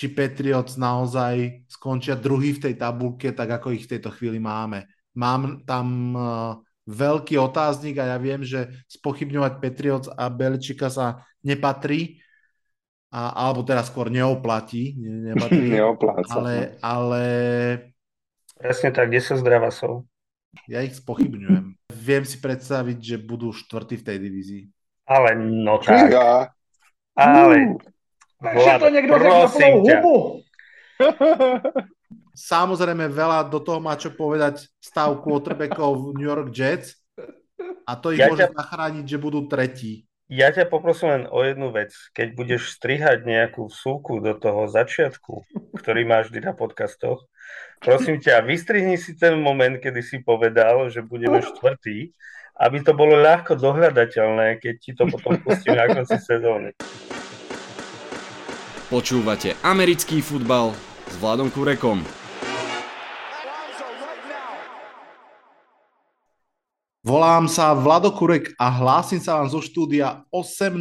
či Patriots naozaj skončia druhý v tej tabulke, tak ako ich v tejto chvíli máme. Mám tam uh, veľký otáznik a ja viem, že spochybňovať Patriots a Beličika sa nepatrí, a, alebo teraz skôr neoplatí. Ne, nepatrí, Neopláca. Ale, no. ale... Presne tak, kde sa zdravá sú? Ja ich spochybňujem. Viem si predstaviť, že budú štvrtí v tej divízii. Ale no tak. Ja. Ale... Že to niekto prosím hubu. Samozrejme, veľa do toho má čo povedať stav quarterbackov v New York Jets a to ich ja môže ťa... zachrániť, že budú tretí. Ja ťa poprosím len o jednu vec. Keď budeš strihať nejakú súku do toho začiatku, ktorý máš vždy na podcastoch, prosím ťa, vystrihni si ten moment, kedy si povedal, že budeme štvrtý, aby to bolo ľahko dohľadateľné, keď ti to potom pustím na konci sezóny. Počúvate americký futbal s Vladom Kurekom. Volám sa Vlado Kurek a hlásim sa vám zo štúdia 8.0.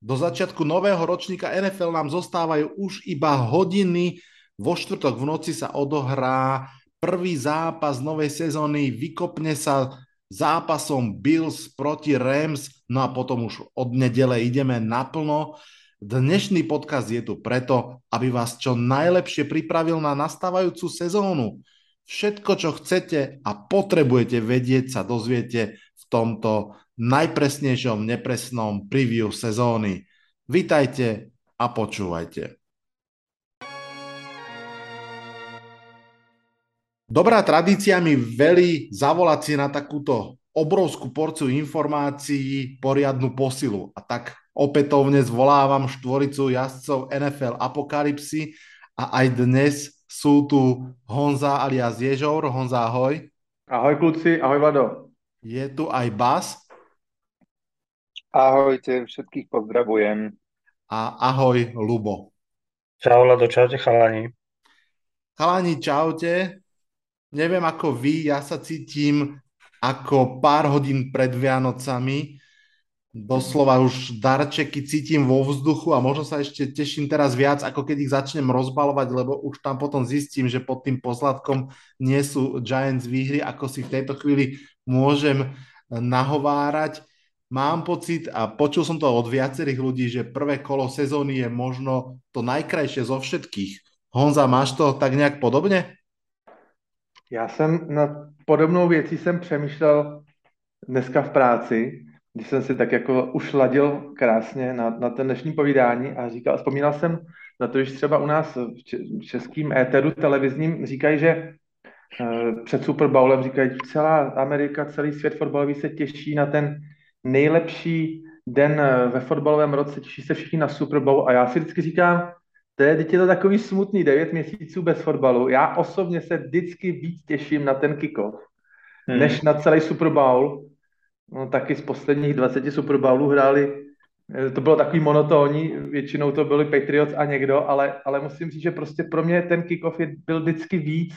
Do začiatku nového ročníka NFL nám zostávajú už iba hodiny. Vo štvrtok v noci sa odohrá prvý zápas novej sezóny, vykopne sa zápasom Bills proti Rams, no a potom už od nedele ideme naplno. Dnešný podcast je tu preto, aby vás čo najlepšie pripravil na nastávajúcu sezónu. Všetko, čo chcete a potrebujete vedieť, sa dozviete v tomto najpresnejšom nepresnom preview sezóny. Vítajte a počúvajte. Dobrá tradícia mi velí zavolať si na takúto obrovskú porciu informácií poriadnu posilu. A tak opätovne zvolávam štvoricu jazdcov NFL Apokalypsy a aj dnes sú tu Honza alias Ježor. Honza, ahoj. Ahoj kluci, ahoj Vlado. Je tu aj Bas. Ahojte, všetkých pozdravujem. A ahoj Lubo. Čau Vlado, čaute chalani. Chalani, čaute. Neviem ako vy, ja sa cítim ako pár hodín pred Vianocami doslova už darčeky cítim vo vzduchu a možno sa ešte teším teraz viac, ako keď ich začnem rozbalovať, lebo už tam potom zistím, že pod tým pozlatkom nie sú Giants výhry, ako si v tejto chvíli môžem nahovárať. Mám pocit, a počul som to od viacerých ľudí, že prvé kolo sezóny je možno to najkrajšie zo všetkých. Honza, máš to tak nejak podobně? Já jsem na podobnou věcí jsem přemýšlel dneska v práci když jsem si tak jako už ladil krásně na, na ten dnešní povídání a říkal, vzpomínal jsem na to, že třeba u nás v českém éteru televizním říkají, že uh, před Super Bowlem říkají, celá Amerika, celý svět fotbalový se těší na ten nejlepší den eh, ve fotbalovém roce, těší se všichni na Super Bowl a já si vždycky říkám, to je, teď je to takový smutný devět měsíců bez fotbalu. Já osobně se vždycky víc těším na ten kickoff, hmm. než na celý Super Bowl, no, taky z posledních 20 Super Bowlů hráli, eh, to bylo takový monotónní, většinou to byli Patriots a někdo, ale, ale musím říct, že prostě pro mě ten kickoff je, byl vždycky víc,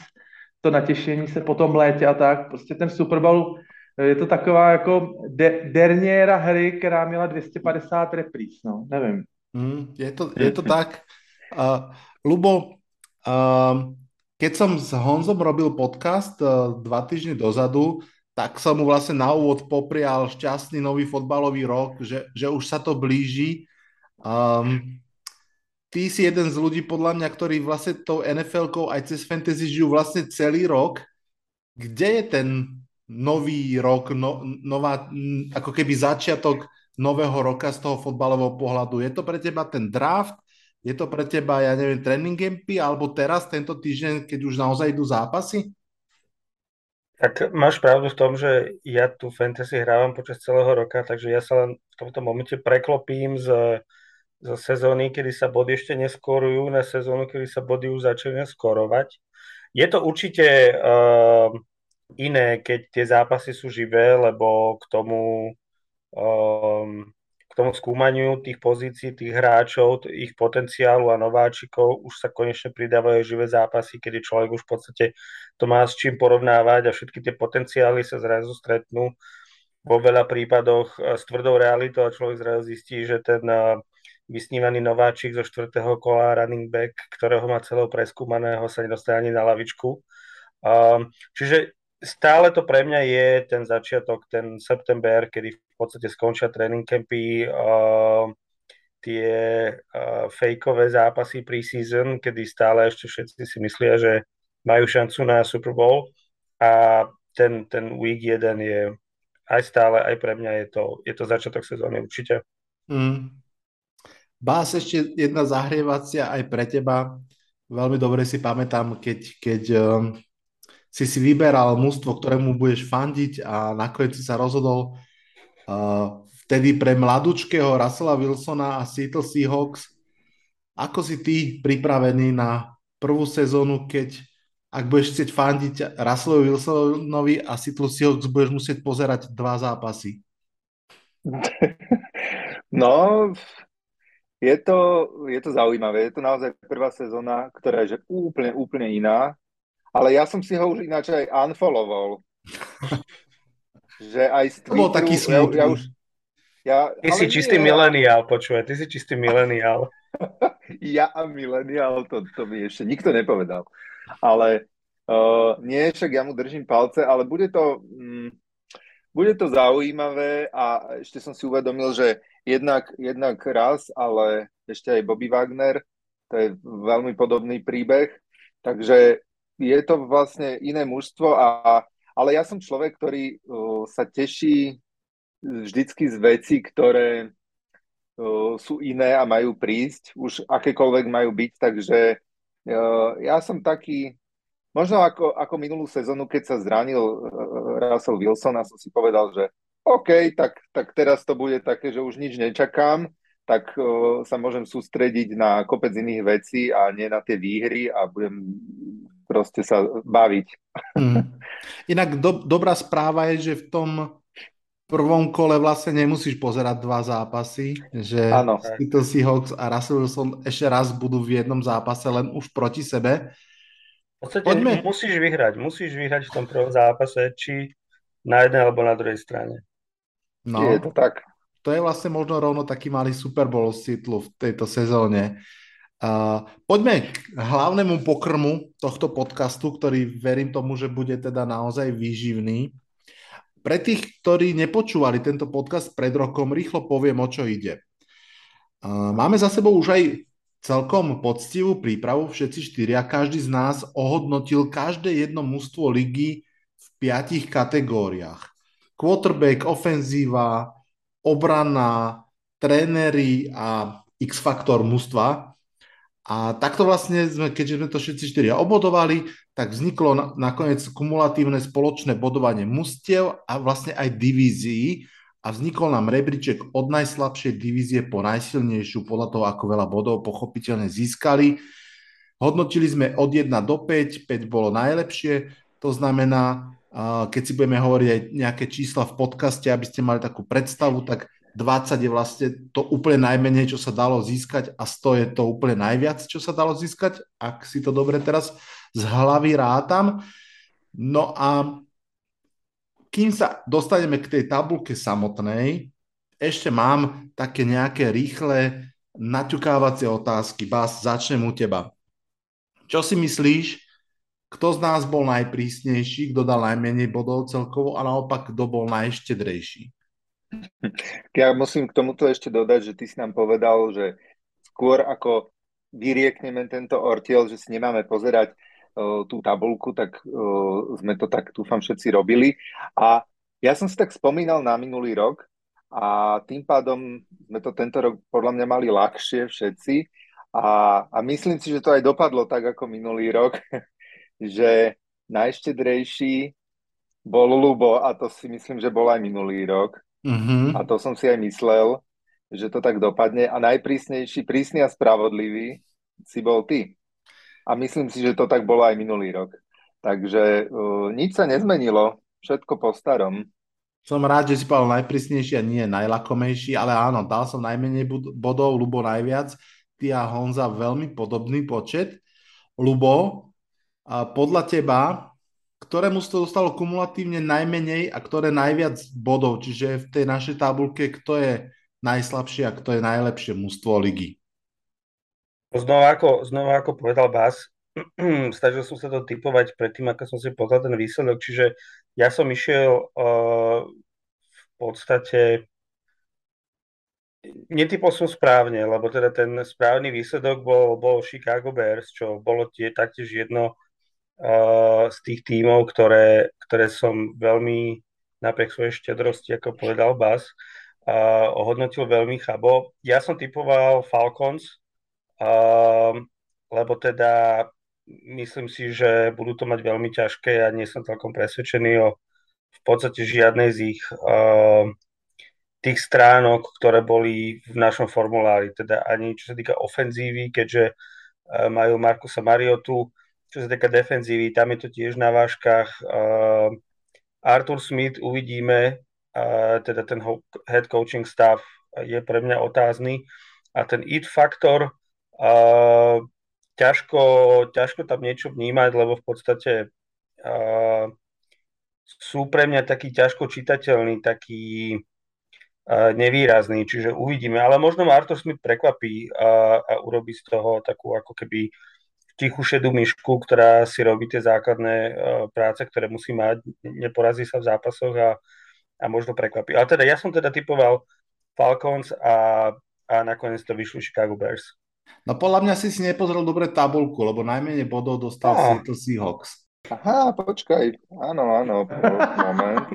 to natěšení se po tom létě a tak, prostě ten Super Bowl eh, je to taková jako de, derniéra hry, která měla 250 repríz, no, nevím. Mm, je, to, je to tak. Uh, Lubo, uh, keď som s Honzom robil podcast uh, dva týždne dozadu, tak som mu vlastne na úvod poprial šťastný nový fotbalový rok, že, že už sa to blíži. Um, ty si jeden z ľudí, podľa mňa, ktorí vlastne tou NFL-kou aj cez fantasy žijú vlastne celý rok. Kde je ten nový rok, no, nová, ako keby začiatok nového roka z toho fotbalového pohľadu? Je to pre teba ten draft? Je to pre teba, ja neviem, tréning campy? Alebo teraz, tento týždeň, keď už naozaj idú zápasy? Tak máš pravdu v tom, že ja tu fantasy hrávam počas celého roka, takže ja sa len v tomto momente preklopím z, z sezóny, kedy sa body ešte neskorujú, na sezónu, kedy sa body už začínajú skorovať. Je to určite uh, iné, keď tie zápasy sú živé, lebo k tomu um, tomu skúmaniu tých pozícií, tých hráčov, ich potenciálu a nováčikov už sa konečne pridávajú živé zápasy, kedy človek už v podstate to má s čím porovnávať a všetky tie potenciály sa zrazu stretnú vo veľa prípadoch s tvrdou realitou a človek zrazu zistí, že ten vysnívaný nováčik zo štvrtého kola running back, ktorého má celého preskúmaného, sa nedostane ani na lavičku. Um, čiže stále to pre mňa je ten začiatok, ten september, kedy v podstate skončia tréning campy, uh, tie uh, fejkové zápasy pre-season, kedy stále ešte všetci si myslia, že majú šancu na Super Bowl a ten, ten week 1 je aj stále, aj pre mňa je to, je to začiatok sezóny určite. Mm. Bás ešte jedna zahrievacia aj pre teba. Veľmi dobre si pamätám, keď, keď um, si si vyberal mústvo, ktorému budeš fandiť a nakoniec si sa rozhodol uh, vtedy pre mladúčkého Russella Wilsona a Seattle Seahawks. Ako si ty pripravený na prvú sezónu, keď ak budeš chcieť fandiť Russellovi Wilsonovi a Seattle Seahawks, budeš musieť pozerať dva zápasy? No, je to, je to zaujímavé. Je to naozaj prvá sezóna, ktorá je že úplne, úplne iná. Ale ja som si ho už ináč aj unfollowoval. že aj z Twitteru, bol taký ja, ja už, ja, ty si čistý nie, mileniál, počúvaj, ty si čistý mileniál. ja a mileniál, to, to mi ešte nikto nepovedal. Ale uh, nie, však ja mu držím palce, ale bude to, mm, bude to zaujímavé a ešte som si uvedomil, že jednak, jednak raz, ale ešte aj Bobby Wagner, to je veľmi podobný príbeh, takže je to vlastne iné mužstvo, a, ale ja som človek, ktorý uh, sa teší vždycky z veci, ktoré uh, sú iné a majú prísť, už akékoľvek majú byť, takže uh, ja som taký, možno ako, ako minulú sezónu, keď sa zranil uh, Russell Wilson a som si povedal, že OK, tak, tak teraz to bude také, že už nič nečakám, tak uh, sa môžem sústrediť na kopec iných vecí a nie na tie výhry a budem proste sa baviť. Hmm. Inak do, dobrá správa je, že v tom prvom kole vlastne nemusíš pozerať dva zápasy, že Seattle Seahawks a Russell Wilson ešte raz budú v jednom zápase len už proti sebe. V podstate Poďme. musíš vyhrať, musíš vyhrať v tom prvom zápase, či na jednej alebo na druhej strane. No, je to tak. To je vlastne možno rovno taký malý Super Bowl Seattle v tejto sezóne. Poďme k hlavnému pokrmu tohto podcastu, ktorý verím tomu, že bude teda naozaj výživný. Pre tých, ktorí nepočúvali tento podcast pred rokom, rýchlo poviem, o čo ide. Máme za sebou už aj celkom poctivú prípravu, všetci štyria. Každý z nás ohodnotil každé jedno mústvo ligy v piatich kategóriách quarterback, ofenzíva, obrana, tréneri a X-faktor mužstva. A takto vlastne, sme, keďže sme to všetci štyria obodovali, tak vzniklo na, nakoniec kumulatívne spoločné bodovanie mustiev a vlastne aj divízií a vznikol nám rebríček od najslabšej divízie po najsilnejšiu podľa toho, ako veľa bodov pochopiteľne získali. Hodnotili sme od 1 do 5, 5 bolo najlepšie, to znamená, keď si budeme hovoriť aj nejaké čísla v podcaste, aby ste mali takú predstavu, tak 20 je vlastne to úplne najmenej, čo sa dalo získať a 100 je to úplne najviac, čo sa dalo získať, ak si to dobre teraz z hlavy rátam. No a kým sa dostaneme k tej tabulke samotnej, ešte mám také nejaké rýchle naťukávacie otázky. Bás, začnem u teba. Čo si myslíš, kto z nás bol najprísnejší, kto dal najmenej bodov celkovo a naopak kto bol najštedrejší? Ja musím k tomuto ešte dodať, že ty si nám povedal, že skôr ako vyriekneme tento ortiel, že si nemáme pozerať uh, tú tabulku, tak uh, sme to tak, dúfam, všetci robili. A ja som si tak spomínal na minulý rok a tým pádom sme to tento rok podľa mňa mali ľahšie všetci. A, a myslím si, že to aj dopadlo tak ako minulý rok, že najštedrejší bol Lubo a to si myslím, že bol aj minulý rok. Mm-hmm. A to som si aj myslel, že to tak dopadne. A najprísnejší, prísny a spravodlivý si bol ty. A myslím si, že to tak bolo aj minulý rok. Takže uh, nič sa nezmenilo, všetko po starom. Som rád, že si povedal najprísnejší a nie najlakomejší, ale áno, dal som najmenej bodov, Lubo najviac, ty a Honza veľmi podobný počet. Lubo, podľa teba, ktoré mužstvo dostalo kumulatívne najmenej a ktoré najviac bodov, čiže v tej našej tabulke, kto je najslabšie a kto je najlepšie mužstvo ligy. Znova ako, znova ako povedal Bas, snažil som sa to typovať predtým, ako som si pozrel ten výsledok, čiže ja som išiel uh, v podstate netypol som správne, lebo teda ten správny výsledok bol, bol Chicago Bears, čo bolo tie taktiež jedno z tých tímov, ktoré, ktoré som veľmi napriek svojej štedrosti, ako povedal Bas, uh, ohodnotil veľmi chabo. Ja som typoval Falcons, uh, lebo teda myslím si, že budú to mať veľmi ťažké a nie som celkom presvedčený o v podstate žiadnej z ich uh, tých stránok, ktoré boli v našom formulári, teda ani čo sa týka ofenzívy, keďže uh, majú Markusa Mariotu, čo sa týka defenzívy, tam je to tiež na váškach. Uh, Arthur Smith uvidíme, uh, teda ten head coaching staff je pre mňa otázny a ten it faktor uh, ťažko, ťažko tam niečo vnímať, lebo v podstate uh, sú pre mňa taký ťažko čitateľný, taký uh, nevýrazný, čiže uvidíme. Ale možno ma Arthur Smith prekvapí a, a urobí z toho takú ako keby tichú šedú myšku, ktorá si robí tie základné uh, práce, ktoré musí mať, neporazí sa v zápasoch a, a možno prekvapí. Ale teda ja som teda typoval Falcons a, a nakoniec to vyšli Chicago Bears. No podľa mňa si si nepozrel dobre tabulku, lebo najmenej bodov dostal ah. Seattle Seahawks. Aha, počkaj. Áno, áno, moment.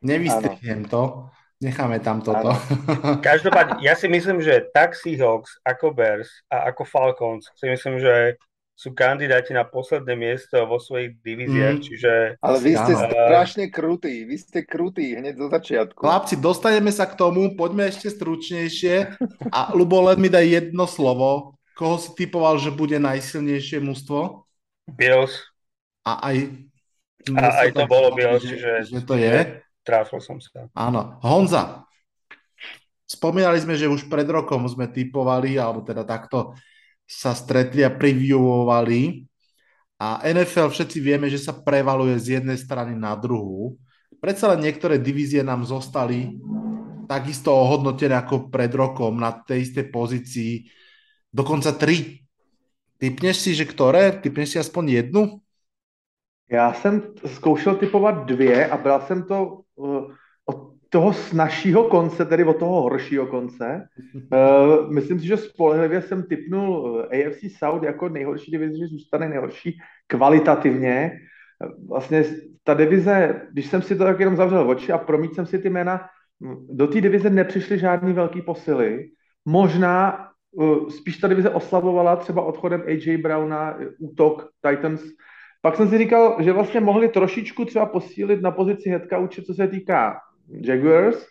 Nevystrihnem to. Necháme tam toto. Každopádne, ja si myslím, že tak Seahawks, ako Bears a ako Falcons si myslím, že sú kandidáti na posledné miesto vo svojich divíziách, mm. čiže... Ale vy ste áno. strašne krutí, vy ste krutí hneď zo začiatku. Chlapci, dostaneme sa k tomu, poďme ešte stručnejšie a Lubo, len mi daj jedno slovo. Koho si typoval, že bude najsilnejšie mužstvo? Bills. A aj... A aj to bolo Bills, že, že to je? Tráfil som sa. Áno. Honza, spomínali sme, že už pred rokom sme typovali, alebo teda takto sa stretli a previewovali a NFL všetci vieme, že sa prevaluje z jednej strany na druhú. Predsa len niektoré divízie nám zostali takisto ohodnotené ako pred rokom na tej istej pozícii, dokonca tri. Typneš si, že ktoré? Typneš si aspoň jednu? Já jsem zkoušel typovat dvě a bral jsem to uh, toho snažšího konce, tedy od toho horšího konce. Uh, myslím si, že spolehlivě jsem typnul eh, AFC South jako nejhorší divize, že zůstane nejhorší kvalitativně. Vlastně ta divize, když jsem si to tak jenom zavřel oči a promít jsem si ty jména, hm, do té divize nepřišly žádný velký posily. Možná uh, spíš ta divize oslavovala třeba odchodem AJ Browna, útok Titans. Pak jsem si říkal, že vlastně mohli trošičku třeba posílit na pozici head coache, co se týká Jaguars,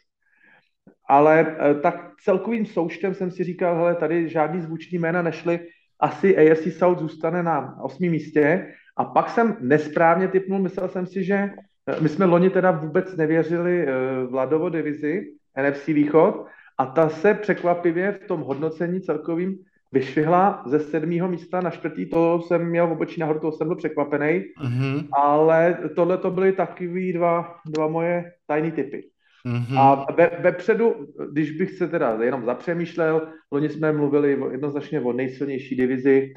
ale eh, tak celkovým součtem jsem si říkal, hele, tady žádný zvuční jména nešly, asi AFC South zůstane na osmém místě. A pak jsem nesprávně typnul, myslel jsem si, že eh, my jsme loni teda vůbec nevěřili eh, Vladovo divizi NFC Východ a ta se překvapivě v tom hodnocení celkovým vyšvihla ze sedmého místa na čtvrtý, to jsem měl v obočí nahoru, to jsem byl překvapený, mm-hmm. ale tohle to byly takový dva, dva moje tajné typy. Mm-hmm. A ve, vepředu, když bych se teda jenom zapřemýšlel, loni jsme mluvili jednoznačně o nejsilnější divizi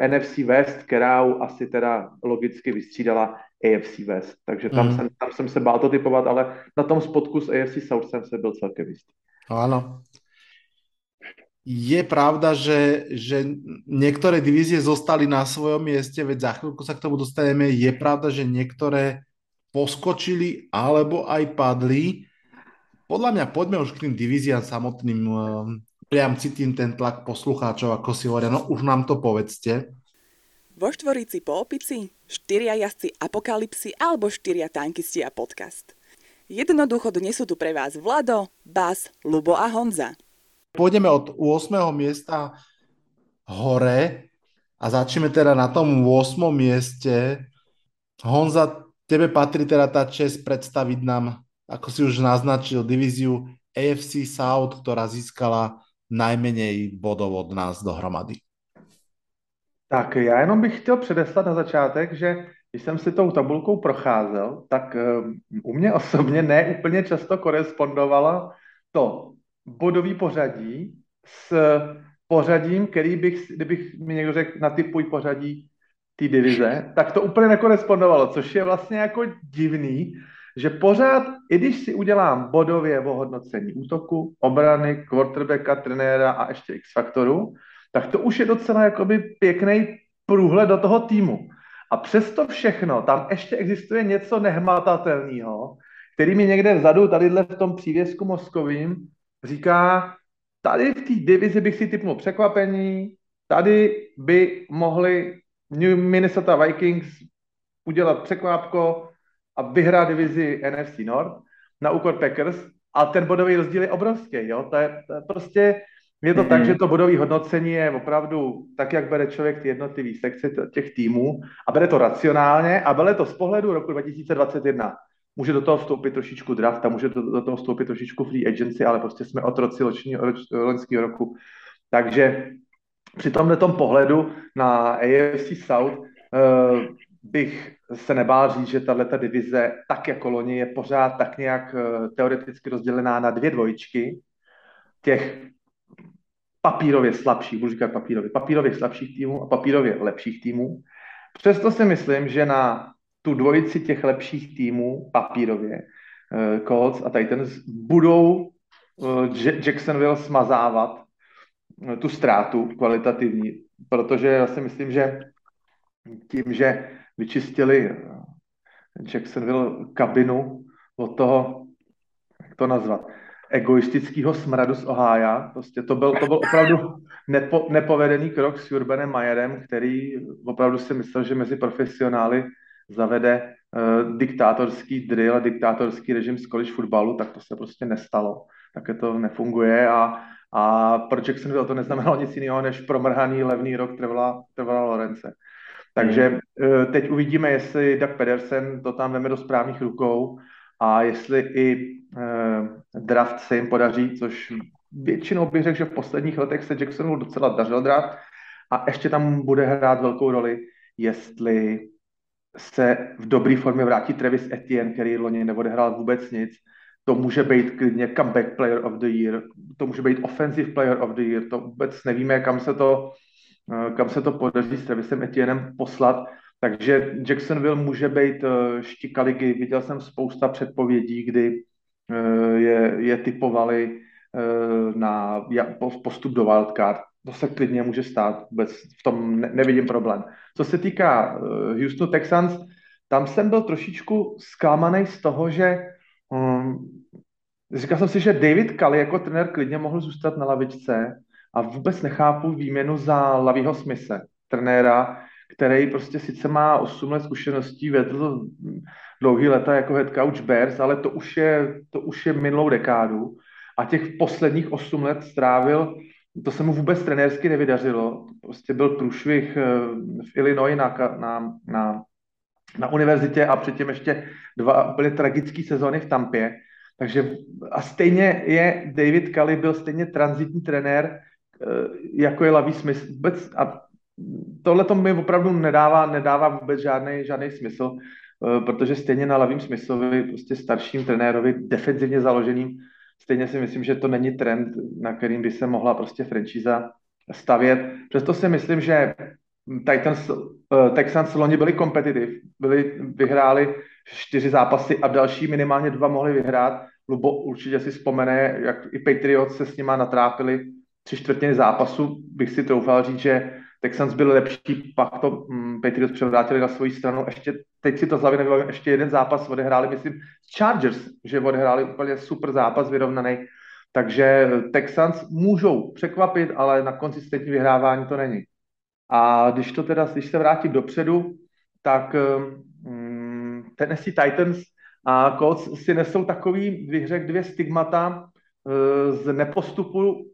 eh, NFC West, kterou asi teda logicky vystřídala AFC West. Takže tam, mm-hmm. jsem, tam jsem se bál to typovat, ale na tom spotku s AFC South jsem se byl celkem jistý. Áno, je pravda, že, že niektoré divízie zostali na svojom mieste, veď za chvíľku sa k tomu dostaneme. Je pravda, že niektoré poskočili alebo aj padli. Podľa mňa poďme už k tým divíziám samotným. Ehm, priam cítim ten tlak poslucháčov, ako si hovoria, no už nám to povedzte. Vo štvorici po opici, štyria jazdci apokalipsy alebo štyria tankisti a podcast. Jednoducho dnes sú tu pre vás Vlado, Bas, Lubo a Honza. Pôjdeme od 8. miesta hore a začneme teda na tom 8. mieste. Honza, tebe patrí teda tá čest predstaviť nám, ako si už naznačil, divíziu AFC South, ktorá získala najmenej bodov od nás dohromady. Tak já jenom bych chtěl předeslat na začátek, že když jsem si tou tabulkou procházel, tak u mě osobně ne úplně často korespondovala to bodový pořadí s pořadím, který bych, kdybych mi někdo řekl, natypuj pořadí té divize, tak to úplně nekorespondovalo, což je vlastně jako divný, že pořád, i když si udělám bodově ohodnocení útoku, obrany, quarterbacka, trenéra a ještě X faktoru, tak to už je docela jakoby pěkný průhled do toho týmu. A přesto všechno, tam ještě existuje něco nehmatatelného, který mi někde vzadu, tady v tom přívěsku mozkovým, říká, tady v té divizi bych si typnul překvapení, tady by mohli New Minnesota Vikings udělat překvápko a vyhrát divizi NFC North na úkor Packers a ten bodový rozdíl je obrovský. Jo? To, je, to je prostě je to mm-hmm. tak, že to bodové hodnocení je opravdu tak, jak bere člověk ty jednotlivé sekce těch týmů a bere to racionálně a bere to z pohledu roku 2021. Může do toho vstoupit trošičku draft a může do, toho vstoupit trošičku free agency, ale prostě jsme otroci loňského roku. Takže při tomhle tom pohledu na AFC South uh, bych se nebál říct, že tahle divize, tak jako loni, je pořád tak nějak uh, teoreticky rozdělená na dvě dvojičky. Těch papírově slabších, budu říkat papírově, papírově slabších týmů a papírově lepších týmů. Přesto si myslím, že na tu dvojici těch lepších týmů papírově uh, Colts a Titans budou uh, Jacksonville smazávat uh, tu ztrátu kvalitativní, protože já si myslím, že tím, že vyčistili Jacksonville kabinu od toho, jak to nazvat, egoistického smradu z Ohája. Prostě to byl, to byl opravdu nepo, nepovedený krok s Urbanem Majerem, který opravdu si myslel, že mezi profesionály zavede uh, diktátorský drill a diktátorský režim z college fotbalu, tak to se prostě nestalo. Také to nefunguje a, a pro Jacksonville to neznamenalo nic jiného, než promrhaný levný rok trvala, trvala Lorence. Takže uh, teď uvidíme, jestli Doug Pedersen to tam veme do správných rukou a jestli i uh, draft se jim podaří, což většinou bych řekl, že v posledních letech se Jacksonu docela dařil draft a ještě tam bude hrát velkou roli, jestli se v dobré formě vrátí Travis Etienne, který loni neodehrál vůbec nic. To může být klidně comeback player of the year, to může být offensive player of the year, to vůbec nevíme, kam se to, eh, kam se to podaří s Travisem Etiennem poslat. Takže Jacksonville může být eh, štika ligy. Viděl jsem spousta předpovědí, kdy eh, je, je typovali na postup do wildcard to se klidně může stát, vůbec v tom ne, nevidím problém. Co se týká uh, Houston Texans, tam jsem byl trošičku zklamaný z toho, že um, říkal jsem si, že David Kali jako trenér klidně mohl zůstat na lavičce a vůbec nechápu výměnu za Lavího Smise, trenéra, který prostě sice má 8 let zkušeností, vedl dlouhý leta jako head coach Bears, ale to už je, to už je minulou dekádu a těch posledních 8 let strávil to se mu vůbec trenérsky nevydařilo. Prostě byl průšvih eh, v Illinois na, na, na, na univerzitě a předtím ještě dva úplně tragické sezóny v Tampě. Takže a stejně je David Kali byl stejně transitní trenér, eh, jako je Laví Smith. Vůbec, a tohle to mi opravdu nedává, nedává vůbec žádný, žádný smysl, eh, protože stejně na Lavím Smithovi, prostě starším trenérovi, defenzivně založeným, Stejně si myslím, že to není trend, na kterým by se mohla prostě franchise stavět. Přesto si myslím, že Titans, uh, Texans loni byli kompetitiv, byli, vyhráli čtyři zápasy a další minimálně dva mohli vyhrát. Lubo určitě si vzpomene, jak i Patriots se s nima natrápili tři čtvrtiny zápasu. Bych si troufal říct, že Texans byl lepší, pak to um, Patriots převrátili na svoji stranu. Ještě, teď si to z hlavy nevybavím, ještě jeden zápas odehráli, myslím, Chargers, že odehráli úplně super zápas vyrovnaný. Takže Texans můžou překvapit, ale na konzistentní vyhrávání to není. A když to teda, když se vrátím dopředu, tak um, Tennessee Titans a Colts si nesou takový, bych řekl, dvě stigmata uh, z nepostupu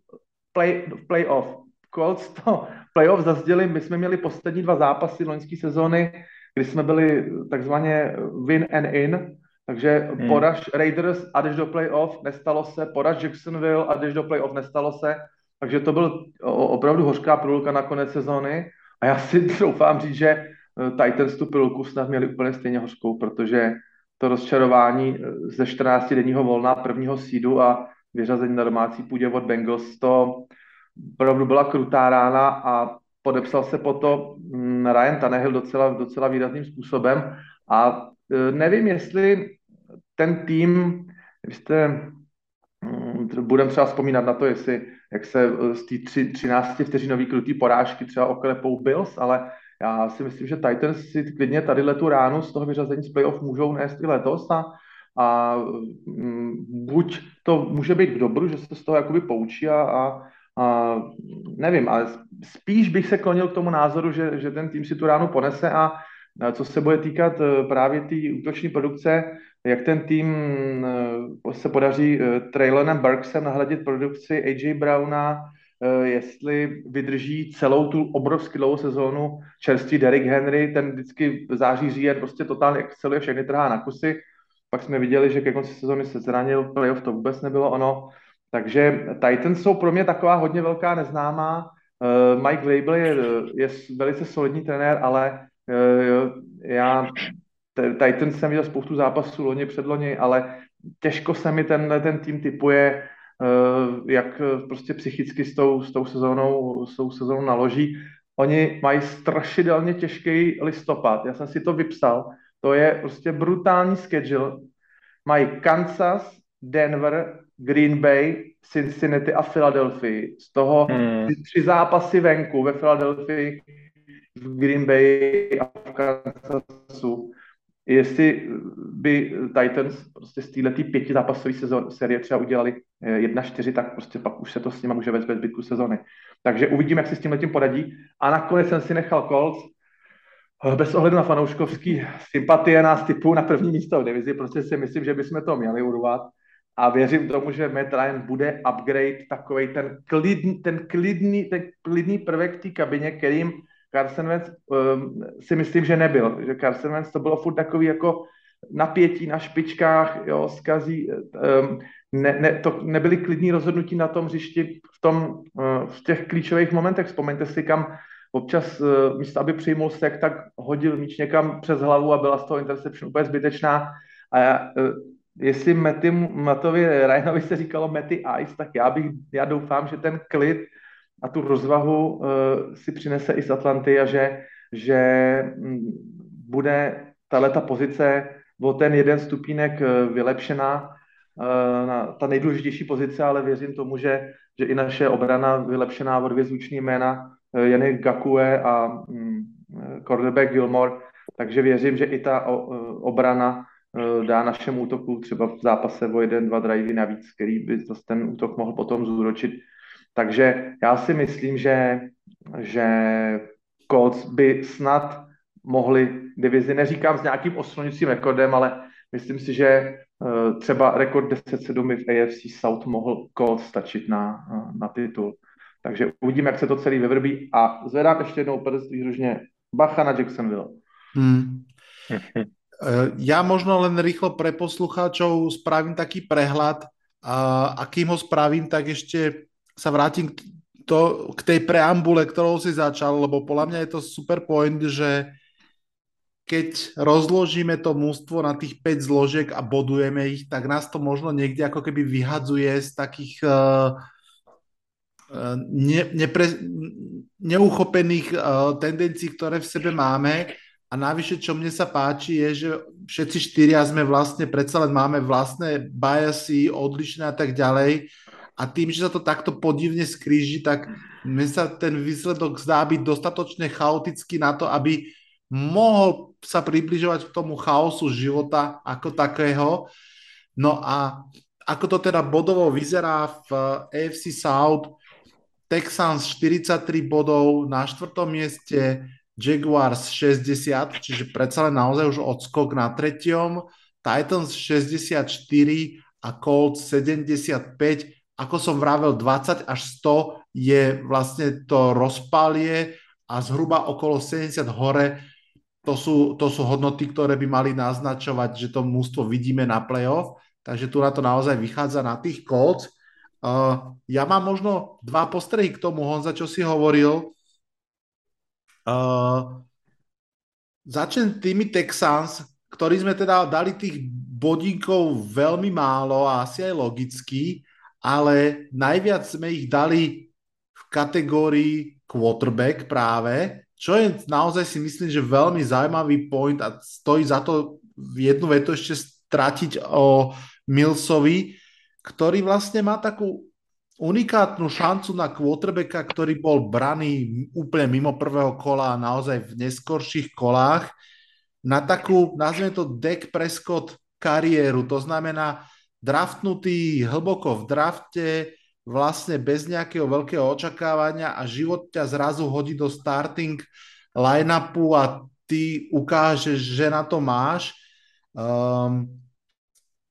play, playoff. Colts to playoff zazděli, my jsme měli poslední dva zápasy loňské sezóny, kdy jsme byli takzvaně win and in, takže hmm. poraž Raiders a jdeš do playoff, nestalo se, poraž Jacksonville a jdeš do playoff, nestalo se, takže to byl opravdu hořká průlka na konec sezóny. A já si doufám říct, že eh, Titans tu průlku snad měli úplně stejně hořkou, protože to rozčarování eh, ze 14 denního volna prvního sídu a vyřazení na domácí půdě od Bengals, to opravdu byla krutá rána a podepsal se po to mm, Ryan Tannehill docela, docela výrazným způsobem. A e, nevím, jestli ten tým, jste, mm, budeme třeba vzpomínat na to, jestli, jak se z té 13 vteřinový krutý porážky třeba oklepou Bills, ale já si myslím, že Titans si klidně tady tu ránu z toho vyřazení z playoff můžou nést i letos a, a mm, buď to může být v dobru, že se z toho jakoby poučí a, a, nevím, ale spíš bych se klonil k tomu názoru, že, že ten tým si tu ránu ponese a co se bude týkat e, právě té útoční produkce, jak ten tým e, se podaří e, Traylonem Burksem nahradit produkci AJ Browna, jestli vydrží celou tu obrovsky dlouhou sezónu čerstvý Derrick Henry, ten vždycky září, říjen prostě totálně exceluje, všechny trhá na kusy. Pak jsme viděli, že ke konci sezóny se zranil, playoff to vůbec nebylo ono. Takže Titans jsou pro mě taková hodně velká neznámá. Mike Vrabel je, je velice solidní trenér, ale já Titans jsem viděl spoustu zápasů loni předloni, ale těžko se mi ten, ten tým typuje, eh, jak prostě psychicky s tou, s tou sezónou, s tou sezónou naloží. Oni mají strašidelně těžký listopad. Já jsem si to vypsal. To je prostě brutální schedule. Mají Kansas, Denver, Green Bay, Cincinnati a Philadelphia. Z toho hmm. tři zápasy venku ve Philadelphia v Green Bay a v Kansasu, jestli by Titans prostě z této pěti zápasové série třeba udělali 1-4, tak prostě pak už se to s nimi může vést ve zbytku sezony. Takže uvidíme, jak si s tím letím poradí. A nakonec jsem si nechal Colts, bez ohledu na fanouškovský sympatie nás typu na první místo v divizi, prostě si myslím, že bychom to měli urvat a věřím tomu, že Matt Ryan bude upgrade takový ten klidný, ten klidný, ten klidný prvek v té kabině, kterým Carson Wentz um, si myslím, že nebyl. Že Carson Wentz to bylo furt takový jako napětí na špičkách, jo, skazí, um, ne, ne, to nebyly klidní rozhodnutí na tom hřišti v, tom, uh, v těch klíčových momentech. Vzpomeňte si, kam občas uh, místo, aby přijmul sek, tak hodil míč někam přes hlavu a byla z toho interception úplně zbytečná. A uh, jestli Mety, Matovi Ryanovi se říkalo Mety Ice, tak já bych, já doufám, že ten klid a tu rozvahu uh, si přinese i z Atlanty a že, že mm, bude tato pozice o ten jeden stupínek uh, vylepšená, uh, na ta nejdůležitější pozice, ale věřím tomu, že, že i naše obrana vylepšená o dvě zvuční jména, uh, Jany Gakue a um, quarterback Gilmore, takže věřím, že i ta uh, obrana dá našemu útoku třeba v zápase o jeden, dva drivey navíc, který by zase ten útok mohl potom zúročit takže já si myslím, že, že Colts by snad mohli divizi, neříkám s nějakým osloňujícím rekordem, ale myslím si, že uh, třeba rekord 10-7 v AFC South mohl Colts stačit na, na titul. Takže uvidíme, jak se to celý vyvrbí a zvedám ještě jednou prst výhružně bacha na Jacksonville. Hmm. Ja možno len rýchlo pre poslucháčov spravím taký prehľad a, a kým ho spravím, tak ešte sa vrátim k, to, k tej preambule, ktorou si začal, lebo podľa mňa je to super point, že keď rozložíme to mústvo na tých 5 zložiek a bodujeme ich, tak nás to možno niekde ako keby vyhadzuje z takých uh, ne, nepre, neuchopených uh, tendencií, ktoré v sebe máme. A navyše, čo mne sa páči, je, že všetci štyria sme vlastne, predsa len máme vlastné biasy, odlišné a tak ďalej a tým, že sa to takto podivne skríži, tak mne sa ten výsledok zdá byť dostatočne chaotický na to, aby mohol sa približovať k tomu chaosu života ako takého. No a ako to teda bodovo vyzerá v AFC South, Texans 43 bodov na štvrtom mieste, Jaguars 60, čiže predsa len naozaj už odskok na tretiom, Titans 64 a Colts 75 ako som vravel, 20 až 100 je vlastne to rozpalie a zhruba okolo 70 hore to sú, to sú hodnoty, ktoré by mali naznačovať, že to mústvo vidíme na playoff, takže tu na to naozaj vychádza na tých Colts. Uh, ja mám možno dva postrehy k tomu, Honza, čo si hovoril. Uh, začnem tými Texans, ktorí sme teda dali tých bodíkov veľmi málo a asi aj logicky, ale najviac sme ich dali v kategórii quarterback práve, čo je naozaj si myslím, že veľmi zaujímavý point a stojí za to jednu vetu ešte stratiť o Millsovi, ktorý vlastne má takú unikátnu šancu na quarterbacka, ktorý bol braný úplne mimo prvého kola a naozaj v neskorších kolách na takú, nazvime to Dak Prescott kariéru. To znamená draftnutý hlboko v drafte, vlastne bez nejakého veľkého očakávania a život ťa zrazu hodí do starting line-upu a ty ukážeš, že na to máš. Um,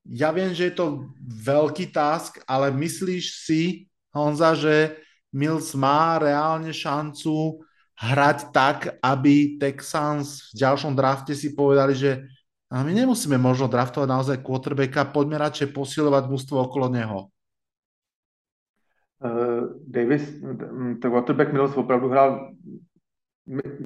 ja viem, že je to veľký task, ale myslíš si, Honza, že Mills má reálne šancu hrať tak, aby Texans v ďalšom drafte si povedali, že a my nemusíme možno draftovať naozaj quarterbacka, poďme radšej posilovať mústvo okolo neho. Uh, Davis, ten quarterback Mills opravdu hrál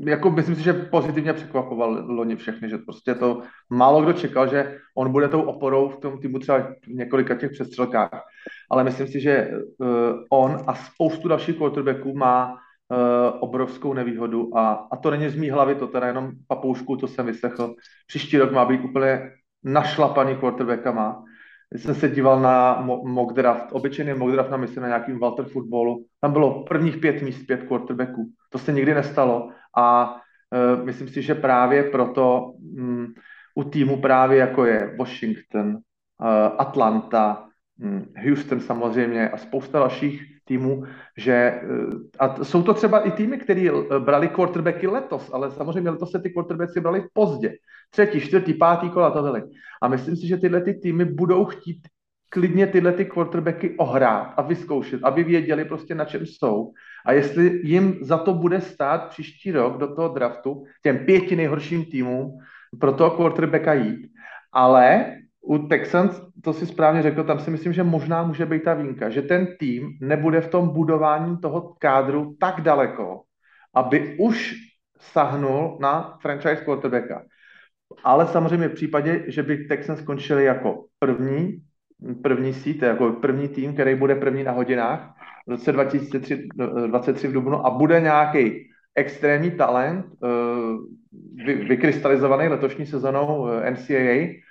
jako myslím si, že pozitivně překvapoval loni všechny, že prostě to málo kdo čekal, že on bude tou oporou v tom týmu třeba v několika těch přestřelkách, ale myslím si, že uh, on a spoustu dalších quarterbacků má uh, obrovskou nevýhodu a, a to není z mý hlavy, to teda jenom papoušku, to jsem vyslechl. Příští rok má být úplně našlapaný quarterbackama jsem se díval na mock draft, obyčejný mock draft na myslím na nějakým Walter footballu, tam bylo prvních pět míst, pět quarterbacků. To se nikdy nestalo a uh, myslím si, že právě proto um, u týmu právě jako je Washington, uh, Atlanta, um, Houston samozřejmě a spousta dalších týmu, že eh, a jsou to třeba i týmy, které eh, brali quarterbacky letos, ale samozřejmě letos se ty quarterbacky brali pozdě. Třetí, čtvrtý, pátý kola, tohle. A myslím si, že tyhle ty týmy budou chtít klidně tyhle ty quarterbacky ohrát a vyzkoušet, aby věděli prostě na čem jsou. A jestli jim za to bude stát příští rok do toho draftu, těm pěti nejhorším týmům, pro toho quarterbacka jít. Ale u Texans, to si správně řekl, tam si myslím, že možná může být ta výjimka, že ten tým nebude v tom budování toho kádru tak daleko, aby už sahnul na franchise quarterbacka. Ale samozřejmě v případě, že by Texans skončili jako první, první sít, jako první tým, který bude první na hodinách v roce 2023 v Dubnu a bude nějaký extrémní talent, eh, vykrystalizovaný letošní sezonou eh, NCAA,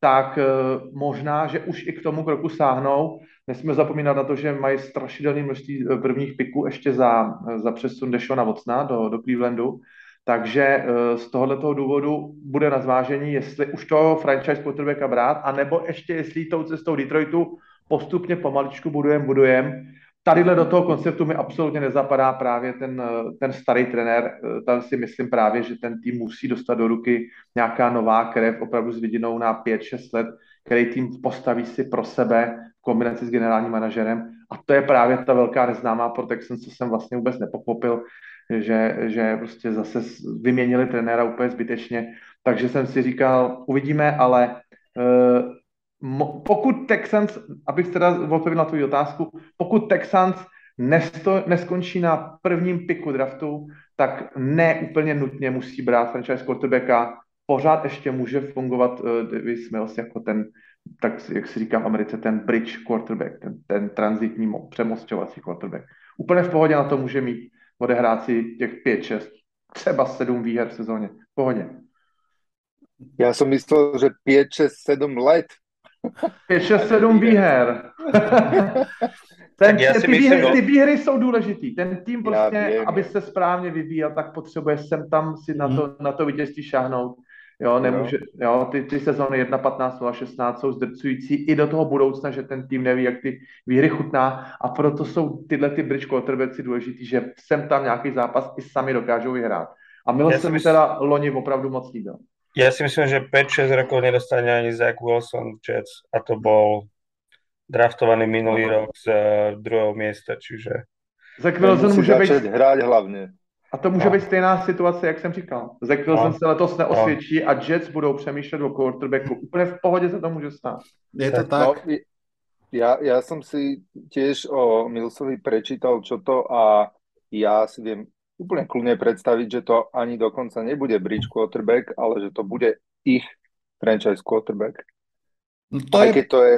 tak eh, možná, že už i k tomu kroku sáhnou. Nesmíme zapomínat na to, že mají strašidelné množství eh, prvních piků ještě za, eh, za přesun Dešona Vocna do, do Clevelandu. Takže z tohoto důvodu bude na zvážení, jestli už toho franchise quarterbacka brát, anebo ještě jestli tou cestou Detroitu postupně pomaličku budujem, budujem Tadyhle do toho konceptu mi absolutně nezapadá právě ten, ten starý trenér. Tam si myslím právě, že ten tým musí dostat do ruky nějaká nová krev, opravdu s vidinou na 5-6 let, který tým postaví si pro sebe v kombinaci s generálním manažerem. A to je právě ta velká neznámá pro Texans, co jsem vlastně vůbec nepochopil, že, že prostě zase vyměnili trenéra úplně zbytečně. Takže jsem si říkal, uvidíme, ale uh, pokud Texans, abych teda odpověděl na tvou otázku, pokud Texans nesto, neskončí na prvním piku draftu, tak ne úplně nutně musí brát franchise quarterbacka, pořád ještě může fungovat uh, Davis Mills jako ten, tak jak si říká v Americe, ten bridge quarterback, ten, ten transitní přemosťovací quarterback. Úplně v pohodě na to může mít odehrát si těch 5, 6, třeba 7 výher v sezóně. V pohodě. Já jsem myslel, že 5, 6, 7 let 5, 6, 7 výher. Ten, ty, ty, výhry, no. ty výhry jsou důležitý. Ten tým prostě, vím, aby se správně vyvíjel, tak potřebuje sem tam si na to, na to vítězství šáhnout. Jo, nemůže, jo, ty, ty sezóny 1, 15, 0, 16 jsou zdrcující i do toho budoucna, že ten tým neví, jak ty výhry chutná a proto jsou tyhle ty bridge quarterbacki důležitý, že sem tam nějaký zápas i sami dokážou vyhrát. A Mil se mi teda loni opravdu moc líbil. Ja si myslím, že 5-6 rokov nedostane ani Zach Wilson v Jets a to bol draftovaný minulý no. rok z uh, druhého miesta, čiže... Zach Wilson může být... hrát hlavně. A to může no. být stejná situace, jak jsem říkal. Zach Wilson no. se letos neosvědčí no. a Jets budou přemýšlet o quarterbacku. Úplně v pohodě se to může stát. Je to tak? No, ja, ja som si tiež o Milsovi prečítal, čo to a ja si viem úplne kľudne predstaviť, že to ani dokonca nebude bridge quarterback, ale že to bude ich franchise quarterback. No to Aj je... keď to je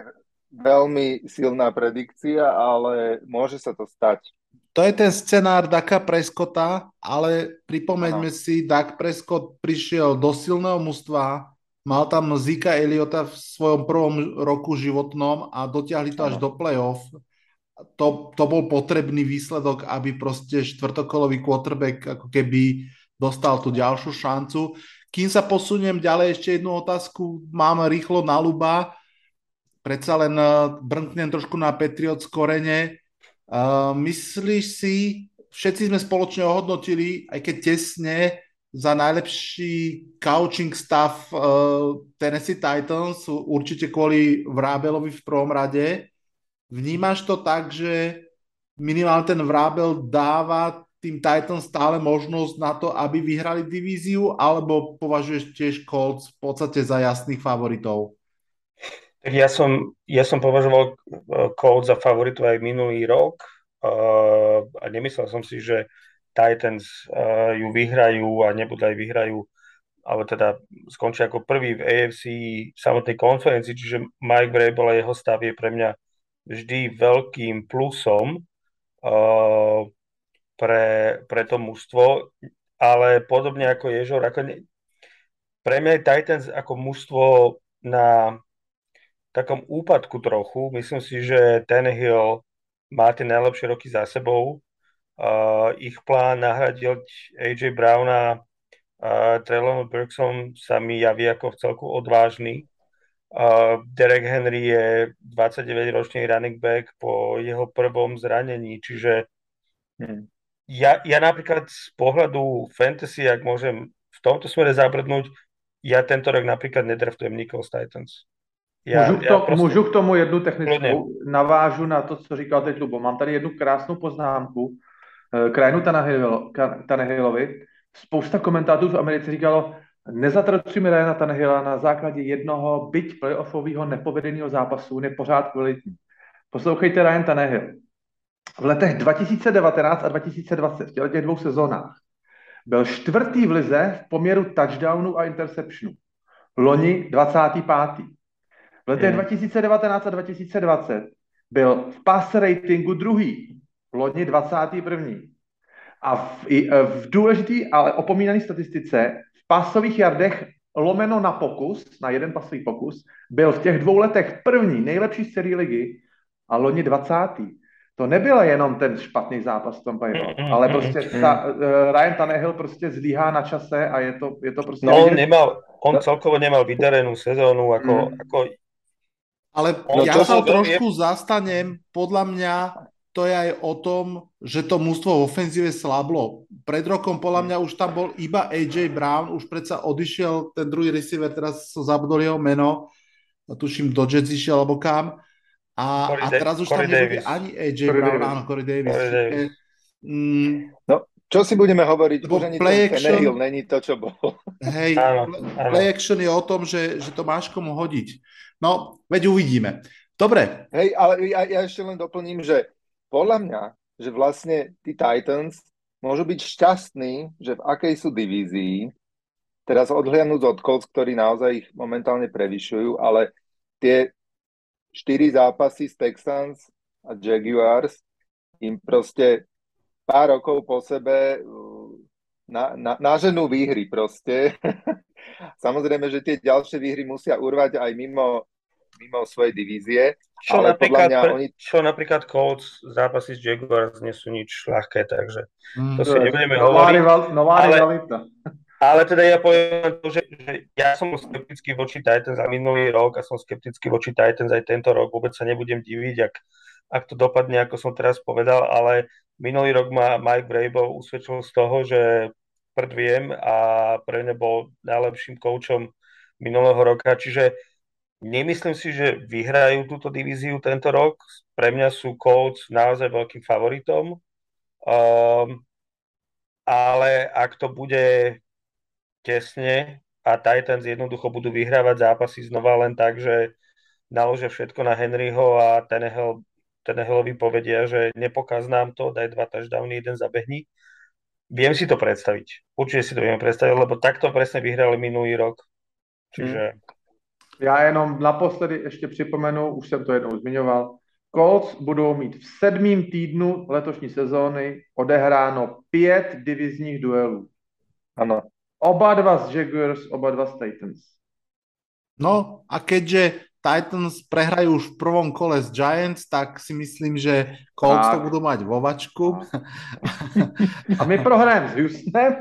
veľmi silná predikcia, ale môže sa to stať. To je ten scenár Daka Preskota, ale pripomeňme ano. si, Dak Prescott prišiel do silného mužstva, mal tam Zika Eliota v svojom prvom roku životnom a dotiahli to ano. až do play-off. To, to bol potrebný výsledok, aby proste štvrtokolový quarterback ako keby dostal tú ďalšiu šancu. Kým sa posuniem ďalej, ešte jednu otázku mám rýchlo na Luba. Predsa len eh, brnknem trošku na Patriots korene Uh, myslíš si, všetci sme spoločne ohodnotili, aj keď tesne, za najlepší coaching stav uh, Tennessee Titans, určite kvôli Vrábelovi v prvom rade. Vnímaš to tak, že minimálne ten Vrábel dáva tým Titans stále možnosť na to, aby vyhrali divíziu, alebo považuješ tiež Colts v podstate za jasných favoritov? Tak ja som, ja som považoval Colts za favoritu aj minulý rok uh, a nemyslel som si, že Titans uh, ju vyhrajú a nebudú aj vyhrajú, ale teda skončia ako prvý v AFC samotnej konferencii, čiže Mike Vrabel a jeho stav je pre mňa vždy veľkým plusom uh, pre, pre to mužstvo, ale podobne ako Ježor, ako ne, pre mňa je Titans ako mužstvo na takom úpadku trochu. Myslím si, že Hill má tie najlepšie roky za sebou. Uh, ich plán nahradiť AJ Browna uh, Traylon Burksom sa mi javí ako v celku odvážny. Uh, Derek Henry je 29-ročný running back po jeho prvom zranení, čiže hmm. ja, ja napríklad z pohľadu fantasy, ak môžem v tomto smere zabrdnúť, ja tento rok napríklad nedraftujem Nichols Titans. Já, můžu, k to, já prostě... můžu k tomu jednu technickou, Plně. navážu na to, co říkal teď Lubo. Mám tady jednu krásnou poznámku eh, krajinu Tanehillovi. Spousta komentátorů v Americe říkalo, nezatracujeme Ryana Tanehilla na základě jednoho byť playoffového nepovedeného zápasu, on je pořád kvalitní. Poslouchejte Ryan Tanehill. V letech 2019 a 2020, v těch dvou sezónách, byl čtvrtý v lize v poměru touchdownu a interceptionu. Loni 25. V letech je. 2019 a 2020 byl v pass ratingu druhý, loni 21. A v, v důležitý, ale opomínaný statistice, v pasových jardech lomeno na pokus, na jeden pasový pokus, byl v těch dvou letech první, nejlepší z celé ligy a loni 20. To nebyl jenom ten špatný zápas v tom mm, ale prostě ta, uh, Ryan Tannehill prostě zlíhá na čase a je to, je to prostě... No on nemal, on celkovo nemal vydarenú sezónu, ako, mm. ako ale no, ja sa trošku je... zastanem, podľa mňa to je aj o tom, že to mústvo v ofenzíve slablo. Pred rokom podľa mňa už tam bol iba AJ Brown, už predsa odišiel ten druhý receiver, teraz som zabudol jeho meno, tuším do Jets išiel alebo kam. A, a teraz už Corey tam nebude ani AJ Corey Brown, Davis. áno, Corey Davis. Corey Davis. Mm, no, čo si budeme hovoriť? Už ani play ten action, není to, čo bol. Hej, áno, play action je o tom, že, že to máš komu hodiť. No, veď uvidíme. Dobre. Hej, ale ja, ja ešte len doplním, že podľa mňa, že vlastne tí Titans môžu byť šťastní, že v akej sú divízii, teraz odhliadnúť od Colts, ktorí naozaj ich momentálne prevyšujú, ale tie štyri zápasy z Texans a Jaguars im proste pár rokov po sebe uh, na, na, naženú výhry proste. Samozrejme, že tie ďalšie výhry musia urvať aj mimo mimo svojej divízie. Čo, ale napríklad, mňa oni... čo napríklad Colts zápasy s Jaguars nie sú nič ľahké, takže mm, to si nebudeme hovoriť. Nová ale. Ale teda ja poviem to, že, že ja som skeptický voči Titans za minulý rok a som skeptický voči Titans aj tento rok. Vôbec sa nebudem diviť, ak, ak to dopadne, ako som teraz povedal, ale minulý rok ma Mike Vrabel usvedčil z toho, že viem a pre mňa bol najlepším koučom minulého roka, čiže Nemyslím si, že vyhrajú túto divíziu tento rok. Pre mňa sú Colts naozaj veľkým favoritom. Um, ale ak to bude tesne a Titans jednoducho budú vyhrávať zápasy znova len tak, že naložia všetko na Henryho a Tenehill, Tenehillovi povedia, že nepokaz nám to, daj dva touchdowny, jeden zabehni. Viem si to predstaviť. Určite si to viem predstaviť, lebo takto presne vyhrali minulý rok. Čiže... Hmm Já jenom naposledy ještě připomenu, už jsem to jednou zmiňoval, Colts budou mít v sedmém týdnu letošní sezóny odehráno pět divizních duelů. Áno. Oba dva z Jaguars, oba dva z Titans. No a keďže Titans prehrajú už v prvom kole z Giants, tak si myslím, že Colts to budú mať vo vačku A my prohrajeme s Houstonem.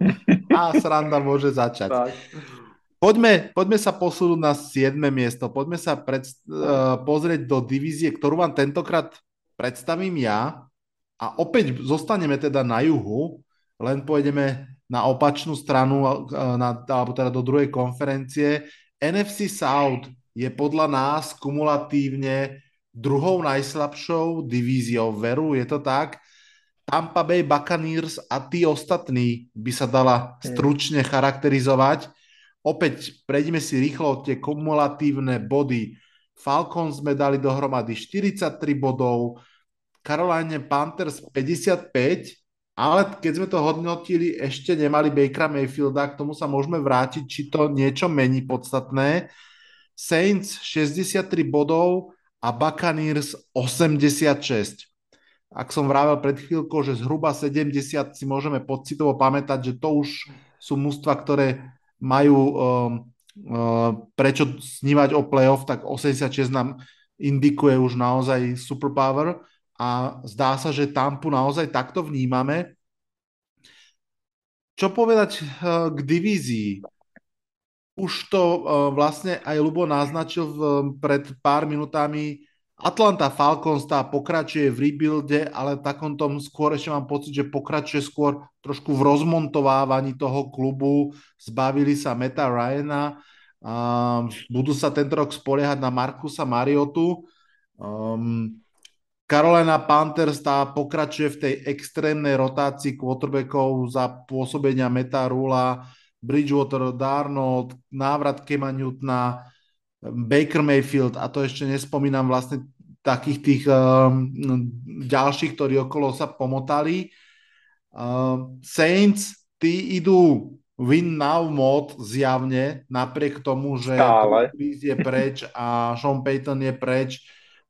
a sranda môže začať. Tak. Poďme, poďme sa posunúť na 7. miesto. Poďme sa pred, uh, pozrieť do divízie, ktorú vám tentokrát predstavím ja. A opäť zostaneme teda na juhu, len pôjdeme na opačnú stranu, uh, na, alebo teda do druhej konferencie. NFC South je podľa nás kumulatívne druhou najslabšou divíziou. Veru, je to tak? Tampa Bay Buccaneers a tí ostatní by sa dala stručne charakterizovať. Opäť prejdeme si rýchlo tie kumulatívne body. Falcons sme dali dohromady 43 bodov, Caroline Panthers 55, ale keď sme to hodnotili, ešte nemali Bakera Mayfielda, k tomu sa môžeme vrátiť, či to niečo mení podstatné. Saints 63 bodov a Buccaneers 86. Ak som vravel pred chvíľkou, že zhruba 70 si môžeme pocitovo pamätať, že to už sú mužstva, ktoré majú um, uh, prečo snívať o playoff, tak 86 nám indikuje už naozaj superpower a zdá sa, že Tampu naozaj takto vnímame. Čo povedať uh, k divízii? Už to uh, vlastne aj Lubo naznačil pred pár minutami. Atlanta Falcons tá pokračuje v rebuilde, ale takom tom skôr ešte mám pocit, že pokračuje skôr trošku v rozmontovávaní toho klubu. Zbavili sa Meta Ryana, um, budú sa tento rok spoliehať na Markusa Mariotu. Um, Carolina Panthers tá pokračuje v tej extrémnej rotácii quarterbackov za pôsobenia Meta Rula, Bridgewater, Darnold, návrat Kema Newtona, Baker Mayfield a to ešte nespomínam vlastne takých tých um, ďalších, ktorí okolo sa pomotali. Um, Saints, tí idú win now mod zjavne, napriek tomu, že je preč a Sean Payton je preč.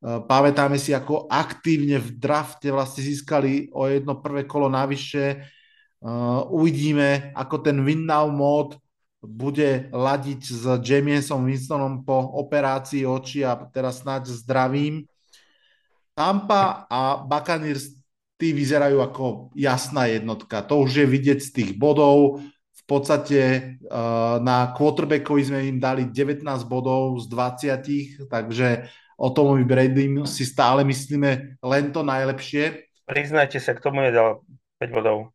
Uh, pamätáme si, ako aktívne v drafte vlastne získali o jedno prvé kolo navyše. Uh, uvidíme, ako ten win now mod bude ladiť s Jamiesom Winstonom po operácii očí a teraz snáď zdravím. Tampa a Buccaneers tí vyzerajú ako jasná jednotka. To už je vidieť z tých bodov. V podstate uh, na quarterbackovi sme im dali 19 bodov z 20, takže o Tomovi Brady si stále myslíme len to najlepšie. Priznajte sa, k tomu nedal 5 bodov.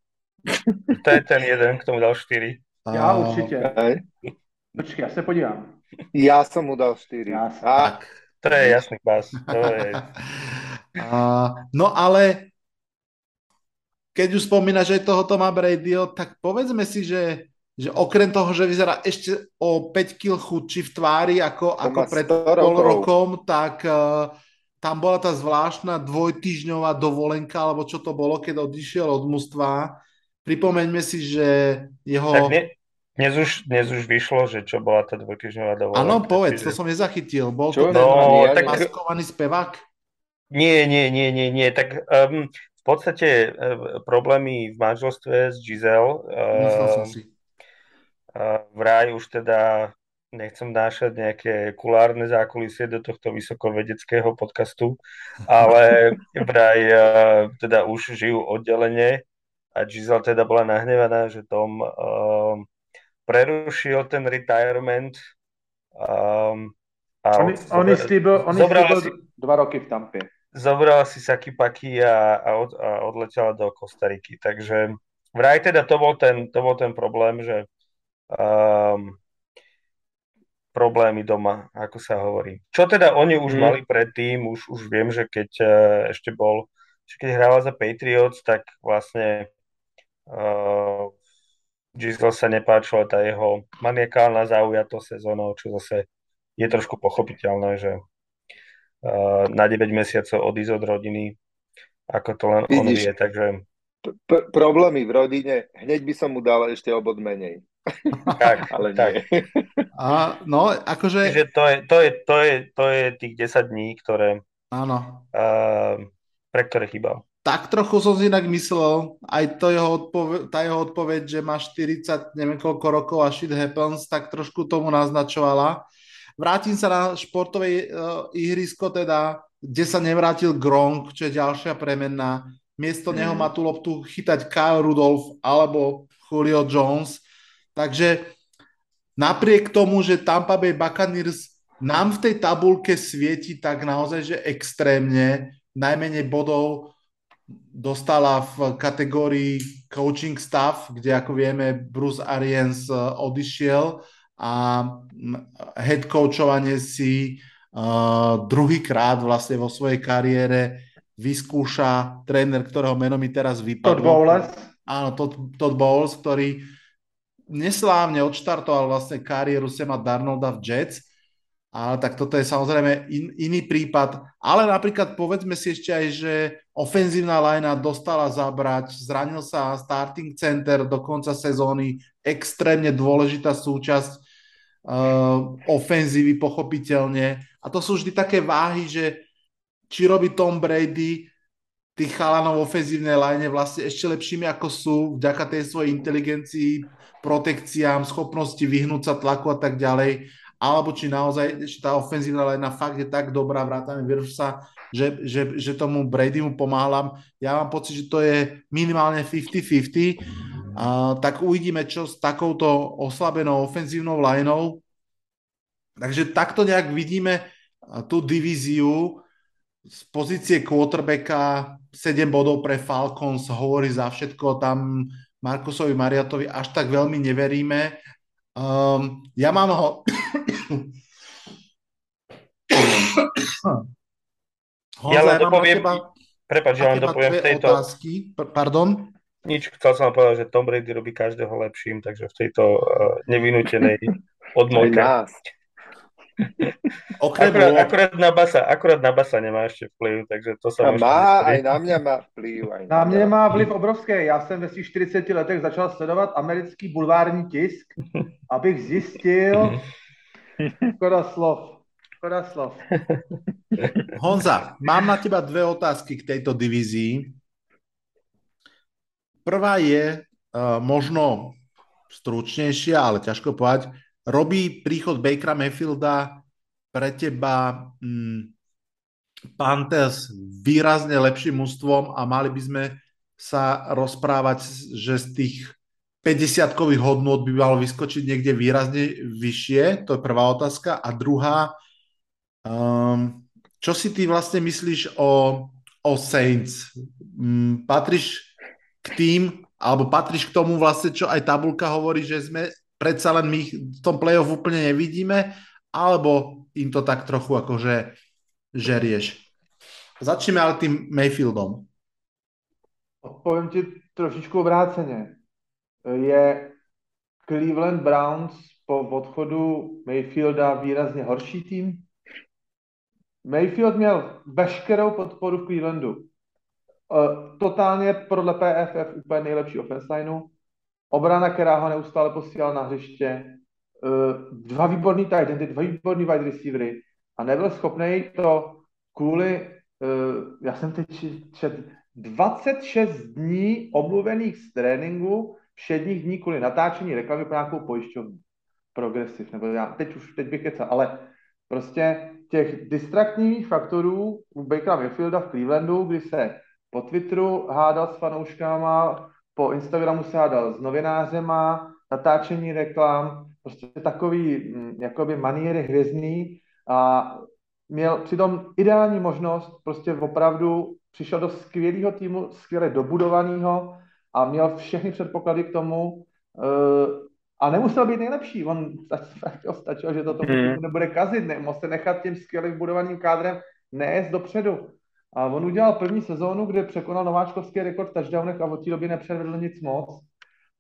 To je ten jeden, k tomu dal 4. Já Uh, určitě. Hej. Počkej, já se podívám. Ja som mu dal 4. Ja som- Tak. To je jasný pás. To je... Uh, no ale keď už spomínaš aj toho Toma Bradyho, tak povedzme si, že, že okrem toho, že vyzerá ešte o 5 kg chudší v tvári ako, ako pred 100 pol rokom, tak uh, tam bola tá zvláštna dvojtyžňová dovolenka, alebo čo to bolo, keď odišiel od mužstva. Pripomeňme si, že jeho... Tak ne, dnes, už, dnes už vyšlo, že čo bola tá dvojtyžňová dovolenka. Áno, povedz, to čiže- som nezachytil. Bol Čo? to ten No, Ja tak maskovaný spevák? Nie, nie, nie, nie, nie. Tak um, v podstate uh, problémy v manželstve s Giselle uh, uh, vraj už teda nechcem nášať nejaké kulárne zákulisie do tohto vysokovedeckého podcastu, ale vraj uh, teda už žijú oddelenie a Giselle teda bola nahnevaná, že Tom um, prerušil ten retirement um, a On, on, zober- slíbil, on zobral slíbil si- dva roky v Tampě. Zobrala si saky paky a, a, od, a odletela do Kostariky. Takže vraj teda to bol ten, to bol ten problém, že um, problémy doma, ako sa hovorí. Čo teda oni už Mm. mali predtým, už, už viem, že keď uh, ešte bol, že keď hrála za Patriots, tak vlastne uh, Giselle sa nepáčila tá jeho maniakálna zaujatosť sezónou, čo zase je trošku pochopiteľné, že na 9 mesiacov odísť od rodiny, ako to len on Vidíš. vie, takže p- problémy v rodine, hneď by som mu dal ešte o bod menej. tak, Ale tak. nie. A, no, akože... Čiže to je, to, je, to, je, to je tých 10 dní, ktoré, Áno. uh, pre ktoré chýbal. Tak trochu som si inak myslel, aj to jeho odpoveď, tá jeho odpoveď, že má 40, neviem koľko rokov a shit happens, tak trošku tomu naznačovala. Vrátim sa na športové uh, ihrisko, teda, kde sa nevrátil Gronk, čo je ďalšia premenná. Miesto mm. neho má tú loptu chytať Kyle Rudolph alebo Julio Jones. Takže napriek tomu, že Tampa Bay Buccaneers nám v tej tabulke svieti tak naozaj, že extrémne, najmenej bodov dostala v kategórii coaching staff, kde ako vieme Bruce Arians eh, odišiel a head coachovanie si uh, druhýkrát vlastne vo svojej kariére vyskúša tréner, ktorého meno mi teraz vypadlo. Todd Bowles. Áno, Todd, Todd Bowles, ktorý neslávne odštartoval vlastne kariéru Sema Darnolda v Jets ale tak toto je samozrejme in, iný prípad. Ale napríklad povedzme si ešte aj, že ofenzívna lajna dostala zabrať, zranil sa starting center do konca sezóny, extrémne dôležitá súčasť uh, ofenzívy pochopiteľne. A to sú vždy také váhy, že či robí Tom Brady tých chalanov v ofenzívnej line vlastne ešte lepšími ako sú vďaka tej svojej inteligencii, protekciám, schopnosti vyhnúť sa tlaku a tak ďalej alebo či naozaj ešte tá ofenzívna lena fakt je tak dobrá, vrátane Virsa, že, že, že tomu Brady mu pomáham. Ja mám pocit, že to je minimálne 50-50. Uh, tak uvidíme, čo s takouto oslabenou ofenzívnou lineou. Takže takto nejak vidíme tú divíziu z pozície quarterbacka 7 bodov pre Falcons hovorí za všetko, tam Markusovi Mariatovi až tak veľmi neveríme. Um, ja mám ho... Honza, ja len dopoviem... Teba, Prepač, ja len dopoviem v tejto... Otázky. Pardon? Nič, chcel som povedať, že Tom Brady robí každého lepším, takže v tejto uh, nevinútenej odmolke. Okrem akurát, akurát, na basa, akurát na basa nemá ešte vplyv, takže to sa má, aj na mňa má vplyv. Aj na, na mňa má vliv obrovský. Já jsem ve svých 40 letech začal sledovat americký bulvární tisk, abych zjistil, škoda slov, škoda slov. Honza, mám na teba dve otázky k tejto divízii. Prvá je uh, možno stručnejšia, ale ťažko povedať Robí príchod Bakera Mayfielda pre teba mm, Panthers výrazne lepším mústvom a mali by sme sa rozprávať, že z tých 50-kových hodnôt by malo vyskočiť niekde výrazne vyššie? To je prvá otázka. A druhá, um, čo si ty vlastne myslíš o, o Saints? Um, patríš k tým, alebo patríš k tomu vlastne, čo aj tabulka hovorí, že sme predsa len my v tom play-off úplne nevidíme, alebo im to tak trochu akože žerieš. Začneme ale tým Mayfieldom. Odpovím ti trošičku obráceně. Je Cleveland Browns po odchodu Mayfielda výrazně horší tým? Mayfield měl veškerou podporu v Clevelandu. Totálně podle PFF úplně nejlepší offense obrana, která ho neustále posílala na hřiště, eh, dva výborný tight endy, dva výborný wide receivery. A nebyl schopný to kvůli, eh, já jsem teď čet 26 dní omluvených z tréninku, všedních dní kvůli natáčení reklamy pro nějakou pojišťovnu. Progressiv, nebo já teď už, teď bych kecal, ale prostě těch distraktních faktorů u Bakera Mayfielda v Clevelandu, kdy se po Twitteru hádal s fanouškama, po Instagramu se hádal s novinářema, natáčení reklam, prostě takový mm, jakoby maníry hvězdný a měl přitom ideální možnost, prostě opravdu přišel do skvělého týmu, skvěle dobudovaného a měl všechny předpoklady k tomu uh, a nemusel být nejlepší, on stačil, že to tomu hmm. nebude kazit, nemohl se nechat tím skvělým budovaným kádrem nejezd dopředu. A on udělal první sezónu, kde překonal nováčkovský rekord v touchdownech a od té doby nepředvedl nic moc.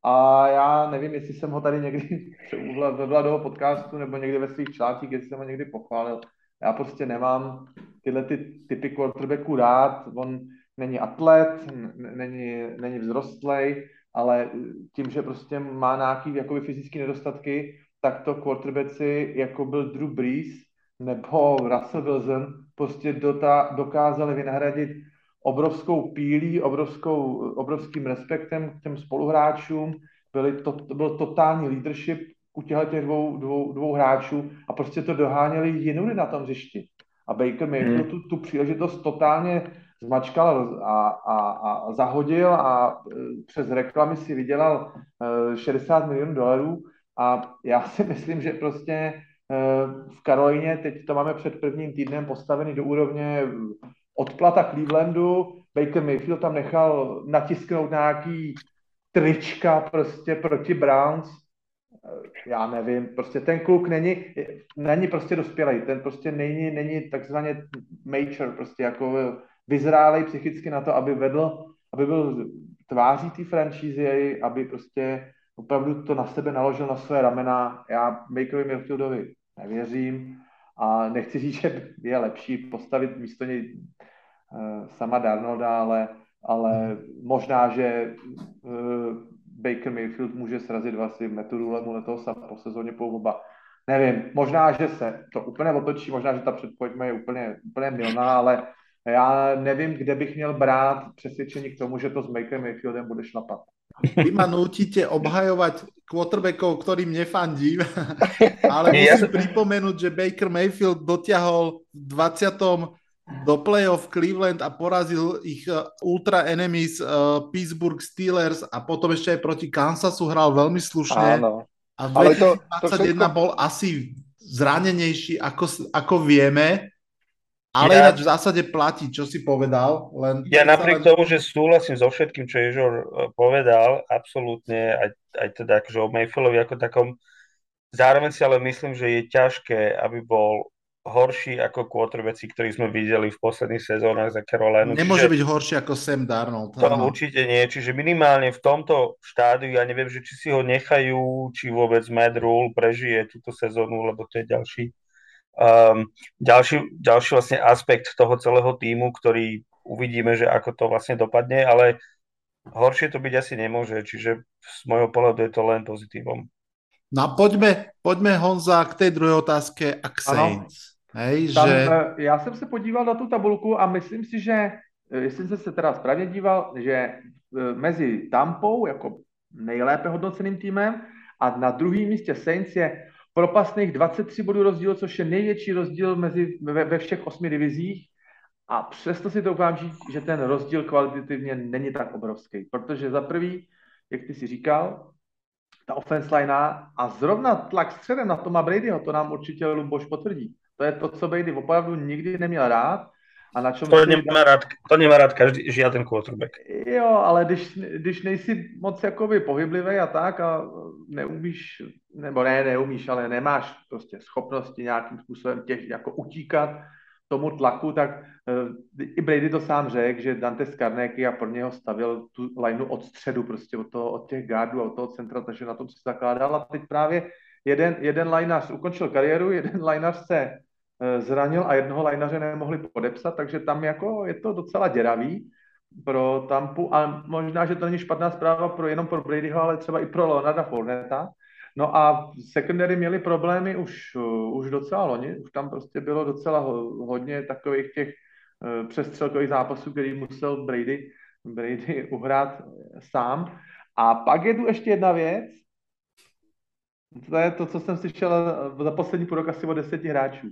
A já nevím, jestli jsem ho tady někdy ve Vladoho podcastu nebo někdy ve svých článcích, jestli jsem ho někdy pochválil. Já prostě nemám tyhle ty typy quarterbacku rád. On není atlet, není, není vzrostlej, ale tím, že prostě má nějaký jakoby fyzické nedostatky, tak to quarterbacki, jako byl Drew Brees nebo Russell Wilson, prostě dota, dokázali vynahradit obrovskou pílí, obrovskou, obrovským respektem k těm spoluhráčům, byly to, to byl totální leadership u těchto těch dvou, dvou, dvou hráčů a prostě to doháněli jinudy na tom hřišti. A Baker Mayfield hmm. tu, tu příležitost totálně zmačkal a, a, a zahodil a e, přes reklamy si vydělal 60 e, milionů dolarů a já si myslím, že prostě v Karolíně, teď to máme před prvním týdnem postavený do úrovně odplata Clevelandu, Baker Mayfield tam nechal natisknout nějaký trička prostě proti Browns, já nevím, prostě ten kluk není, není prostě dospělý, ten prostě není, není takzvaně mature, prostě jako vyzrálej psychicky na to, aby vedl, aby byl tváří té franšízy, aby prostě opravdu to na sebe naložil na své ramena. Já Bakerovi Milfieldovi nevěřím a nechci říct, že je lepší postavit místo něj uh, sama Darnolda, ale, ale možná, že uh, Baker Mayfield může srazit vlastně metodu lemu letos a po sezóně po oba. Nevím, možná, že se to úplně otočí, možná, že ta předpověď je úplně, úplně milná, ale já nevím, kde bych měl brát přesvědčení k tomu, že to s Baker Mayfieldem bude šlapat. Vy ma nutíte obhajovať quarterbackov, ktorým nefandím, ale musím pripomenúť, že Baker Mayfield dotiahol v 20 do playoff Cleveland a porazil ich uh, ultra enemies uh, Pittsburgh Steelers a potom ešte aj proti Kansasu hral veľmi slušne. Áno. A v 2021 to, to všetko... bol asi zranenejší, ako, ako vieme, ale ja, ináč v zásade platí, čo si povedal. Len ja napriek len... tomu, že súhlasím so všetkým, čo Ježor uh, povedal, absolútne, aj, aj teda akože o Mayfieldovi ako takom, zároveň si ale myslím, že je ťažké, aby bol horší ako quarterbacki, ktorí sme videli v posledných sezónach za Carolina. Nemôže čiže, byť horší ako Sam Darnold. To áno. určite nie, čiže minimálne v tomto štádiu, ja neviem, že či si ho nechajú, či vôbec Mad Rule prežije túto sezónu, lebo to je ďalší, um, ďalší, ďalší vlastne aspekt toho celého týmu, ktorý uvidíme, že ako to vlastne dopadne, ale horšie to byť asi nemôže, čiže z môjho pohľadu je to len pozitívom. No a poďme, poďme Honza k tej druhej otázke a k Saints. Hej, Tam, že... Eh, já jsem se podíval na tu tabulku a myslím si, že, eh, jestli jsem se teda správně díval, že eh, mezi Tampou jako nejlépe hodnoceným týmem a na druhém místě Saints je propastných 23 bodů rozdíl, což je největší rozdíl mezi, ve, ve všech osmi divizích. A přesto si to říct, že ten rozdíl kvalitativně není tak obrovský, protože za prvý, jak ty si říkal, ta offense line a zrovna tlak středem na Toma Bradyho, to nám určitě Luboš potvrdí. To je to, co Brady opravdu nikdy neměl rád. A na čem to, nemá rád, to nemá rád každý, žiaden quarterback. Jo, ale když, když nejsi moc jakoby pohyblivý a tak a neumíš, nebo ne, neumíš, ale nemáš prostě schopnosti nějakým způsobem těch jako utíkat, tomu tlaku, tak uh, i Brady to sám řekl, že Dante Skarnéky a pro něho stavil tu lineu od středu, prostě od, toho, od těch gardů a od toho centra, takže na tom se zakládal a teď právě jeden, jeden lineař ukončil kariéru, jeden lineař se zranil a jednoho lineaře nemohli podepsat, takže tam jako je to docela děravý pro Tampu a možná, že to není špatná zpráva pro, jenom pro Bradyho, ale třeba i pro Leonarda Fourneta, No a secondary měli problémy už, uh, už docela loni, už tam prostě bylo docela hodně takových těch uh, přestřelkových zápasů, který musel Brady, Brady uhrát sám. A pak je tu ještě jedna věc, to je to, co jsem slyšel za poslední půl rok asi o deseti hráčů.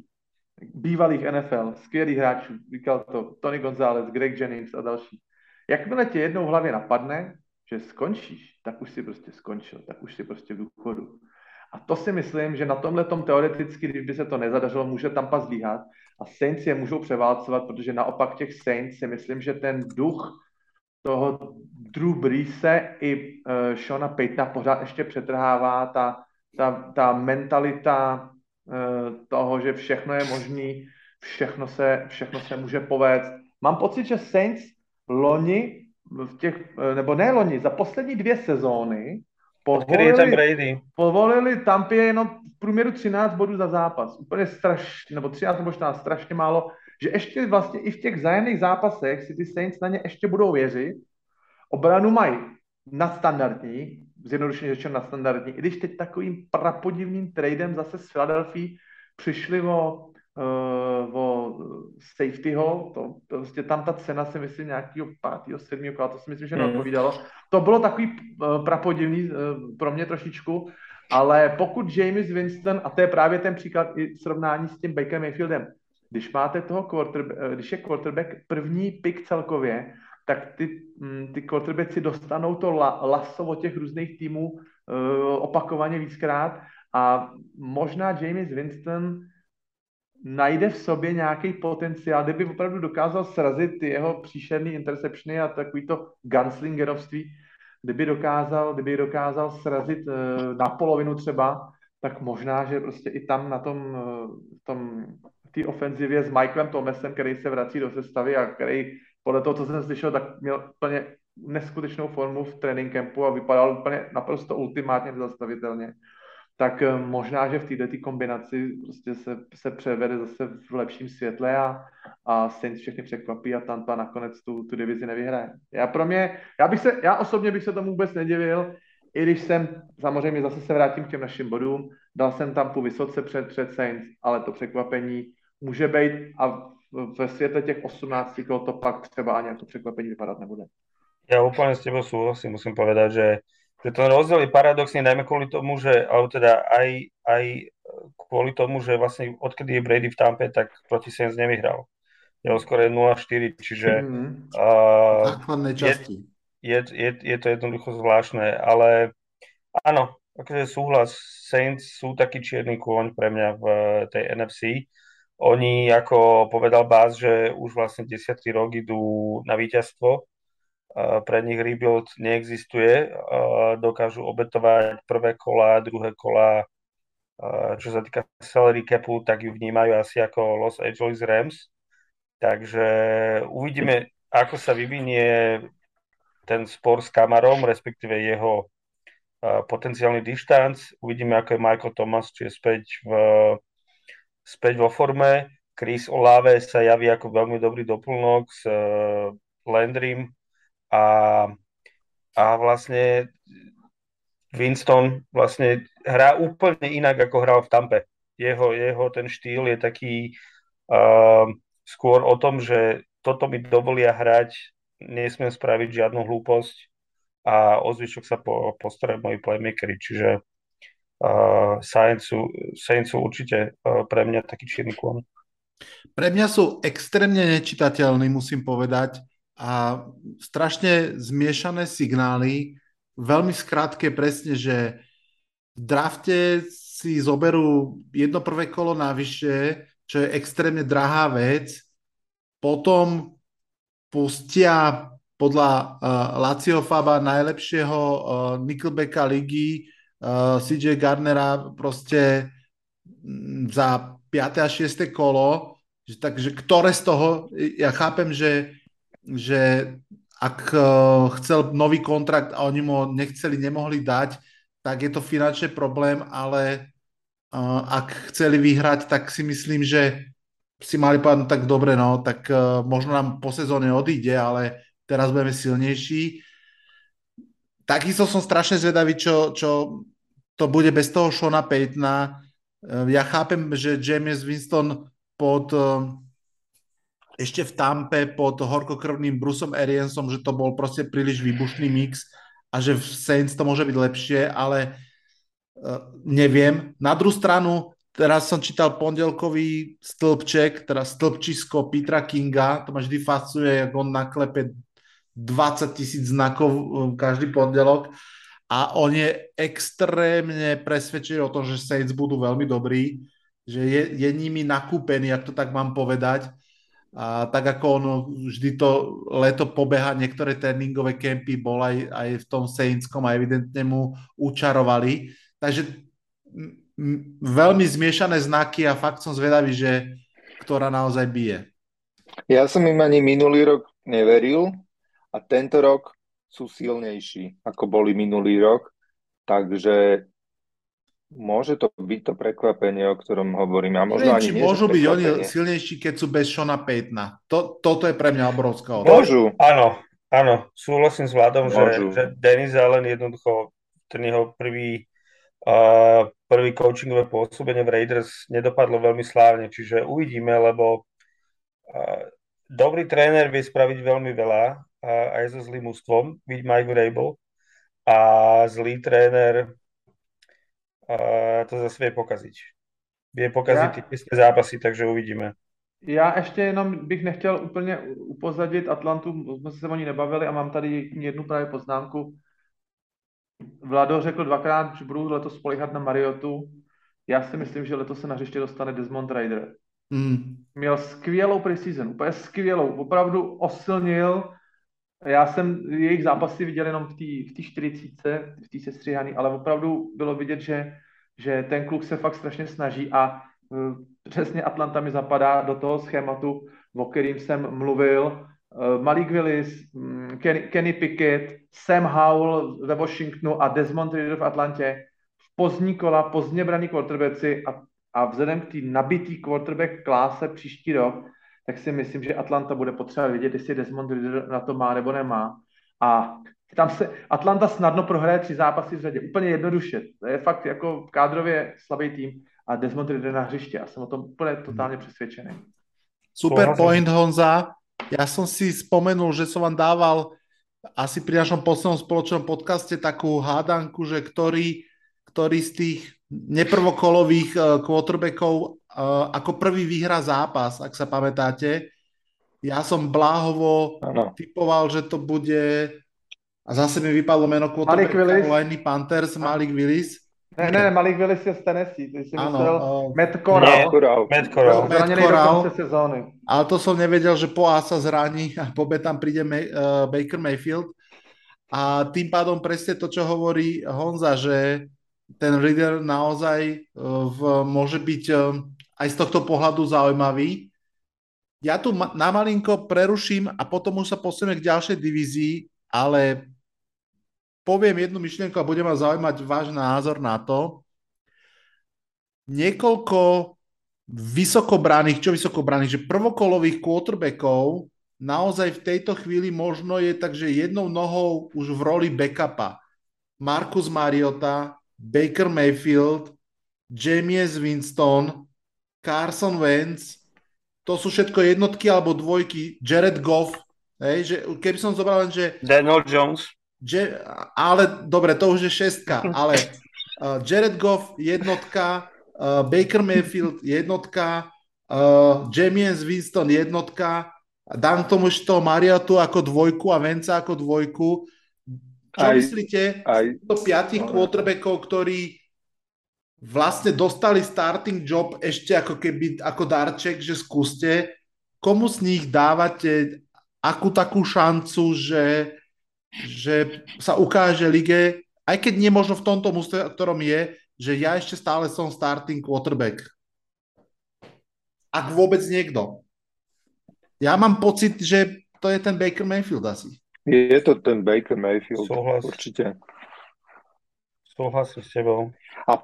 Bývalých NFL, skvělých hráčů. Říkal to Tony González, Greg Jennings a další. Jakmile tě jednou v hlavě napadne, že skončíš, tak už si prostě skončil, tak už si prostě v důchodu. A to si myslím, že na tomhle tom teoreticky, když by se to nezadařilo, může Tampa zlíhat a Saints je můžou převálcovat, protože naopak těch Saints si myslím, že ten duch toho Drew Breese i uh, Shona Paytona pořád ještě přetrhává ta, ta, ta mentalita toho, že všechno je možný, všechno se, všechno se může povést. Mám pocit, že Saints loni v těch, eh, nebo ne loni, za poslední dvě sezóny povolili, povolili Tampě jenom v průměru 13 bodů za zápas. Úplně strašně, nebo 13 nebo 14, strašně málo, že ještě vlastně i v těch zájemných zápasech si ty Saints na ně ještě budou věřit. Obranu mají nadstandardní, zjednodušeně řečeno na standardní. I když teď takovým prapodivným tradem zase z Philadelphia přišli o, uh, o safetyho, to, to prostě tam ta cena si myslím nějakého pátého, sedmého kola, to si myslím, že neodpovídalo. To bylo takový uh, prapodivný uh, pro mě trošičku, ale pokud James Winston, a to je právě ten příklad i srovnání s tím Baker Mayfieldem, když máte toho quarterback, když je quarterback první pick celkově, tak ty, mm, ty quarterbacki dostanou to la, laso od těch různých týmů uh, opakovaně víckrát a možná James Winston najde v sobě nějaký potenciál, kdyby opravdu dokázal srazit ty jeho příšerný interceptiony a takový to gunslingerovství, kdyby dokázal, kdyby dokázal srazit uh, na polovinu třeba, tak možná, že prostě i tam na tom, uh, tom té ofenzivě s Michaelem Thomasem, který se vrací do sestavy a který podle toho, co jsem slyšel, tak měl úplně neskutečnou formu v trénink campu a vypadal úplně naprosto ultimátně zastavitelně. Tak eh, možná, že v této kombinaci prostě se, se převede zase v lepším světle a, a Saints všechny překvapí a Tampa nakonec tu, tu divizi nevyhraje. Já pro mě, já, bych se, já osobně bych se tomu vůbec nedivil, i když jsem, samozřejmě zase se vrátím k těm našim bodům, dal jsem tam po vysoce před, před Saints, ale to překvapení může být a ve světle těch 18 kol to pak třeba ani jako překvapení vypadat nebude. Ja úplne s tebou súhlasím, musím povedať, že, že ten rozdiel je paradoxný najmä kvôli tomu, že, alebo teda aj, aj kvôli tomu, že vlastne odkedy je Brady v Tampe, tak proti Saints nevyhral. Jeho skoro je 0-4, čiže mm-hmm. uh, je, je, je, je to jednoducho zvláštne, ale áno, akože súhlas, Saints sú taký čierny kôň pre mňa v tej NFC. Oni, ako povedal Bás, že už vlastne 10. rok idú na víťazstvo. Pre nich rebuild neexistuje. Dokážu obetovať prvé kola, druhé kola. Čo sa týka salary capu, tak ju vnímajú asi ako Los Angeles Rams. Takže uvidíme, ako sa vyvinie ten spor s Kamarom, respektíve jeho potenciálny dištanc. Uvidíme, ako je Michael Thomas, či je späť v späť vo forme. Chris Olave sa javí ako veľmi dobrý doplnok s uh, Landrym a, a vlastne Winston vlastne hrá úplne inak, ako hral v Tampe. Jeho, jeho ten štýl je taký uh, skôr o tom, že toto mi dovolia hrať, nesmiem spraviť žiadnu hlúposť a o zvyšok sa po, postarajú moji playmakery, čiže uh, sú určite uh, pre mňa taký čierny klon. Pre mňa sú extrémne nečitateľní, musím povedať, a strašne zmiešané signály. Veľmi skrátke presne, že v drafte si zoberú jedno prvé kolo navyše, čo je extrémne drahá vec. Potom pustia podľa uh, Lacio Faba najlepšieho uh, Nickelbacka ligy uh, eh, CJ Gardnera proste mm, za 5. a 6. kolo, že, takže ktoré z toho, ja chápem, že, že ak uh, chcel nový kontrakt a oni mu nechceli, nemohli dať, tak je to finančný problém, ale uh, ak chceli vyhrať, tak si myslím, že si mali povedať, no tak dobre, no, tak uh, možno nám po sezóne odíde, ale teraz budeme silnejší takisto som strašne zvedavý, čo, čo to bude bez toho Shona Paytona. Eh, ja chápem, že James Winston pod eh, ešte v Tampe pod horkokrvným Brusom Ariansom, že to bol proste príliš výbušný mix a že v Saints to môže byť lepšie, ale uh, neviem. Na druhú stranu, teraz som čítal pondelkový stĺpček, teda stĺpčisko Petra Kinga, to ma vždy fascuje, jak on naklepe 20 tisíc znakov každý pondelok a on je extrémne presvedčený o tom, že Saints budú veľmi dobrí, že je, je nimi nakúpený, ak to tak mám povedať. A tak ako on vždy to leto pobeha, niektoré tréningové kempy bol aj, aj v tom Saintskom a evidentne mu učarovali. Takže m- veľmi zmiešané znaky a fakt som zvedavý, že ktorá naozaj bije. Ja som im ani minulý rok neveril a tento rok sú silnejší, ako boli minulý rok. Takže môže to byť to prekvapenie, o ktorom hovorím. A možno Neviem, ani či môžu byť oni silnejší, keď sú bez Shona Paytona. To, toto je pre mňa obrovská otázka. Môžu. Áno, áno, súhlasím s Vladom, že, že Denis Allen jednoducho ten jeho prvý, uh, prvý coachingové pôsobenie v Raiders nedopadlo veľmi slávne, čiže uvidíme, lebo uh, dobrý tréner vie spraviť veľmi veľa uh, aj so zlým ústvom, byť Mike Vrabel, a zlý tréner uh, to zase vie pokaziť. Vie pokaziť ja... ty zápasy, takže uvidíme. Já ještě jenom bych nechtěl úplně upozadit Atlantu, jsme se o ní nebavili a mám tady jednu právě poznámku. Vlado řekl dvakrát, že budu letos spolehat na Mariotu. Já si myslím, že letos se na hřiště dostane Desmond Rider. Mm. Měl skvělou preseason, úplně skvělou, opravdu osilnil. Já jsem jejich zápasy viděl jenom v té v 40, v té sestříhaný, ale opravdu bylo vidět, že, že ten kluk se fakt strašně snaží a uh, přesně Atlanta mi zapadá do toho schématu, o kterým jsem mluvil. Uh, Malik Willis, um, Kenny, Kenny Pickett, Sam Howell ve Washingtonu a Desmond Ridder v Atlantě. V pozdní kola, pozdně braný quarterbacki a, a vzhledem k té nabitý quarterback kláse příští rok, tak si myslím, že Atlanta bude potřebovat vědět, jestli Desmond Ridder na to má nebo nemá. A tam se Atlanta snadno prohraje tři zápasy v řadě. Úplně jednoduše. To je fakt jako kádrově slabý tým a Desmond Ridder na hřiště. A jsem o tom úplně totálně přesvědčený. Super point, Honza. Ja som si spomenul, že som vám dával asi pri našom poslednom spoločnom podcaste takú hádanku, že ktorý, ktorý z tých neprvokolových uh, quarterbackov uh, ako prvý vyhrá zápas, ak sa pamätáte. Ja som bláhovo ano. typoval, že to bude a zase mi vypadlo meno quarterbacka Carolina Panthers, Malik Willis. Ne, ne, ne, Malik Willis je z Tennessee, ty si ano, myslel uh, Matt Corral. Matt Corral. Matt Corral. Sezóny. Ale to som nevedel, že po A sa zraní a po B tam príde May, uh, Baker Mayfield. A tým pádom presne to, čo hovorí Honza, že ten Reader naozaj uh, v, môže byť uh, aj z tohto pohľadu zaujímavý. Ja tu ma, na malinko preruším a potom už sa posunieme k ďalšej divízii, ale poviem jednu myšlienku a bude ma zaujímať váš názor na to. Niekoľko vysokobraných, čo vysokobraných, že prvokolových quarterbackov naozaj v tejto chvíli možno je takže jednou nohou už v roli backupa. Marcus Mariota, Baker Mayfield, James Winston, Carson Wentz, to sú všetko jednotky alebo dvojky, Jared Goff, hej, že keby som zobral len, že... Daniel Jones. Je, ale dobre, to už je šestka, ale uh, Jared Goff jednotka, uh, Baker Mayfield jednotka, uh, James Winston jednotka, dám k tomu ešte toho Mariotu ako dvojku a Venca ako dvojku. Čo aj, myslíte aj, to piatich no, quarterbackov, ktorí vlastne dostali starting job ešte ako keby ako darček, že skúste, komu z nich dávate akú takú šancu, že že sa ukáže lige, aj keď nie možno v tomto mústve, ktorom je, že ja ešte stále som starting quarterback. Ak vôbec niekto. Ja mám pocit, že to je ten Baker Mayfield asi. Je to ten Baker Mayfield, Súhlas. určite. Súhlasím s tebou. A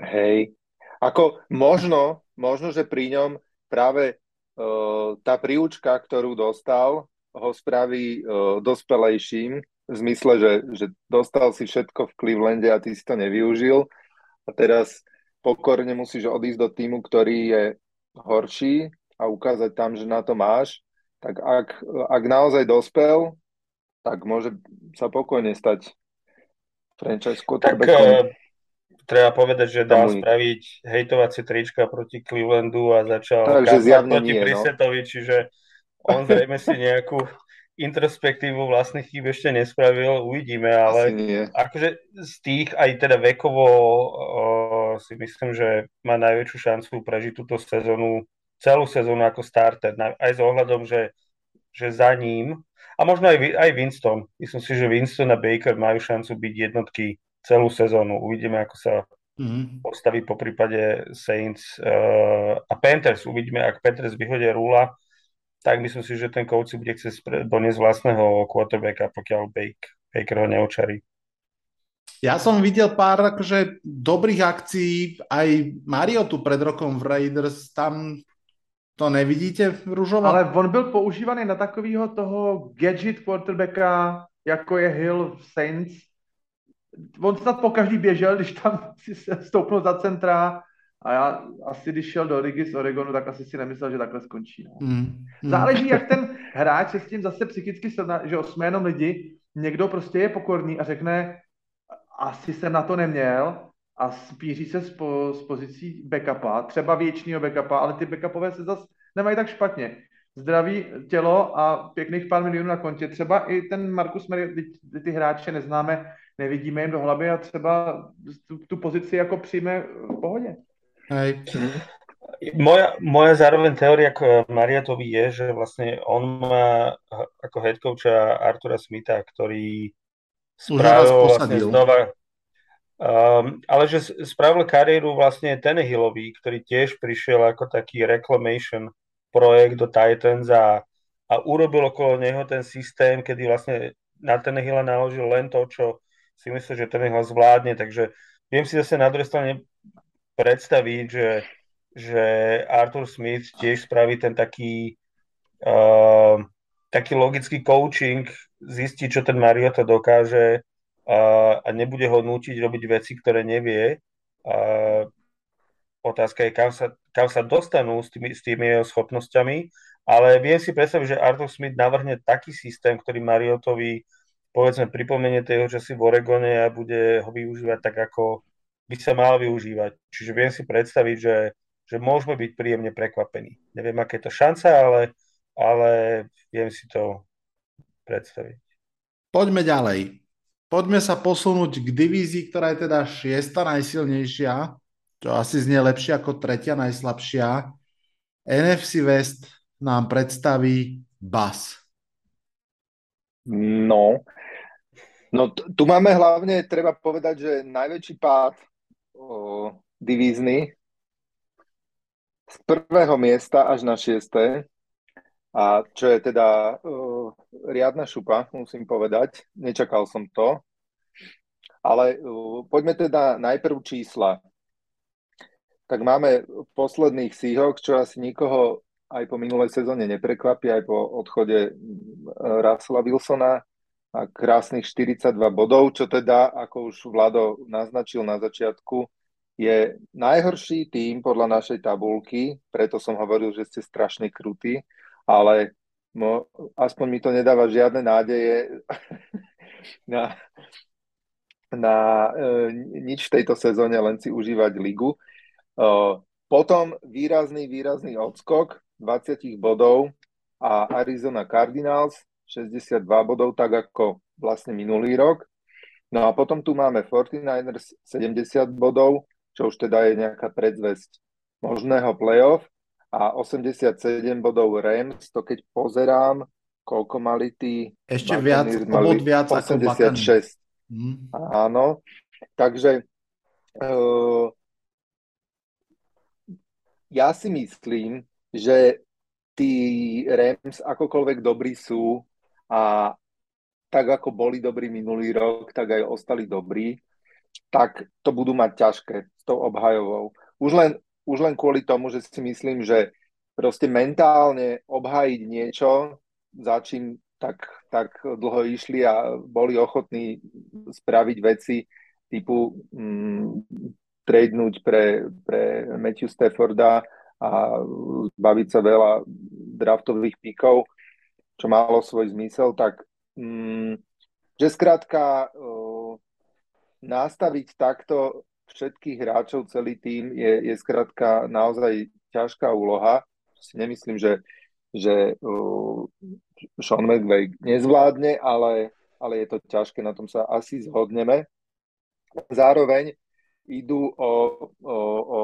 hej, ako možno, možno, že pri ňom práve uh, tá príučka, ktorú dostal, ho spraví uh, dospelejším, v zmysle, že, že dostal si všetko v Clevelande a ty si to nevyužil. A teraz pokorne musíš odísť do týmu, ktorý je horší a ukázať tam, že na to máš, tak ak, ak naozaj dospel, tak môže sa pokojne stať franchise quarterbackom. Tak, uh, treba povedať, že dá spraviť hejtovacie trička proti Clevelandu a začal Takže proti nie, Brissettovi, no. čiže on zrejme si nejakú introspektívu vlastných chýb ešte nespravil, uvidíme, ale akože z tých aj teda vekovo uh, si myslím, že má najväčšiu šancu prežiť túto sezónu, celú sezónu ako starter, aj s ohľadom, že, že za ním, a možno aj, aj Winston, myslím si, že Winston a Baker majú šancu byť jednotky celú sezónu, uvidíme, ako sa mm-hmm. postaví po prípade Saints uh, a Panthers, uvidíme, ak Panthers vyhodia Rula, tak myslím si, že ten coach si bude chcieť doniesť vlastného quarterbacka, pokiaľ Baker, Baker ho neočarí. Ja som videl pár akože dobrých akcií, aj Mario tu pred rokom v Raiders, tam to nevidíte, Ružova? Ale on byl používaný na takového toho gadget quarterbacka, jako je Hill v Saints. On snad po každý běžel, když tam si stoupnul za centra a já asi, když šel do ligy z Oregonu, tak asi si nemyslel, že takhle skončí. No. Mm, mm. Záleží, jak ten hráč se s tím zase psychicky srovná, že jsme jenom lidi, někdo prostě je pokorný a řekne, asi jsem na to neměl a spíří se z, po, z pozicí backupa, třeba věčního backupa, ale ty backupové se zase nemají tak špatně. Zdravý tělo a pěkných pár milionů na kontě. Třeba i ten Markus Mary, ty, ty hráče neznáme, nevidíme jim do hlavy a třeba tu, tu pozici jako přijme v pohodě. Hej. Moja, moja zároveň teória k Mariatovi je, že vlastne on má ako head coacha Artura Smitha, ktorý spravil vlastne znova um, ale že spravil kariéru vlastne Hillový, ktorý tiež prišiel ako taký reclamation projekt do Titans a, a urobil okolo neho ten systém, kedy vlastne na Hilla naložil len to, čo si myslel, že Hill zvládne, takže viem si zase na druhej strane predstaviť, že, že Arthur Smith tiež spraví ten taký, uh, taký logický coaching, zistí, čo ten Mariota dokáže uh, a nebude ho nútiť robiť veci, ktoré nevie. Uh, otázka je, kam sa, kam sa dostanú s tými, s tými jeho schopnosťami, ale viem si predstaviť, že Arthur Smith navrhne taký systém, ktorý Mariotovi povedzme pripomenie toho časy v Oregone a bude ho využívať tak, ako by sa mal využívať. Čiže viem si predstaviť, že, že môžeme byť príjemne prekvapení. Neviem, aké je to šanca, ale, ale viem si to predstaviť. Poďme ďalej. Poďme sa posunúť k divízii, ktorá je teda šiesta najsilnejšia, čo asi znie lepšie ako tretia najslabšia. NFC West nám predstaví BAS. No, no tu máme hlavne, treba povedať, že najväčší pád o, divízny z prvého miesta až na šiesté. A čo je teda uh, riadna šupa, musím povedať. Nečakal som to. Ale uh, poďme teda najprv čísla. Tak máme posledných Seahawks, čo asi nikoho aj po minulej sezóne neprekvapí, aj po odchode Russella Wilsona a krásnych 42 bodov, čo teda, ako už Vlado naznačil na začiatku, je najhorší tým podľa našej tabulky, preto som hovoril, že ste strašne krutí, ale mo, aspoň mi to nedáva žiadne nádeje na, na e, nič v tejto sezóne, len si užívať ligu. E, potom výrazný, výrazný odskok 20 bodov a Arizona Cardinals 62 bodov, tak ako vlastne minulý rok. No a potom tu máme 49ers 70 bodov, čo už teda je nejaká predzvesť možného playoff a 87 bodov Rams, to keď pozerám, koľko mali tí... Ešte viac, mali viac 86. Ako mm. Áno, takže uh, ja si myslím, že tí Rams akokoľvek dobrí sú, a tak ako boli dobrí minulý rok, tak aj ostali dobrí, tak to budú mať ťažké s tou obhajovou. Už len, už len kvôli tomu, že si myslím, že proste mentálne obhajiť niečo, za čím tak, tak dlho išli a boli ochotní spraviť veci typu mm, tradenúť pre, pre Matthew Stafforda a zbaviť sa veľa draftových pikov, čo malo svoj zmysel, tak mm, že skrátka uh, nastaviť takto všetkých hráčov, celý tým je, je skrátka naozaj ťažká úloha. Si nemyslím, že, že uh, Sean McVay nezvládne, ale, ale je to ťažké, na tom sa asi zhodneme. Zároveň idú o, o, o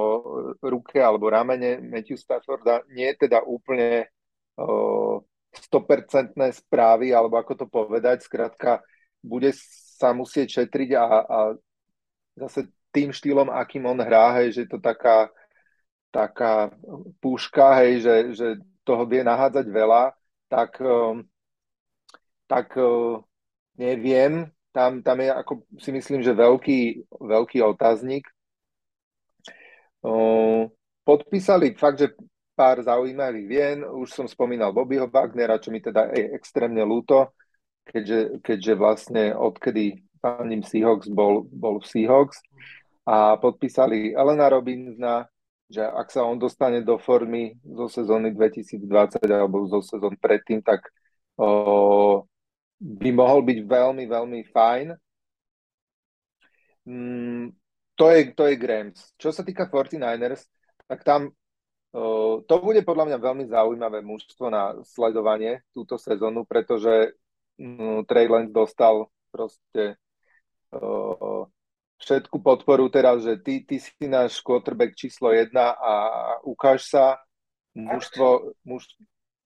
ruke alebo ramene Matthew Stafforda nie teda úplne o, 100% správy, alebo ako to povedať, skrátka bude sa musieť šetriť a, a zase tým štýlom, akým on hrá, hej, že to taká, taká púška, hej, že, že toho vie nahádzať veľa, tak, um, tak uh, neviem, tam, tam je, ako si myslím, že veľký, veľký otáznik. Uh, podpísali fakt, že pár zaujímavých vien. Už som spomínal Bobbyho Wagnera, čo mi teda je extrémne ľúto, keďže, keďže vlastne odkedy fandím Seahawks, bol, bol v Seahawks a podpísali Elena Robinsona, že ak sa on dostane do formy zo sezóny 2020 alebo zo sezón predtým, tak o, by mohol byť veľmi, veľmi fajn. Mm, to je, to je Grams. Čo sa týka 49ers, tak tam to bude podľa mňa veľmi zaujímavé mužstvo na sledovanie túto sezónu, pretože uh, Trey Lance dostal proste uh, všetku podporu teraz, že ty, ty si náš quarterback číslo jedna a ukáž sa mužstvo... Muž...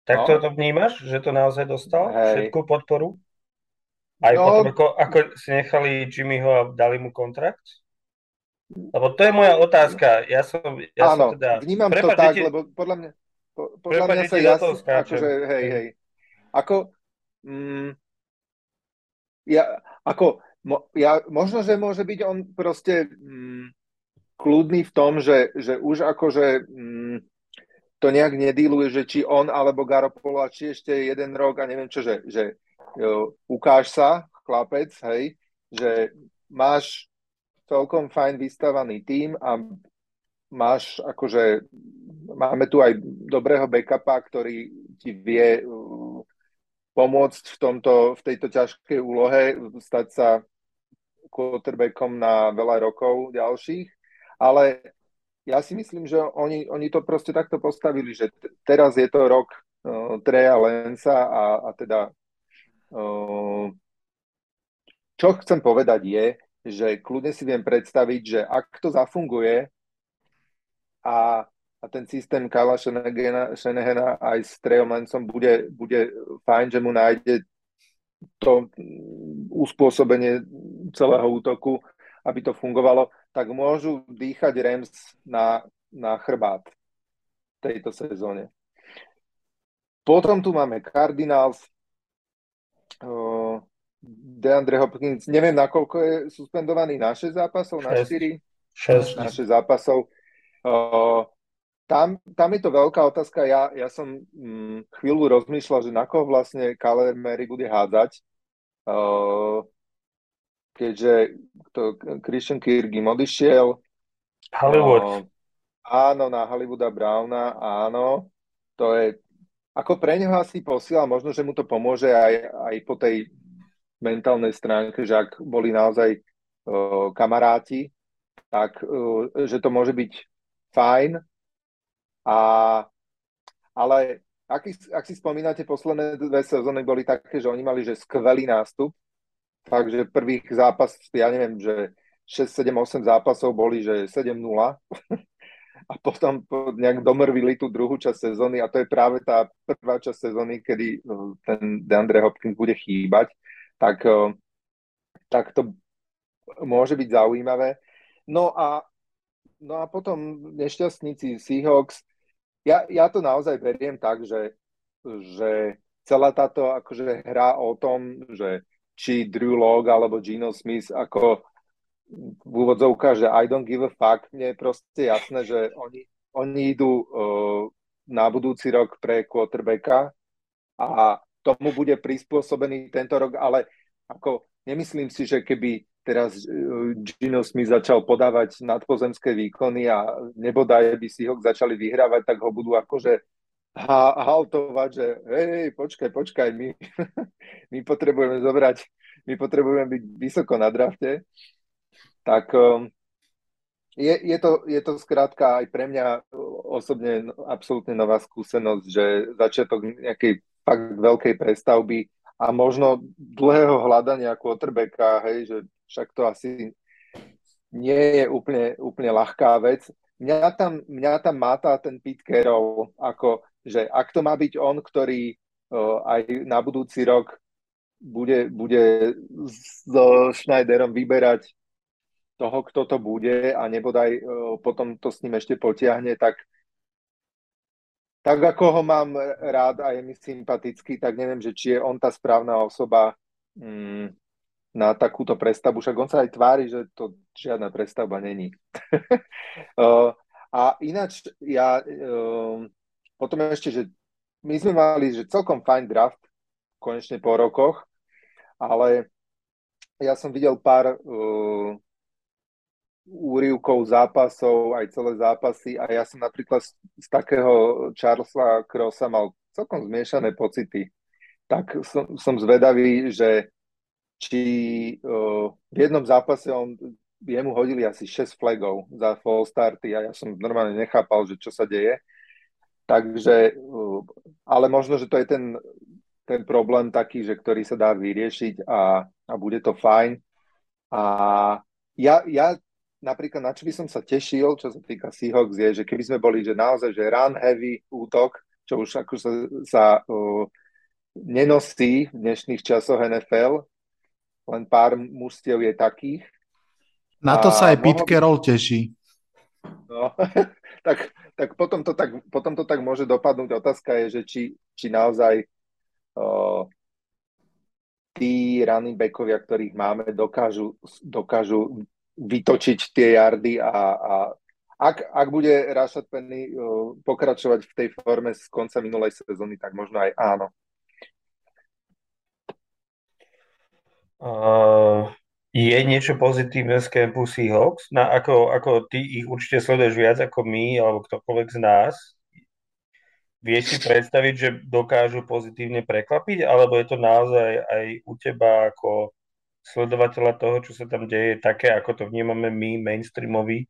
Tak no. to vnímaš, že to naozaj dostal? Hej. Všetku podporu? Aj no, potom, ako, ako si nechali Jimmyho a dali mu kontrakt? Lebo to je moja otázka. Ja som, ja Áno, som teda... vnímam Prepač, to tak, ti... lebo podľa mňa, po, podľa Prepač, mňa sa jasne, akože, hej, hej. Ako, mm, ja, ako, mo, ja, možno, že môže byť on proste mm, kľudný v tom, že, že už akože mm, to nejak nedíluje, že či on alebo Garopolo a či ešte jeden rok a neviem čo, že, že jo, ukáž sa, chlapec, hej, že máš celkom fajn vystavaný tým a máš akože, máme tu aj dobrého backupa, ktorý ti vie uh, pomôcť v, tomto, v tejto ťažkej úlohe, stať sa quarterbackom na veľa rokov ďalších, ale ja si myslím, že oni, oni to proste takto postavili, že t- teraz je to rok uh, Treja Lensa a, a teda uh, čo chcem povedať je, že kľudne si viem predstaviť, že ak to zafunguje a, a ten systém Kala Shanahana aj s Treomancom bude, bude fajn, že mu nájde to uspôsobenie celého útoku, aby to fungovalo, tak môžu dýchať Rams na, na chrbát tejto sezóne. Potom tu máme Cardinals, DeAndre Hopkins, neviem, nakoľko je suspendovaný na 6 zápasov, na 4? 6. Na 6 zápasov. Uh, tam, tam je to veľká otázka. Ja, ja som mm, chvíľu rozmýšľal, že na koho vlastne Kaler Mary bude hádzať. Uh, keďže to Christian Kirgim odišiel. Hollywood. Uh, áno, na Hollywooda Browna, áno. To je, ako pre neho asi posiela, možno, že mu to pomôže aj, aj po tej mentálnej stránke, že ak boli naozaj uh, kamaráti, tak uh, že to môže byť fajn. A, ale ak, ak si spomínate, posledné dve sezóny boli také, že oni mali že skvelý nástup. Takže prvých zápas, ja neviem, že 6, 7, 8 zápasov boli, že 7-0 a potom nejak domrvili tú druhú časť sezóny a to je práve tá prvá časť sezóny, kedy ten DeAndre Hopkins bude chýbať tak, eh, tak to môže byť zaujímavé. No a, no a potom nešťastníci Seahawks, ja, ja to naozaj beriem tak, že, že celá táto akože hra o tom, že či Drew Log alebo Gino Smith ako v úvodzovkách, že I don't give a fuck, mne je proste jasné, že oni, oni idú uh, na budúci rok pre quarterbacka a tomu bude prispôsobený tento rok, ale ako nemyslím si, že keby teraz e, Gino Smith začal podávať nadpozemské výkony a nebodaj by si ho začali vyhrávať, tak ho budú akože ha- haltovať, že hej, počkaj, počkaj, my, my potrebujeme zobrať, my potrebujeme byť vysoko na drafte. Tak um, je, je, to, je to skrátka aj pre mňa osobne absolútne nová skúsenosť, že začiatok nejakej fakt veľkej prestavby a možno dlhého hľadania quarterbacka, hej, že však to asi nie je úplne, úplne ľahká vec. Mňa tam, mňa tam máta ten Pete Carroll, ako, že ak to má byť on, ktorý uh, aj na budúci rok bude, bude so Schneiderom vyberať toho, kto to bude a nebodaj uh, potom to s ním ešte potiahne, tak tak ako ho mám rád a je mi sympatický, tak neviem, že či je on tá správna osoba mm, na takúto prestavbu. Však on sa aj tvári, že to žiadna prestavba není. a ináč, ja uh, potom ešte, že my sme mali že celkom fajn draft, konečne po rokoch, ale ja som videl pár uh, úrivkov zápasov, aj celé zápasy a ja som napríklad z, z takého Charlesa Crossa mal celkom zmiešané pocity. Tak som, som zvedavý, že či uh, v jednom zápase on, jemu hodili asi 6 flagov za full starty a ja som normálne nechápal, že čo sa deje. Takže, uh, ale možno, že to je ten, ten problém taký, že ktorý sa dá vyriešiť a, a bude to fajn. A ja, ja napríklad na čo by som sa tešil, čo sa týka Seahawks, je, že keby sme boli, že naozaj, že run heavy útok, čo už ako sa, sa uh, nenosí v dnešných časoch NFL, len pár mužstiev je takých. Na to sa aj Pete Carroll teší. No, tak, tak, potom to tak potom to tak môže dopadnúť. Otázka je, že či, či naozaj uh, tí running backovia, ktorých máme, dokážu, dokážu vytočiť tie jardy a, a ak, ak bude Rashad Penny uh, pokračovať v tej forme z konca minulej sezóny, tak možno aj áno. Uh, je niečo pozitívne z campu Seahawks? Na, ako, ako ty ich určite sleduješ viac ako my, alebo ktokoľvek z nás. Vieš si predstaviť, že dokážu pozitívne prekvapiť, alebo je to naozaj aj u teba ako sledovateľa toho, čo sa tam deje, také, ako to vnímame my, mainstreamoví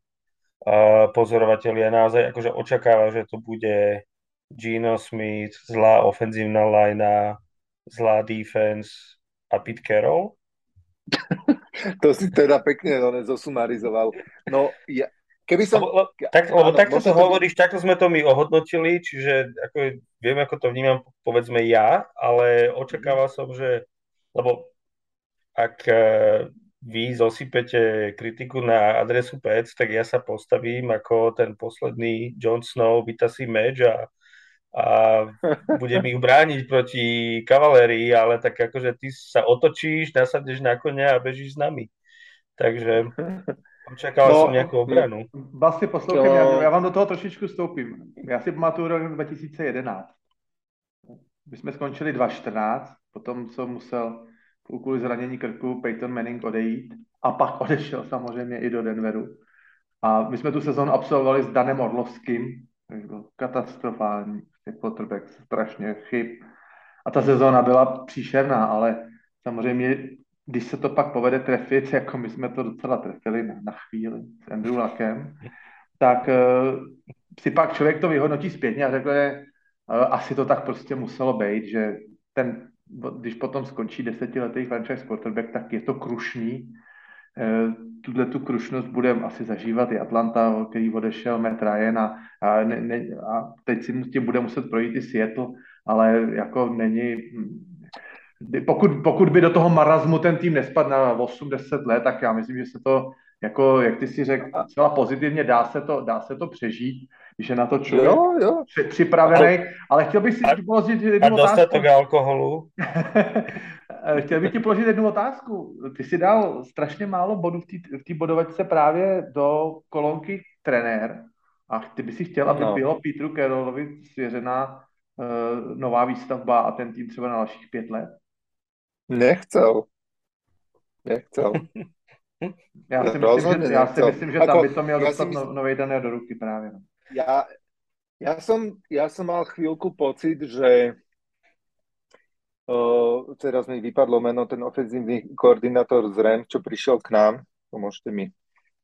uh, pozorovatelia, naozaj akože očakáva, že to bude Gino Smith, zlá ofenzívna linea, zlá defense a Pete Carroll? to si teda pekne no, zosumarizoval. No, ja, keby som... Lebo, tak, lebo áno, takto to hovoríš, takto sme to my ohodnotili, čiže ako, viem, ako to vnímam, povedzme ja, ale očakával som, že lebo ak e, vy zosypete kritiku na adresu PEC, tak ja sa postavím ako ten posledný Jon Snow, vytasí meč a, a budem ich brániť proti kavalérii, ale tak akože ty sa otočíš, nasadneš na konia a bežíš s nami. Takže očakával no, som nejakú obranu. Vlastně poslouchej, no. já, já vám do toho trošičku vstoupím. Já si pamatuju rok 2011. My jsme skončili 2.14, potom co musel kvůli zranění krku Peyton Manning odejít a pak odešel samozřejmě i do Denveru. A my jsme tu sezónu absolvovali s Danem Orlovským, který byl katastrofální, quarterback, strašně chyb. A ta sezóna byla příšerná, ale samozřejmě, když se to pak povede trefit, jako my jsme to docela trefili na, na chvíli s Andrew Luckem, tak uh, si pak člověk to vyhodnotí zpětně a řekne, uh, asi to tak prostě muselo být, že ten když potom skončí desetiletý franchise quarterback, tak je to krušný. Eh, tuhle tu krušnost budeme asi zažívat i Atlanta, který odešel Matt Ryan a, a, ne, a teď si tím bude muset projít i Seattle, ale jako není, pokud, pokud by do toho marazmu ten tým nespadl na 8-10 let, tak já myslím, že se to, jako, jak ty si řekl, celá pozitivně dá se to, dá se to přežít když je na to člověk jo, jo. připravený. Ale chtěl bych si a, položit jednu a dostatok otázku. alkoholu. chtěl bych ti položit jednu otázku. Ty jsi dal strašně málo bodů v té bodovačce právě do kolonky trenér. A ty by si chtěl, aby no. bylo Petru Carrollovi svěřená uh, nová výstavba a ten tým třeba na dalších pět let? Nechcel. Nechcel. Já si myslím, že, já si myslím, že tam by to měl dostat myslím... nový dané do ruky právě. No ja, ja, som, ja som mal chvíľku pocit, že uh, teraz mi vypadlo meno, ten ofenzívny koordinátor z REM, čo prišiel k nám, pomôžte mi.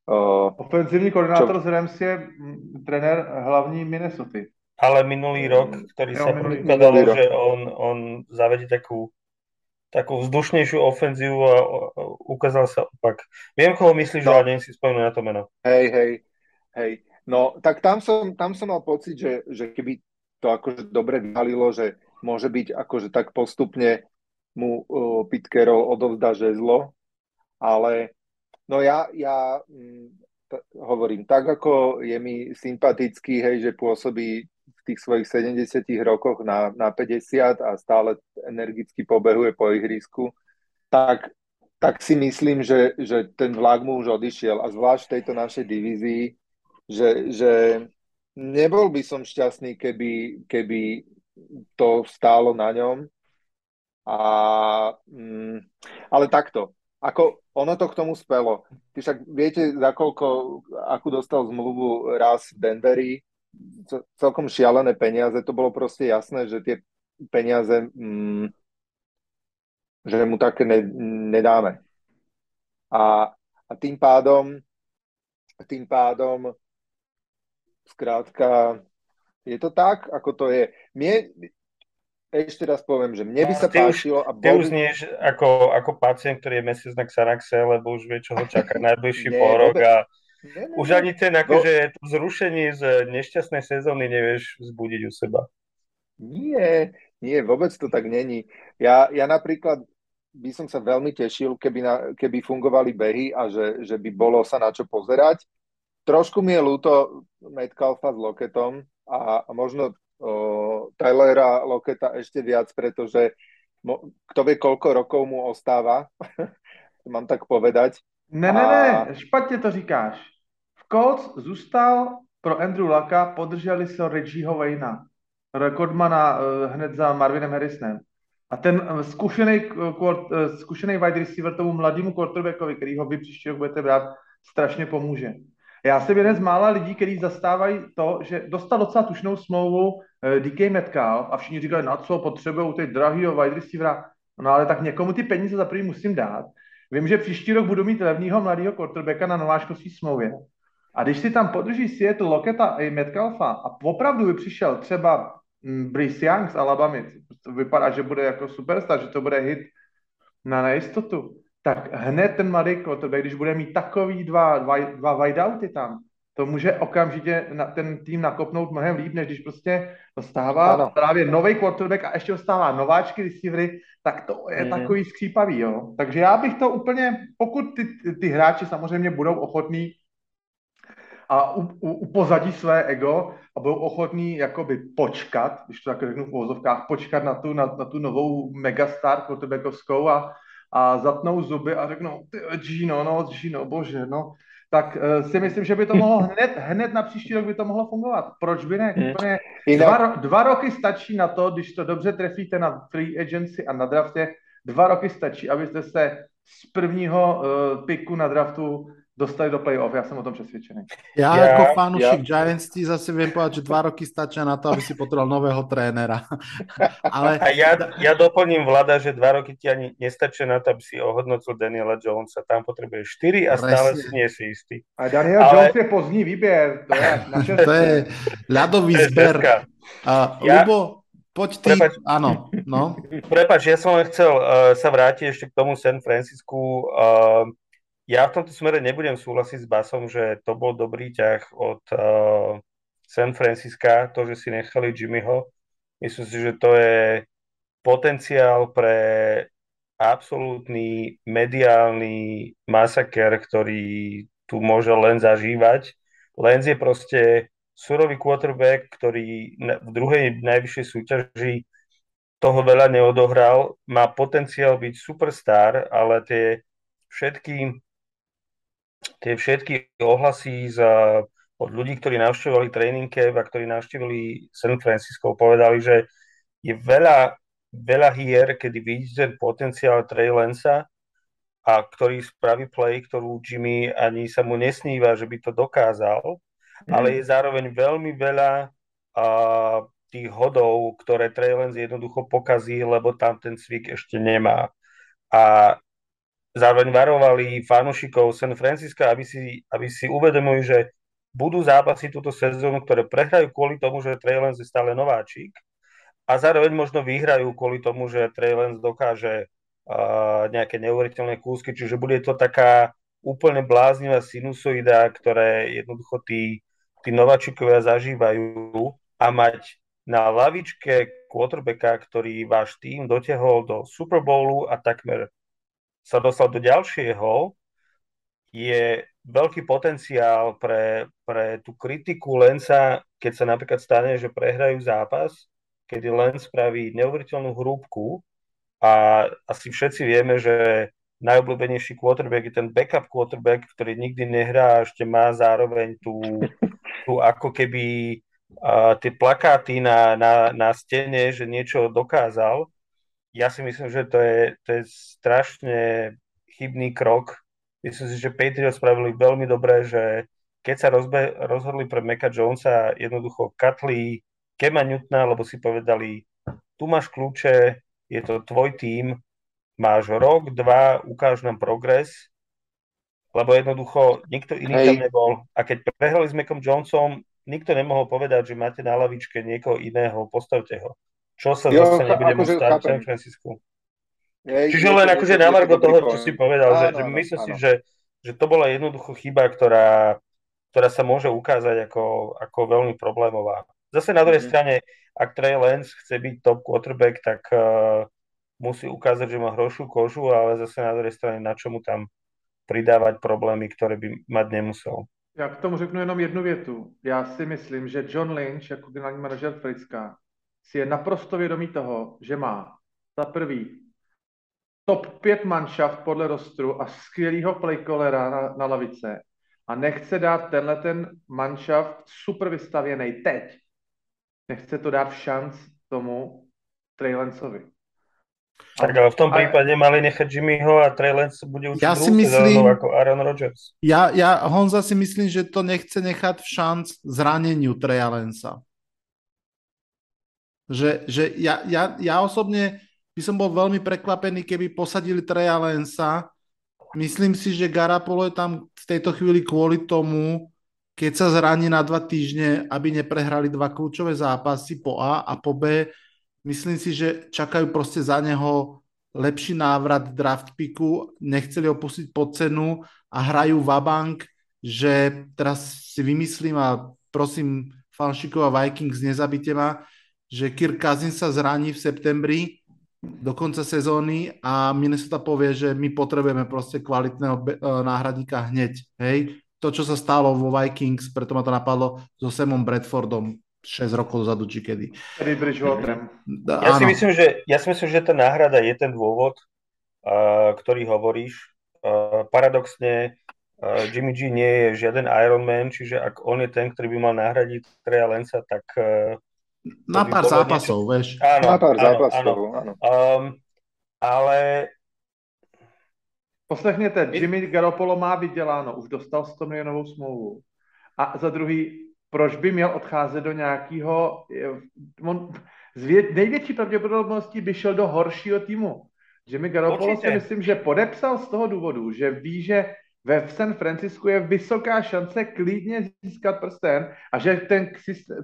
Uh, ofenzívny koordinátor čo... z REMS je trenér hlavní Minnesota. Ale minulý rok, ktorý jo, sa predpokladalo, že on, on zavedie takú takú vzdušnejšiu ofenzívu a ukázal sa opak. Viem, koho myslíš, no. ale neviem si spomenúť na to meno. Hej, hej, hej. No, tak tam som, tam som mal pocit, že, že keby to akože dobre vyhalilo, že môže byť akože tak postupne mu uh, Pitkerov odovzdá žezlo, ale no ja, ja hm, t- hovorím, tak ako je mi sympatický, hej, že pôsobí v tých svojich 70 rokoch na, na 50 a stále energicky pobehuje po ihrisku, tak, tak si myslím, že, že ten vlak mu už odišiel a zvlášť v tejto našej divízii že, že nebol by som šťastný, keby, keby to stálo na ňom. A, mm, ale takto. ako ono to k tomu spelo. Ty však viete, za koľko, akú dostal zmluvu raz v Denveri, celkom šialené peniaze, to bolo proste jasné, že tie peniaze, mm, že mu také ne, nedáme. A, a tým pádom, tým pádom, skrátka, je to tak, ako to je. Mne, ešte raz poviem, že mne by sa ty páčilo... Už, a bol... Ty už znieš ako, ako pacient, ktorý je mesiac na Xanaxe, lebo už vie, čo ho čaká najbližší pol rok a ne, ne, už ani ten akože to zrušenie z nešťastnej sezóny nevieš vzbudiť u seba. Nie, nie, vôbec to tak není. Ja, ja napríklad by som sa veľmi tešil, keby, na, keby fungovali behy a že, že by bolo sa na čo pozerať. Trošku mi je ľúto Metcalfa s Loketom a, a možno o, Tylera Loketa ešte viac, pretože mo, kto vie, koľko rokov mu ostáva, mám tak povedať. Ne, ne, ne, špatně to říkáš. V Colts zůstal pro Andrew Laka, podrželi se Reggieho Wayna, rekordmana uh, hned za Marvinem Harrisonem. A ten eh, zkušený, uh, zkušený wide receiver tomu mladému quarterbackovi, který ho vy příští rok budete brát, strašně pomůže. Já jsem jeden z mála lidí, kteří zastávají to, že dostal docela tušnou smlouvu eh, DK Metcalf a všichni říkali, na co potřebují ty drahýho wide receivera. No ale tak někomu ty peníze za první musím dát. Vím, že příští rok budu mít levného mladého quarterbacka na nováčkovské smlouvě. A když si tam podrží Seattle Loketa i Metcalfa a opravdu by přišel třeba mm, Brice Young z Alabama, vypadá, že bude jako superstar, že to bude hit na nejistotu, tak hned ten mladý quarterback, když bude mít takový dva, dva, dva wideouty tam, to může okamžitě na, ten tým nakopnout mnohem líp, než když prostě dostává ano. právě nový quarterback a ještě dostává nováčky receivery, tak to je mm. takový skřípavý, jo. Takže já bych to úplně, pokud ty, ty hráči samozřejmě budou ochotní a u, u, upozadí své ego a budou ochotní jakoby počkat, když to tak řeknu v uvozovkách, počkat na tu, na, na tu novou megastar quarterbackovskou a, a zatnou zuby a řeknou, ty Gino, no, Gino, bože, no, tak uh, si myslím, že by to mohlo hned, hned na příští rok by to mohlo fungovat. Proč by ne? Úplně dva, dva roky stačí na to, když to dobře trefíte na free agency a na draftě, dva roky stačí, abyste se z prvního uh, piku na draftu dostali do play-off, ja som o tom přesvědčený. Ja, ja ako fanúšik ja. Giants ti zase viem povedať, že dva roky stačia na to, aby si potreboval nového trénera. Ale... A ja, ja doplním vlada, že dva roky ti ani nestačia na to, aby si ohodnocil Daniela Jonesa. Tam potrebuje 4 a stále si nie si istý. A Daniel Ale... Jones je pozdní výber. To je, to je ľadový zber. Ja... Lubo, poď ty. Prepač, áno, no. Prepač, ja som len chcel uh, sa vrátiť ešte k tomu San Francisku. Uh, ja v tomto smere nebudem súhlasiť s Basom, že to bol dobrý ťah od uh, San Francisca, to, že si nechali Jimmyho. Myslím si, že to je potenciál pre absolútny mediálny masaker, ktorý tu môže len zažívať. Lenz je proste surový quarterback, ktorý v druhej najvyššej súťaži toho veľa neodohral. Má potenciál byť superstar, ale tie všetky tie všetky ohlasy z, od ľudí, ktorí navštevovali training camp a ktorí navštevovali San Francisco, povedali, že je veľa, veľa hier, kedy vidíte ten potenciál Trey Lensa a ktorý spraví play, ktorú Jimmy ani sa mu nesníva, že by to dokázal, mm. ale je zároveň veľmi veľa a, tých hodov, ktoré Trey Lens jednoducho pokazí, lebo tam ten cvik ešte nemá. A zároveň varovali fanúšikov San Francisca, aby si, aby si uvedomili, že budú zápasy túto sezónu, ktoré prehrajú kvôli tomu, že Trey Lance je stále nováčik a zároveň možno vyhrajú kvôli tomu, že Trey Lance dokáže uh, nejaké neuveriteľné kúsky, čiže bude to taká úplne bláznivá sinusoida, ktoré jednoducho tí, tí nováčikovia zažívajú. A mať na lavičke quarterbacka, ktorý váš tým dotiahol do Super Bowlu a takmer sa dostal do ďalšieho, je veľký potenciál pre, pre tú kritiku Lenca, keď sa napríklad stane, že prehrajú zápas, kedy Len spraví neuveriteľnú hrúbku a asi všetci vieme, že najobľúbenejší quarterback je ten backup quarterback, ktorý nikdy nehrá a ešte má zároveň tú, tú ako keby uh, tie plakáty na, na, na stene, že niečo dokázal ja si myslím, že to je, to je strašne chybný krok. Myslím si, že Patriots spravili veľmi dobre, že keď sa rozbe, rozhodli pre Meka Jonesa, jednoducho katli Kema Newtona, lebo si povedali, tu máš kľúče, je to tvoj tím, máš rok, dva, ukáž nám progres, lebo jednoducho nikto iný Hej. tam nebol. A keď prehrali s Mekom Jonesom, nikto nemohol povedať, že máte na lavičke niekoho iného, postavte ho. Čo sa jo, zase nebude akože stať v San Francisco. Je, Čiže je, len akože na margo toho, čo si povedal, áno, že, že myslím áno. si, že, že to bola jednoducho chyba, ktorá, ktorá sa môže ukázať ako, ako veľmi problémová. Zase na druhej mm-hmm. strane, ak Trey Lance chce byť top quarterback, tak uh, musí ukázať, že má hrošiu kožu, ale zase na druhej strane, na čomu tam pridávať problémy, ktoré by mať nemusel. Já k tomu řeknu jenom jednu větu. Já si myslím, že John Lynch jako generální manažer Fricka si je naprosto vědomý toho, že má za prvý top 5 manšaft podle rostru a skvělýho playcallera na, na lavice a nechce dát tenhle ten manšaft super vystavěný teď. Nechce to dát v šanc tomu Trailencovi. Tak ale v tom prípade mali nechať Jimmyho a Trey Lance bude určite ja si myslím, ako Aaron Rodgers. Ja, ja Honza si myslím, že to nechce nechať v šanc zraneniu Treja Lensa. Že, že ja, ja, ja osobne by som bol veľmi prekvapený, keby posadili Treja Lensa. Myslím si, že Garapolo je tam v tejto chvíli kvôli tomu, keď sa zraní na dva týždne, aby neprehrali dva kľúčové zápasy po A a po B, Myslím si, že čakajú proste za neho lepší návrat draft picku, nechceli opustiť pod cenu a hrajú vabank, že teraz si vymyslím a prosím fanšikov a Vikings, nezabite ma, že Kirk Cousins sa zraní v septembri do konca sezóny a Minnesota povie, že my potrebujeme proste kvalitného e, náhradníka hneď. Hej? To, čo sa stalo vo Vikings, preto ma to napadlo so Samom Bradfordom 6 rokov dozadu, či kedy. Bridgewater. Ja si, myslím, že, ja si myslím, že tá náhrada je ten dôvod, uh, ktorý hovoríš. Uh, paradoxne, uh, Jimmy G nie je žiaden Ironman, čiže ak on je ten, ktorý by mal nahradiť Treja Lensa, tak... Uh, na pár zápasov, niečo... vieš. Áno, na pár áno, zápasov, áno. áno. Um, ale Poslechněte, Jimmy Garoppolo má vyděláno, už dostal 100 milionovou smlouvu. A za druhý, proč by měl odcházet do nějakého... On z vě, největší pravděpodobností by šel do horšího týmu. Jimmy Garoppolo si myslím, že podepsal z toho důvodu, že ví, že ve San Francisku je vysoká šance klidně získat prsten a že ten,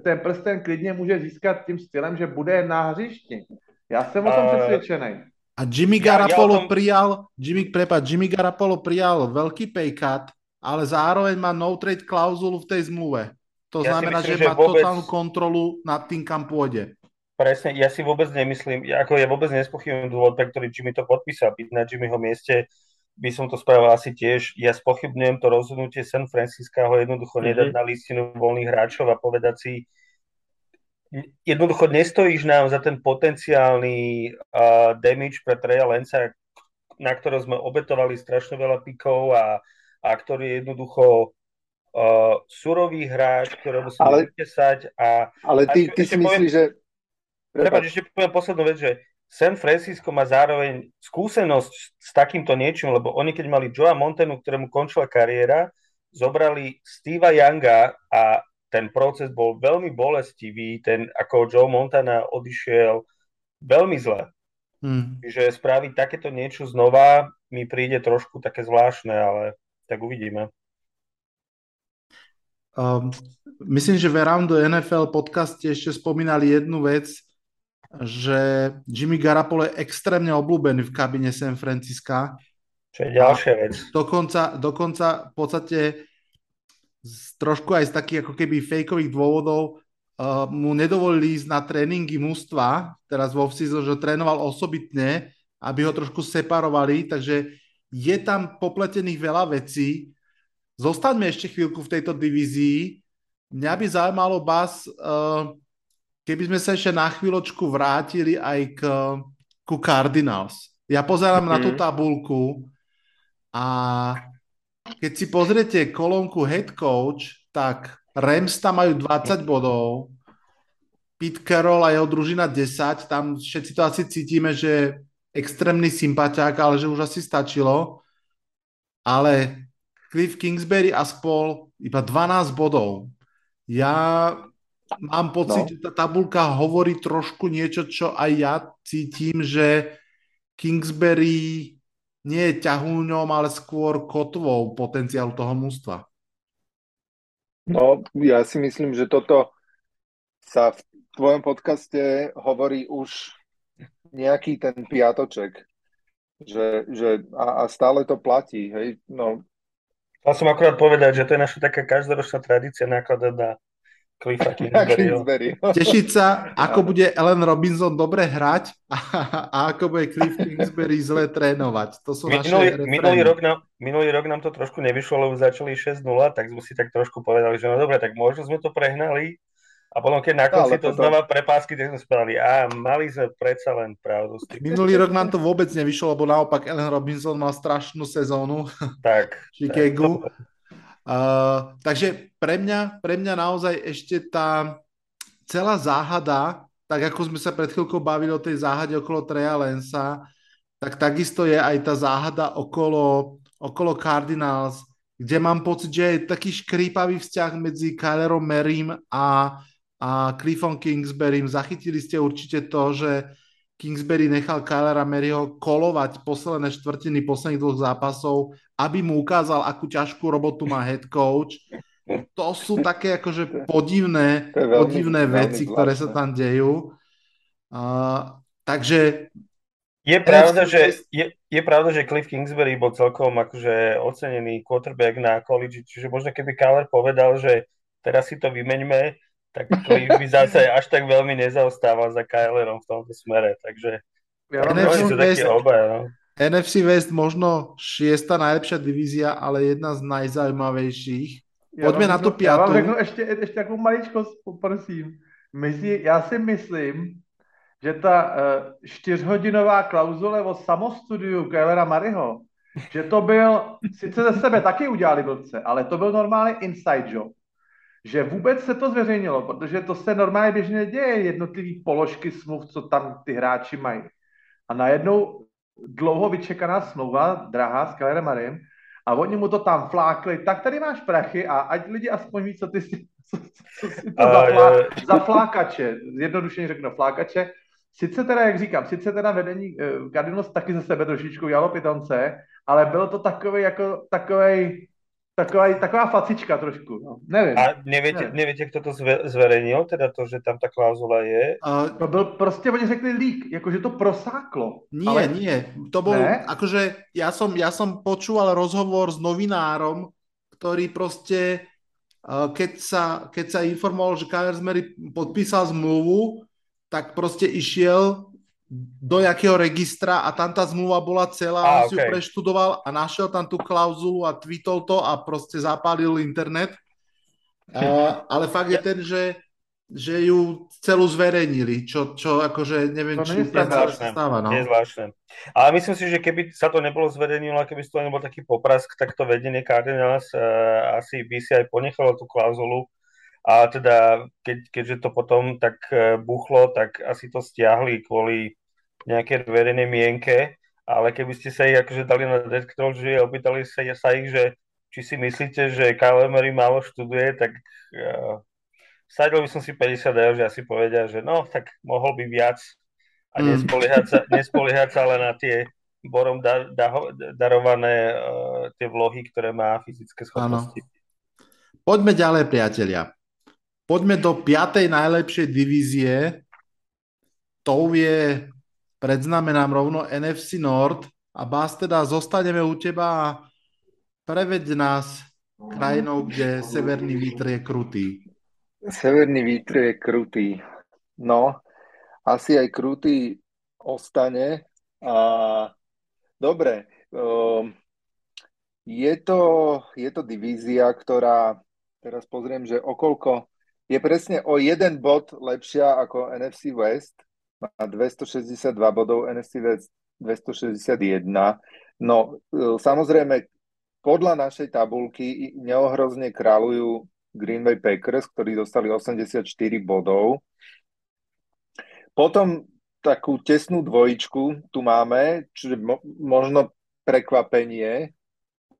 ten prsten klidně může získat tím stylem, že bude na hřišti. Já jsem o tom uh, přesvědčený. A Jimmy Garapolo ja, ja tom... prijal, Jimmy, prepad, Jimmy Garapolo prijal veľký pay cut, ale zároveň má no trade klauzulu v tej zmluve. To ja znamená, myslím, že, že má vôbec... totálnu kontrolu nad tým, kam pôjde. Presne, ja si vôbec nemyslím, ako ja vôbec nespochybňujem dôvod, pre ktorý Jimmy to podpísal. Byť na Jimmyho mieste by som to spravil asi tiež. Ja spochybňujem to rozhodnutie San Francisca ho jednoducho mm-hmm. nedať na listinu voľných hráčov a povedať si, jednoducho nestojíš nám za ten potenciálny uh, damage pre Treja Lenca, na ktorého sme obetovali strašne veľa pikov a, a ktorý jednoducho uh, surový hráč, ktorého musíme ale, vytesať. A, ale ty, a ty si myslíš, že... Prepač, ešte poviem poslednú vec, že San Francisco má zároveň skúsenosť s takýmto niečím, lebo oni keď mali Joea Montanu, ktorému končila kariéra, zobrali Steva Younga a ten proces bol veľmi bolestivý, ten ako Joe Montana odišiel veľmi zle. Hmm. Čiže spraviť takéto niečo znova mi príde trošku také zvláštne, ale tak uvidíme. Um, myslím, že v Around the NFL podcaste ešte spomínali jednu vec, že Jimmy Garapolo je extrémne obľúbený v kabine San Francisca. Čo je ďalšia vec. Dokonca, dokonca v podstate z, trošku aj z takých ako keby fejkových dôvodov uh, mu nedovolili ísť na tréningy mústva, teraz vo season, že trénoval osobitne, aby ho trošku separovali, takže je tam popletených veľa vecí, Zostaňme ešte chvíľku v tejto divízii. Mňa by zaujímalo, Bas, uh, keby sme sa ešte na chvíľočku vrátili aj k, ku Cardinals. Ja pozerám mm-hmm. na tú mhm. tabulku a keď si pozriete kolónku head coach, tak Rams tam majú 20 bodov, Pete Carroll a jeho družina 10, tam všetci to asi cítime, že extrémny sympatiák, ale že už asi stačilo. ale Cliff Kingsbury a spol iba 12 bodov. Ja mám pocit, no. že tá tabulka hovorí trošku niečo, čo aj ja cítim, že Kingsbury nie je ťahúňom, ale skôr kotvou potenciálu toho mústva. No, ja si myslím, že toto sa v tvojom podcaste hovorí už nejaký ten piatoček, že, že a, a stále to platí, hej, no. Chcel som akurát povedať, že to je naša taká každoročná tradícia nakladať na Cliffa Kingsbury. Tešiť sa, ako bude Ellen Robinson dobre hrať a, a ako bude Cliff Kingsbury zle trénovať. To sú minulý, naše minulý rok, nám, minulý rok nám to trošku nevyšlo, lebo začali 6-0, tak sme si tak trošku povedali, že no dobre, tak možno sme to prehnali, a potom, keď na konci to toto... znova prepásky, tak sme spravili, a mali sme predsa len pravdu. Minulý rok nám to vôbec nevyšlo, lebo naopak Ellen Robinson mal strašnú sezónu tak, Chicago. Tak, takže pre mňa, pre mňa naozaj ešte tá celá záhada, tak ako sme sa pred chvíľkou bavili o tej záhade okolo Treja Lensa, tak takisto je aj tá záhada okolo, okolo Cardinals, kde mám pocit, že je taký škrípavý vzťah medzi Kylerom Merim a a Cliffom Kingsberrym. Zachytili ste určite to, že Kingsbury nechal Kylera Maryho kolovať posledné štvrtiny posledných dvoch zápasov, aby mu ukázal, akú ťažkú robotu má head coach. To sú také akože podivné, veľmi, podivné veľmi veci, veľmi ktoré sa tam dejú. Uh, takže je pravda, že, je, je pravda, že Cliff Kingsbury bol celkom akože ocenený quarterback na college, čiže možno keby Kyler povedal, že teraz si to vymeňme, tak to by zase až tak veľmi nezaostával za Kylerom v tomto smere, takže ja NFC, sú West, obaja, no. NFC West možno šiesta najlepšia divízia, ale jedna z najzaujímavejších. Poďme ja na tu piatu. Já vám řeknu ještě, ještě takovou maličkost, prosím. Mezi, já si myslím, že ta uh, čtyřhodinová klauzule o samostudiu Kylera Mariho, že to byl, sice ze sebe taky udělali blbce, ale to byl normálně inside job že vůbec se to zveřejnilo, protože to se normálně běžně děje, jednotlivý položky smluv, co tam ty hráči mají. A najednou dlouho vyčekaná smlouva, drahá, s Kellerem Marim, a oni mu to tam flákli, tak tady máš prachy a ať lidi aspoň ví, co ty si, co, co si to za, flá, za flákače, zjednodušeně řeknu flákače. Sice teda, jak říkám, sice teda vedení uh, Cardinals taky ze sebe trošičku jalo pitance, ale bylo to takový jako takový Taková, taková facička trošku, no. nevím. A neviete, nevím. neviete, kto to zverejnil, teda to, že tam ta klauzula je? Uh, to byl prostě, oni řekli lík, jakože to prosáklo. Nie, ale... nie, to bol, ne? akože ja som, ja som počúval rozhovor s novinárom, ktorý proste, uh, keď sa, keď sa informoval, že Kyler Mary podpísal zmluvu, tak proste išiel do jakého registra a tam tá zmluva bola celá, a, on okay. si ju preštudoval a našiel tam tú klauzulu a tweetol to a proste zapálil internet. A, ale fakt je ten, že, že ju celú zverejnili, čo, čo akože neviem, to či úplne sa stáva. No. Je zvláštne. Ale myslím si, že keby sa to nebolo zverejnilo a keby to nebol taký poprask, tak to vedenie Cardinals uh, asi by si aj ponechalo tú klauzulu, a teda keď, keďže to potom tak uh, buchlo, tak asi to stiahli kvôli nejaké verejnej mienke, ale keby ste sa ich akože dali na dead že opýtali sa, sa ich, že či si myslíte, že Kyle Emery málo študuje, tak uh, sadil by som si 50 eur, že asi povedia, že no, tak mohol by viac a mm. nespoliehať sa, nespoliehať sa ale na tie Borom da, da, darované uh, tie vlohy, ktoré má fyzické schopnosti. Ano. Poďme ďalej, priatelia. Poďme do piatej najlepšej divízie. Tou je predznamenám rovno NFC Nord a Bás teda zostaneme u teba a preveď nás krajinou, kde severný vítr je krutý. Severný vítr je krutý. No, asi aj krutý ostane. A dobre, um, je to, je to divízia, ktorá, teraz pozriem, že okolko, je presne o jeden bod lepšia ako NFC West, má 262 bodov, NFC 261. No, e, samozrejme, podľa našej tabulky neohrozne kráľujú Green Bay Packers, ktorí dostali 84 bodov. Potom takú tesnú dvojičku tu máme, čiže mo- možno prekvapenie.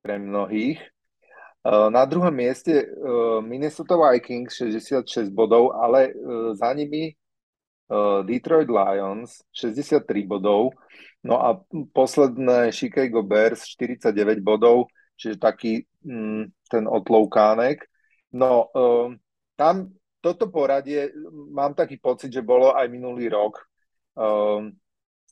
pre mnohých. Na druhom mieste Minnesota Vikings 66 bodov, ale za nimi Detroit Lions 63 bodov, no a posledné Chicago Bears 49 bodov, čiže taký mm, ten otloukánek. No tam toto poradie, mám taký pocit, že bolo aj minulý rok.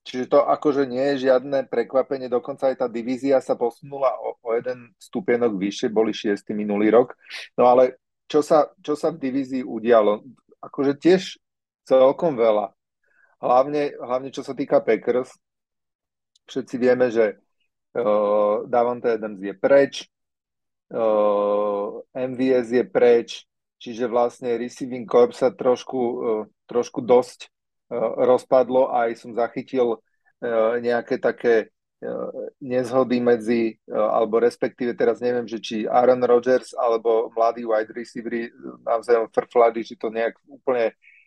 Čiže to akože nie je žiadne prekvapenie, dokonca aj tá divízia sa posunula o, o jeden stupienok vyššie, boli šiesti minulý rok. No ale čo sa, čo sa v divízii udialo? Akože tiež celkom veľa. Hlavne, hlavne čo sa týka Packers, všetci vieme, že uh, Davante Adams je preč, uh, MVS je preč, čiže vlastne receiving corp sa trošku, uh, trošku dosť Eh, rozpadlo aj som zachytil eh, nejaké také eh, nezhody medzi, alebo respektíve teraz neviem, že či Aaron Rodgers alebo mladý wide receiver navzájom frflady, či to nejak úplne uh,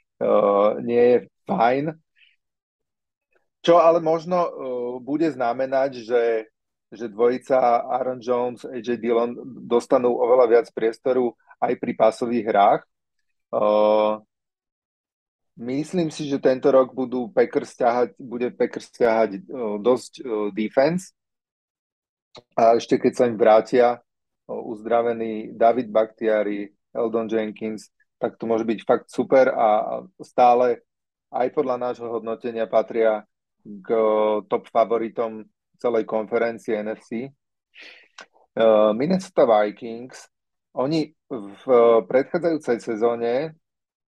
nie je fajn. Čo ale možno uh, bude znamenať, že, že dvojica Aaron Jones, AJ Dillon dostanú oveľa viac priestoru aj pri pasových hrách. Uh, Myslím si, že tento rok budú Packers ťahať, bude Packers ťahať uh, dosť uh, defense. A ešte keď sa im vrátia uh, uzdravený David Bakhtiari, Eldon Jenkins, tak to môže byť fakt super a stále aj podľa nášho hodnotenia patria k uh, top favoritom celej konferencie NFC. Uh, Minnesota Vikings, oni v predchádzajúcej sezóne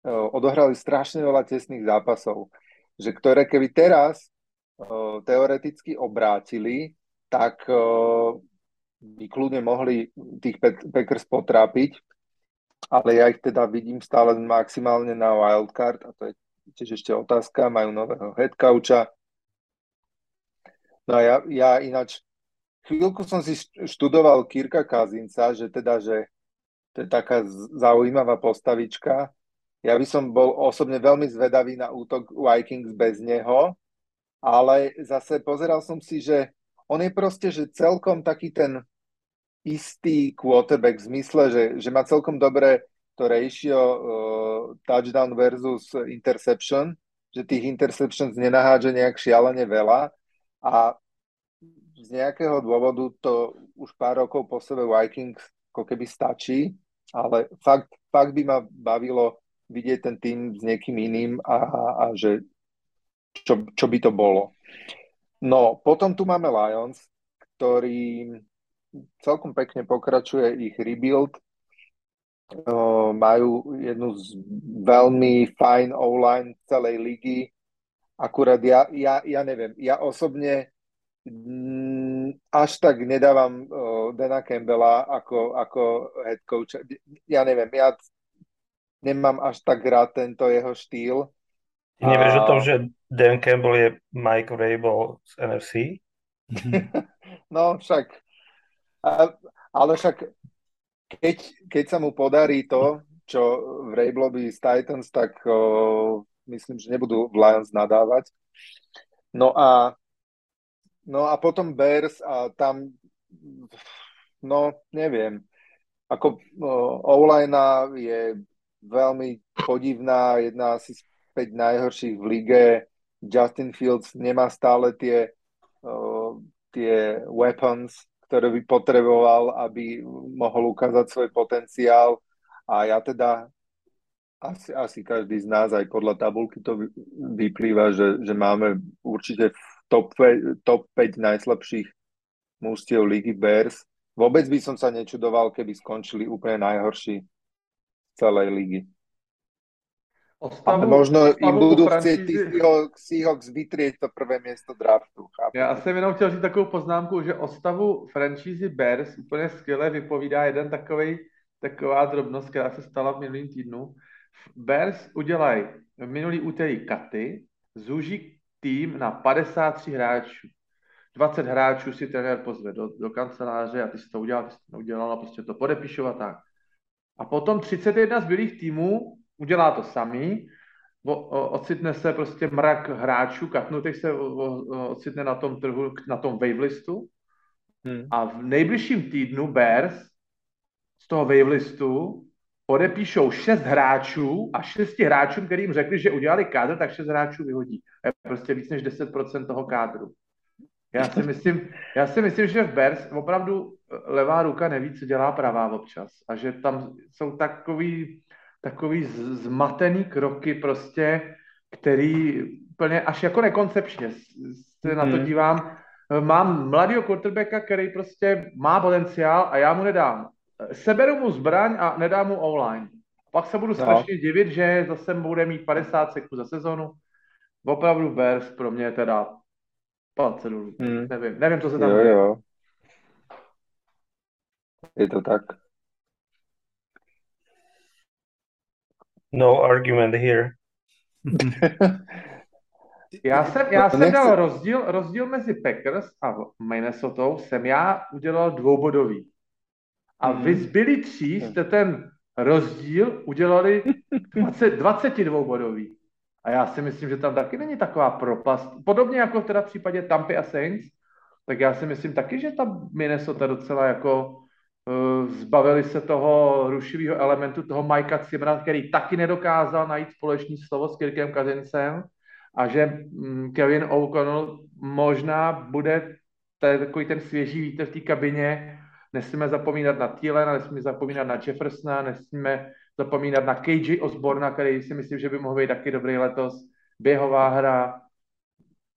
odohrali strašne veľa tesných zápasov, že ktoré keby teraz teoreticky obrátili, tak by kľudne mohli tých Packers potrápiť, ale ja ich teda vidím stále maximálne na wildcard a to je tiež ešte otázka, majú nového headcoucha. No a ja, ja ináč chvíľku som si študoval Kirka Kazinca, že teda, že to je taká zaujímavá postavička, ja by som bol osobne veľmi zvedavý na útok Vikings bez neho, ale zase pozeral som si, že on je proste, že celkom taký ten istý quarterback v zmysle, že, že má celkom dobré to ratio uh, touchdown versus interception, že tých interceptions nenaháže nejak šialene veľa a z nejakého dôvodu to už pár rokov po sebe Vikings ako keby stačí, ale fakt, fakt by ma bavilo vidieť ten tým s niekým iným a, a že čo, čo by to bolo. No, potom tu máme Lions, ktorý celkom pekne pokračuje ich rebuild. Uh, majú jednu z veľmi fajn online celej ligy. Akurát ja, ja, ja neviem, ja osobne mm, až tak nedávam uh, Dana Campbella ako, ako head coach. Ja neviem, ja nemám až tak rád tento jeho štýl. Ty nevieš a... o tom, že Dan Campbell je Mike Rabel z NFC? no však, ale však keď, keď sa mu podarí to, čo v Rablovi z Titans, tak o, myslím, že nebudú v Lions nadávať. No a no a potom Bears a tam no neviem, ako o, je veľmi podivná, jedna asi z 5 najhorších v lige. Justin Fields nemá stále tie, uh, tie weapons, ktoré by potreboval, aby mohol ukázať svoj potenciál. A ja teda, asi, asi každý z nás, aj podľa tabulky to vyplýva, že, že máme určite v top, top 5 najslabších mústiev ligy Bears. Vôbec by som sa nečudoval, keby skončili úplne najhorší celej ligy. Ostavu, možno im budou chcieť tí Seahawks vytrieť to prvé město draftu. Chápu. Já jsem jenom chtěl říct takovou poznámku, že o stavu franšízy Bears úplně skvěle vypovídá jeden takový, taková drobnost, která se stala v minulým týdnu. Bears udělají minulý úterý katy, zúží tým na 53 hráčů. 20 hráčů si trenér pozve do, do kanceláře a ty si to udělal, ty si to neudělal a prostě to podepíšu a tak. A potom 31 zbylých týmů udělá to samý, ocitne se prostě mrak hráčů, katnutých se ocitne na tom trhu, na tom wavelistu Hmm. A v nejbližším týdnu Bears z toho wavelistu podepíšou šest hráčů a šesti hráčům, kterým řekli, že udělali kádr, tak šest hráčů vyhodí. Je prostě víc než 10% toho kádru. Já si myslím, já si myslím že v Bears opravdu levá ruka neví, co dělá pravá občas. A že tam jsou takový, takový zmatený kroky prostě, který úplně až jako nekoncepčně se na to hmm. dívám. Mám mladého quarterbacka, který prostě má potenciál a já mu nedám. Seberu mu zbraň a nedám mu online. Pak se budu no. strašně no. divit, že zase bude mít 50 seků za sezonu. Opravdu Bears pro mě teda palce dolů. Hmm. Nevím, nevím, co se tam jo, jo. Je to tak. No argument here. já jsem, já jsem dal rozdíl, rozdíl mezi Packers a Minnesota jsem já udělal dvoubodový. A vy hmm. zbyli tří jste ten rozdíl udělali 20, 22 bodový. A já si myslím, že tam taky není taková propast. Podobně jako teda v případě Tampy a Saints, tak já si myslím taky, že ta Minnesota docela jako zbavili se toho rušivého elementu, toho Mikea Cimra, který taky nedokázal najít společný slovo s Kirkem Kazincem a že um, Kevin O'Connell možná bude takový ten svěží vítr v té kabině, nesmíme zapomínat na Thielena, nesmíme zapomínat na Jeffersona, nesmíme zapomínat na KJ Osborna, který si myslím, že by mohl být taky dobrý letos. Běhová hra.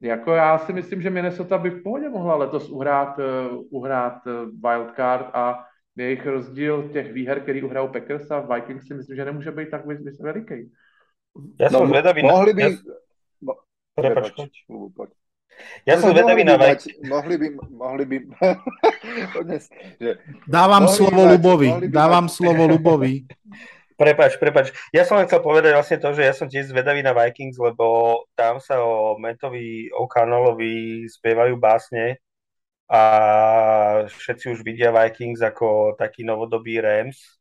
Jako já si myslím, že Minnesota by v pohodě mohla letos uhrát, uh, uhrát uh, wildcard a jejich rozdíl těch výher, který uhrajou Packers a Vikings si myslím, že nemůže být tak veliký. Já jsem no, zvedavý. Mohli by... Ja... Prepač, ja som zvedavý na Vikings. Mohli by, mohli by... Dnes, že... Dávam mohli slovo Lubovi. Dávam slovo Lubovi. Prepač, prepač. Ja som len chcel povedať vlastne to, že ja som tiež zvedavý na Vikings, lebo tam sa o Metovi O'Connellovi spievajú básne a všetci už vidia Vikings ako taký novodobý Rams.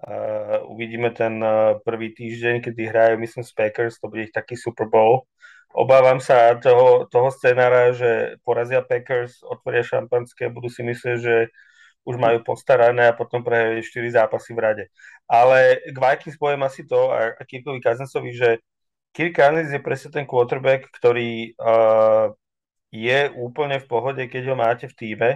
Uh, uvidíme ten uh, prvý týždeň, kedy hrajú, myslím, z Packers, to bude ich taký Super Bowl. Obávam sa toho, toho scenára, že porazia Packers, otvoria šampanské, budú si myslieť, že už majú postarané a potom prehrajú 4 zápasy v rade. Ale k Vikings poviem asi to a, a Kirkovi Cousinsovi, že Kirk Cousins je presne ten quarterback, ktorý uh, je úplne v pohode, keď ho máte v týme,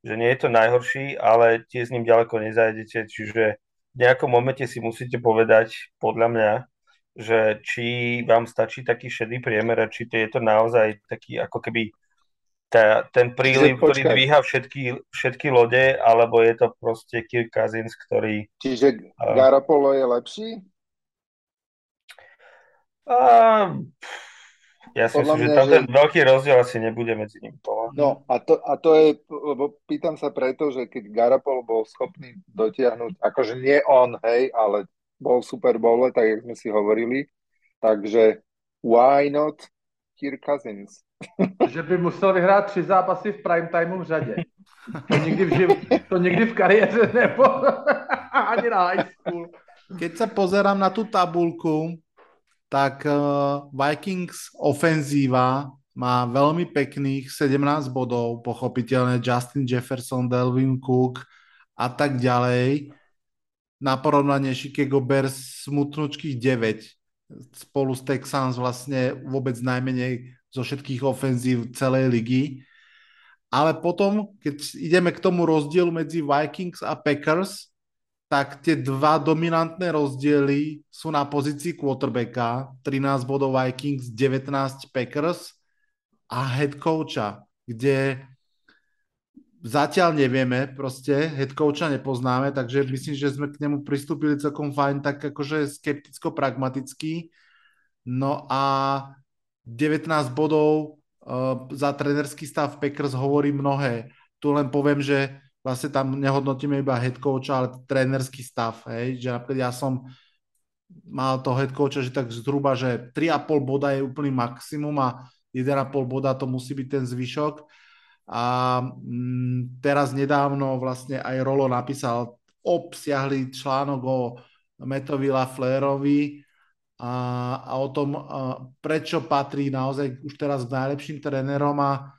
že nie je to najhorší, ale tie s ním ďaleko nezajdete, čiže v nejakom momente si musíte povedať, podľa mňa, že či vám stačí taký šedý priemer, či to je to naozaj taký ako keby tá, ten príliv, ktorý dvíha všetky, všetky lode, alebo je to proste Kirk Cousins, ktorý... Čiže uh, Garapolo je lepší? Uh, ja si myslím, že tam že... ten veľký rozdiel asi nebude medzi nimi. No a to, a to je, lebo pýtam sa preto, že keď Garapolo bol schopný dotiahnuť, akože nie on, hej, ale bol v Super Bowl, tak jak sme si hovorili, takže why not Kirk Cousins? že by musel vyhrát tři zápasy v prime timeu v řadě. To nikdy v, živ... to nikdy v kariéře nebo ani na high school. Keď sa pozerám na tú tabulku, tak uh, Vikings ofenzíva má veľmi pekných 17 bodov, pochopiteľne Justin Jefferson, Delvin Cook a tak ďalej. Na porovnanie Chicago Bears smutnúčkých 9 spolu s Texans vlastne vôbec najmenej zo všetkých ofenzív celej ligy. Ale potom, keď ideme k tomu rozdielu medzi Vikings a Packers, tak tie dva dominantné rozdiely sú na pozícii quarterbacka, 13 bodov Vikings, 19 Packers a head coacha, kde zatiaľ nevieme, proste head coacha nepoznáme, takže myslím, že sme k nemu pristúpili celkom fajn, tak akože skepticko-pragmaticky. No a 19 bodov uh, za trenerský stav Packers hovorí mnohé. Tu len poviem, že vlastne tam nehodnotíme iba head coach, ale trénerský stav. Hej? Že napríklad ja som mal toho head coacha, že tak zhruba, že 3,5 boda je úplný maximum a 1,5 boda to musí byť ten zvyšok. A mm, teraz nedávno vlastne aj Rolo napísal obsiahli článok o Metovi Laflerovi, a, a o tom, a prečo patrí naozaj už teraz najlepším trénerom a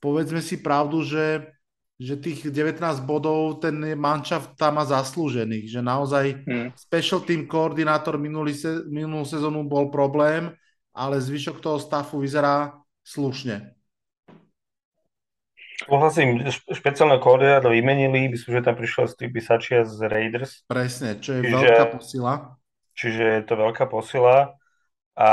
povedzme si pravdu, že že tých 19 bodov ten manšaft tam má zaslúžených, že naozaj hmm. special team koordinátor minulý se, minulú sezónu bol problém, ale zvyšok toho stafu vyzerá slušne. Súhlasím, špeciálne koordinátor vymenili, myslím, že tam prišla Steve Bisačia z Raiders. Presne, čo je čiže, veľká posila. Čiže je to veľká posila. A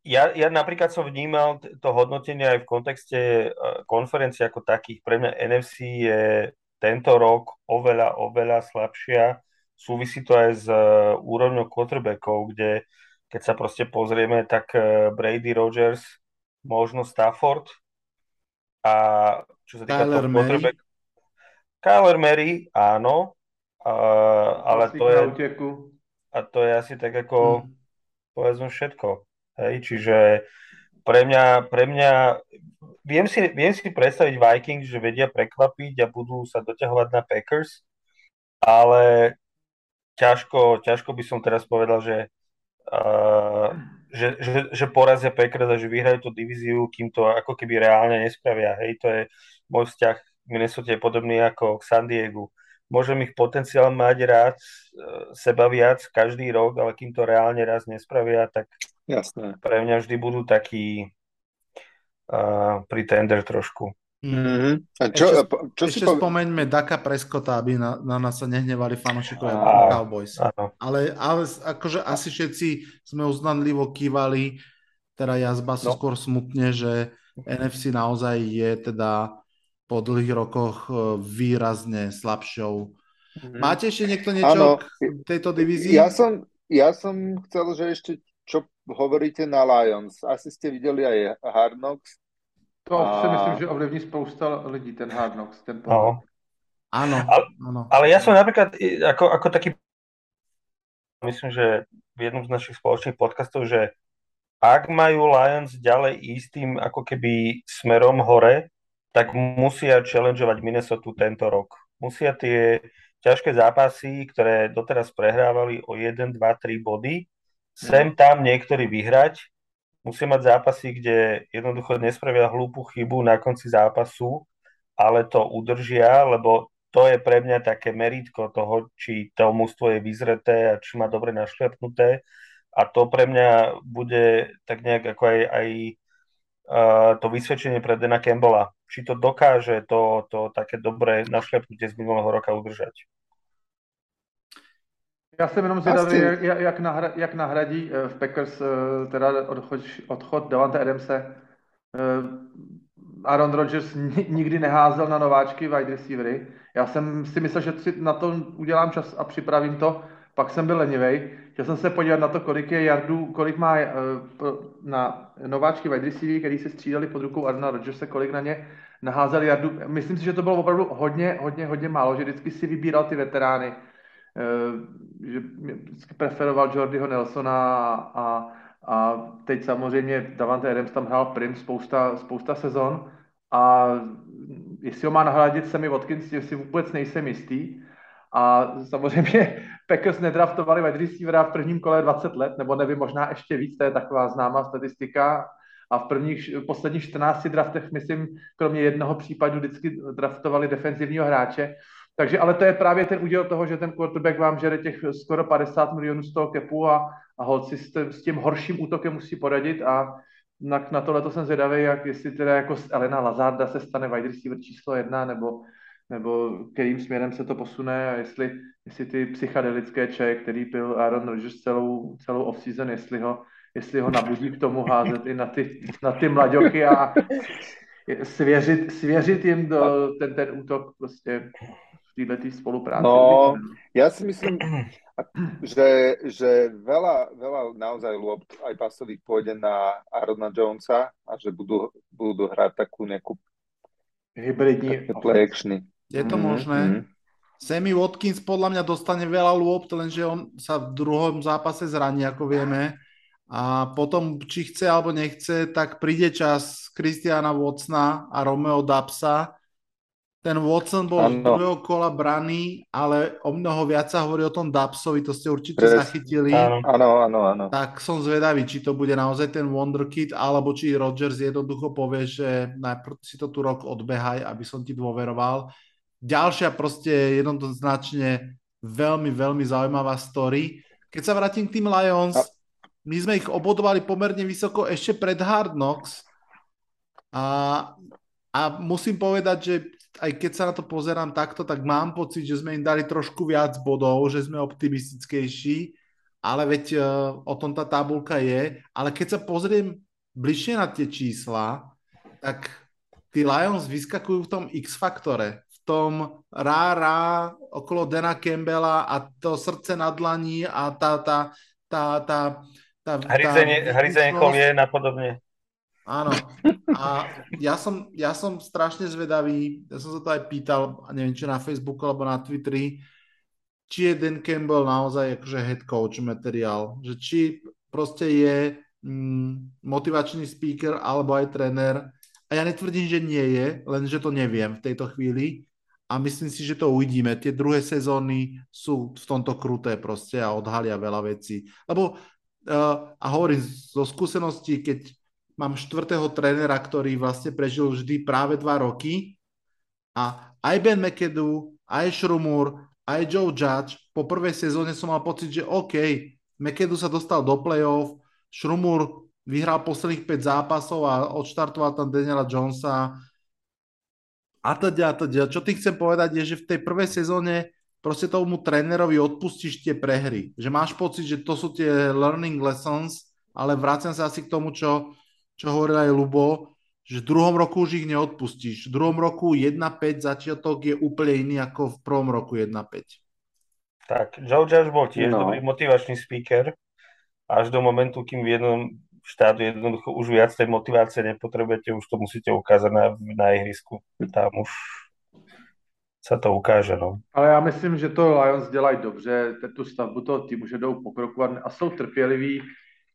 ja, ja napríklad som vnímal to hodnotenie aj v kontexte e, konferencie ako takých. Pre mňa NFC je tento rok oveľa, oveľa slabšia. Súvisí to aj s e, úrovňou quarterbackov, kde keď sa proste pozrieme, tak e, Brady Rogers, možno Stafford a čo sa týka Kyler toho quarterback... Kyler Mary, áno, a, ale to je... A to je asi tak ako, hmm. povedzme, všetko. Hej, čiže pre mňa, pre mňa viem, si, viem si predstaviť Vikings, že vedia prekvapiť a budú sa doťahovať na Packers, ale ťažko, ťažko by som teraz povedal, že, uh, že, že, že porazia Packers a že vyhrajú tú divíziu, kým to ako keby reálne nespravia. Hej, to je môj vzťah k Minnesota je podobný ako k San Diegu. Môžem ich potenciál mať rád, seba viac každý rok, ale kým to reálne raz nespravia, tak Jasné. Pre mňa vždy budú takí uh, pretender trošku. Mm-hmm. A čo, ešte, čo ešte si po... spomeňme Daka Preskota, aby na, na nás sa nehnevali fanúšikovia Cowboys. Áno. Ale, ale akože asi všetci sme uznanlivo kývali, teda ja z basu no. skôr smutne, že NFC naozaj je teda po dlhých rokoch e, výrazne slabšou. Mm-hmm. Máte ešte niekto niečo ano. k tejto divízii? Ja som, ja som chcel, že ešte hovoríte na Lions? Asi ste viděli aj Hard Knocks. To a... si myslím, že ovlivní spousta lidí, ten Hard Knocks, ten pohled. No. Áno, ale, áno. Ale ja som napríklad ako, ako taký myslím, že v jednom z našich spoločných podcastov, že ak majú Lions ďalej ísť tým ako keby smerom hore, tak musia challengeovať Minnesota tento rok. Musia tie ťažké zápasy, ktoré doteraz prehrávali o 1, 2, 3 body, sem tam niektorí vyhrať, musia mať zápasy, kde jednoducho nespravia hlúpu chybu na konci zápasu, ale to udržia, lebo to je pre mňa také meritko toho, či to mústvo je vyzreté a či má dobre našlepnuté. A to pre mňa bude tak nejak ako aj, aj uh, to vysvedčenie pre Dena Campbella. Či to dokáže to, to také dobré našlepnutie z minulého roka udržať. Já jsem jenom zvědavý, jak, jak, nahra, jak nahradí eh, v Packers eh, teda odchod, odchod Davante Adamse. Eh, Aaron Rodgers nikdy neházel na nováčky wide receivery. Já jsem si myslel, že si na to udělám čas a připravím to, pak jsem byl lenivej. Chtěl jsem se podívat na to, kolik je jardů, kolik má na nováčky wide receivery, který se střídali pod rukou Arna Rodgersa, kolik na ně naházel jardů. Myslím si, že to bylo opravdu hodně, hodně, hodně málo, že vždycky si vybíral ty veterány že vždycky preferoval Jordyho Nelsona a, a teď samozřejmě Davante Adams tam hrál prim spousta, spousta sezon a jestli ho má nahradit Sammy Watkins, si vůbec nejsem jistý. A samozřejmě Packers nedraftovali wide receivera v prvním kole 20 let, nebo nevím, možná ještě víc, to je taková známá statistika. A v prvních, v posledních 14 draftech, myslím, kromě jednoho případu vždycky draftovali defenzivního hráče. Takže ale to je právě ten úděl toho, že ten quarterback vám žere těch skoro 50 milionů z toho kepu a, a holci s, s tím horším útokem musí poradit a na, na tohle to jsem zvědavý, jak jestli teda jako z Elena Lazarda se stane wide receiver číslo jedna, nebo, nebo kterým směrem se to posune a jestli, jestli ty psychedelické čaje, který pil Aaron Rodgers celou, celou off-season, jestli ho, jestli ho nabudí k tomu házet i na ty, na ty mlaďoky a svěřit, svěřit jim do, ten, ten útok prostě této spolupráci? No, ja si myslím, že, že veľa, veľa naozaj lôb aj pasových pôjde na Arona Jonesa a že budú, budú hrať takú nejakú hybridní play actiony. Je to mm-hmm. možné. Mm-hmm. Sammy Watkins podľa mňa dostane veľa lôb, lenže on sa v druhom zápase zraní, ako vieme. A potom, či chce alebo nechce, tak príde čas Kristiana Watsona a Romeo Dapsa, ten Watson bol ano. z druhého kola braný, ale o mnoho viac sa hovorí o tom Dapsovi, to ste určite Pres, zachytili. Áno, áno, áno. Tak som zvedavý, či to bude naozaj ten Wonderkid, alebo či Rodgers jednoducho povie, že najprv si to tu rok odbehaj, aby som ti dôveroval. Ďalšia proste jednoznačne veľmi, veľmi zaujímavá story. Keď sa vrátim k tým Lions, my sme ich obodovali pomerne vysoko ešte pred Hard Knocks a, a musím povedať, že aj keď sa na to pozerám takto, tak mám pocit, že sme im dali trošku viac bodov, že sme optimistickejší, ale veď uh, o tom tá tabulka je. Ale keď sa pozriem bližšie na tie čísla, tak tí Lions vyskakujú v tom X-faktore, v tom rá, rá okolo Dana Campbella a to srdce na dlaní a tá, tá, tá, tá, tá, tá Hryzenie, hryzenie je napodobne. Áno. A ja som, ja som strašne zvedavý, ja som sa to aj pýtal, neviem, či na Facebooku alebo na Twitteri, či je Dan Campbell naozaj akože head coach materiál, že či proste je mm, motivačný speaker alebo aj tréner. A ja netvrdím, že nie je, len že to neviem v tejto chvíli. A myslím si, že to uvidíme. Tie druhé sezóny sú v tomto kruté proste a odhalia veľa vecí. Lebo, uh, a hovorím zo skúseností, keď mám štvrtého trénera, ktorý vlastne prežil vždy práve dva roky a aj Ben McAdoo, aj Šrumur, aj Joe Judge, po prvej sezóne som mal pocit, že OK, McAdoo sa dostal do playoff, Šrumur vyhral posledných 5 zápasov a odštartoval tam Daniela Jonesa a teda, a teda. Čo ty chcem povedať je, že v tej prvej sezóne proste tomu trénerovi odpustíš tie prehry. Že máš pocit, že to sú tie learning lessons, ale vrácam sa asi k tomu, čo čo hovoril aj Lubo, že v druhom roku už ich neodpustíš. V druhom roku 1-5 začiatok je úplne iný ako v prvom roku 1-5. Tak, Joe Judge bol tiež no. dobrý motivačný speaker, až do momentu, kým v jednom štátu jednoducho už viac tej motivácie nepotrebujete, už to musíte ukázať na, na ihrisku. Tam už sa to ukáže. No. Ale já myslím, že to Lions dělají dobře, tu stavbu toho týmu, že jdou pokrokovat a jsou trpěliví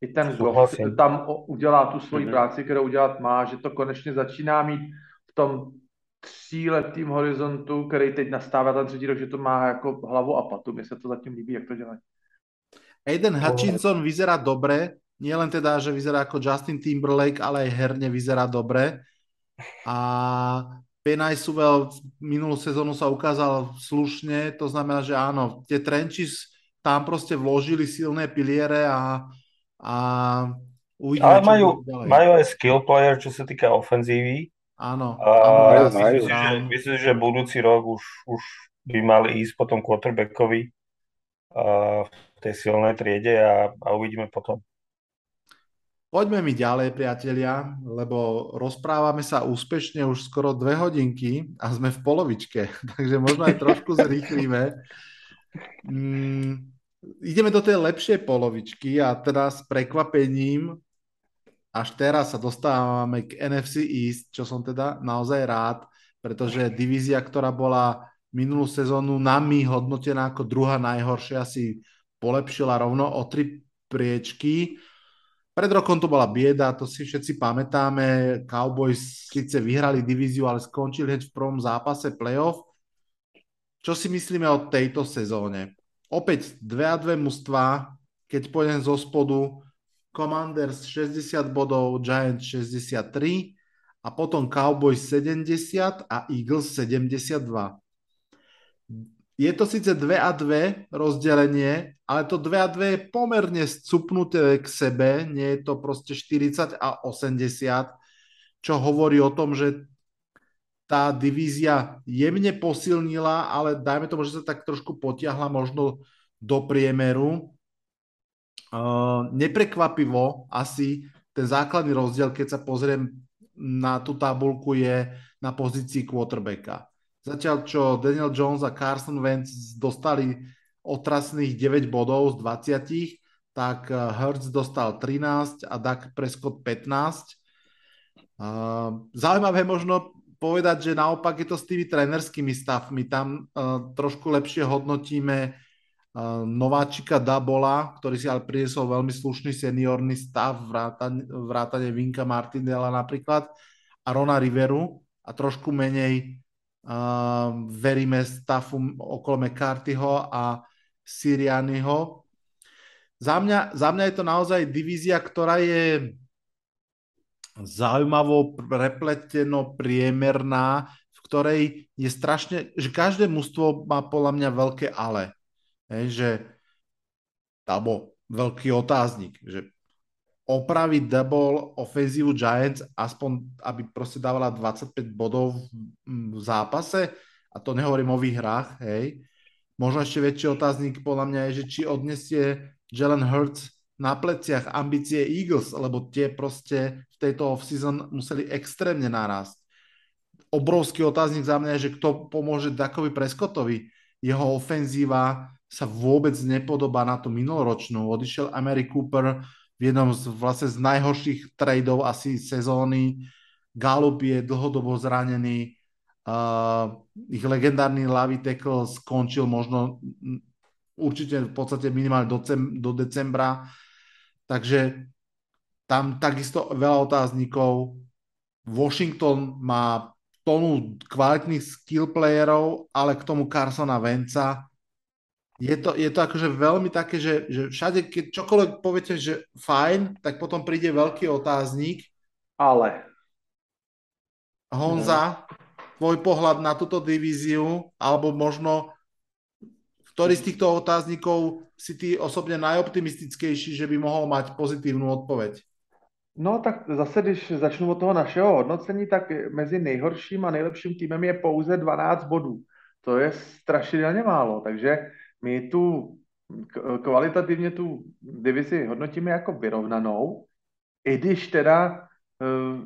i ten Goff tam udělá tu svoji mm-hmm. práci, kterou udělat má, že to konečně začíná mít v tom tříletým horizontu, který teď nastává ten třetí rok, že to má jako hlavu a patu. Mně se to zatím líbí, jak to dělají. Aiden Hutchinson vyzerá dobre, nielen teda, že vyzerá ako Justin Timberlake, ale aj herne vyzerá dobre. A Penaj Suvel minulú sezónu sa ukázal slušne, to znamená, že áno, tie trenches tam proste vložili silné piliere a a uvidíme, Ale majú, majú aj skill player, čo sa týka ofenzívy. Áno. A ja si myslím, že, myslím, že budúci rok už, už by mali ísť potom quarterbackovi v tej silnej triede a, a uvidíme potom. Poďme mi ďalej, priatelia, lebo rozprávame sa úspešne už skoro dve hodinky a sme v polovičke, takže možno aj trošku zrýchlíme. Mm, ideme do tej lepšej polovičky a teda s prekvapením až teraz sa dostávame k NFC East, čo som teda naozaj rád, pretože divízia, ktorá bola minulú sezónu nami hodnotená ako druhá najhoršia, si polepšila rovno o tri priečky. Pred rokom to bola bieda, to si všetci pamätáme. Cowboys síce vyhrali divíziu, ale skončili hneď v prvom zápase playoff. Čo si myslíme o tejto sezóne? Opäť dve a dve mužstva, keď pôjdem zo spodu, Commanders 60 bodov, Giants 63 a potom Cowboys 70 a Eagles 72. Je to síce 2 a 2 rozdelenie, ale to 2 a 2 je pomerne scupnuté k sebe, nie je to proste 40 a 80, čo hovorí o tom, že tá divízia jemne posilnila, ale dajme tomu, že sa tak trošku potiahla možno do priemeru. Uh, neprekvapivo asi ten základný rozdiel, keď sa pozriem na tú tabulku, je na pozícii quarterbacka. Zatiaľ, čo Daniel Jones a Carson Wentz dostali otrasných 9 bodov z 20, tak Hertz dostal 13 a Dak Prescott 15. Uh, zaujímavé možno povedať, že naopak je to s tými trenerskými stavmi. Tam uh, trošku lepšie hodnotíme uh, nováčika Dabola, ktorý si ale priniesol veľmi slušný seniorný stav, vrátane, vrátane Vinka Martindela napríklad, a Rona Riveru a trošku menej Uh, veríme stafu okolo McCarthyho a Sirianyho. Za mňa, za mňa je to naozaj divízia, ktorá je zaujímavo prepleteno priemerná, v ktorej je strašne, že každé mužstvo má podľa mňa veľké ale. Hej, že, alebo veľký otáznik, že opraviť double ofenzívu Giants, aspoň aby proste dávala 25 bodov v, v zápase, a to nehovorím o výhrách, hej. Možno ešte väčší otáznik podľa mňa je, že či odnesie Jalen Hurts na pleciach ambície Eagles, lebo tie proste v tejto off-season museli extrémne narásť. Obrovský otáznik za mňa je, že kto pomôže Dakovi Prescottovi. Jeho ofenzíva sa vôbec nepodobá na tú minuloročnú. Odišiel Amari Cooper, v jednom z, vlastne z najhorších tradeov asi sezóny. Galup je dlhodobo zranený. Uh, ich legendárny lavý tackle skončil možno určite v podstate minimálne do, do decembra. Takže tam takisto veľa otáznikov. Washington má tonu kvalitných skill playerov, ale k tomu Carsona Venca je to, je to akože veľmi také, že, že všade, keď čokoľvek poviete, že fajn, tak potom príde veľký otáznik. Ale. Honza, tvoj pohľad na túto divíziu, alebo možno ktorý z týchto otáznikov si ty osobne najoptimistickejší, že by mohol mať pozitívnu odpoveď? No tak zase, když začnu od toho našeho hodnocení, tak mezi nejhorším a nejlepším týmem je pouze 12 bodů. To je strašidelně málo, takže my tu kvalitativně tu divizi hodnotíme jako vyrovnanou, i když teda uh,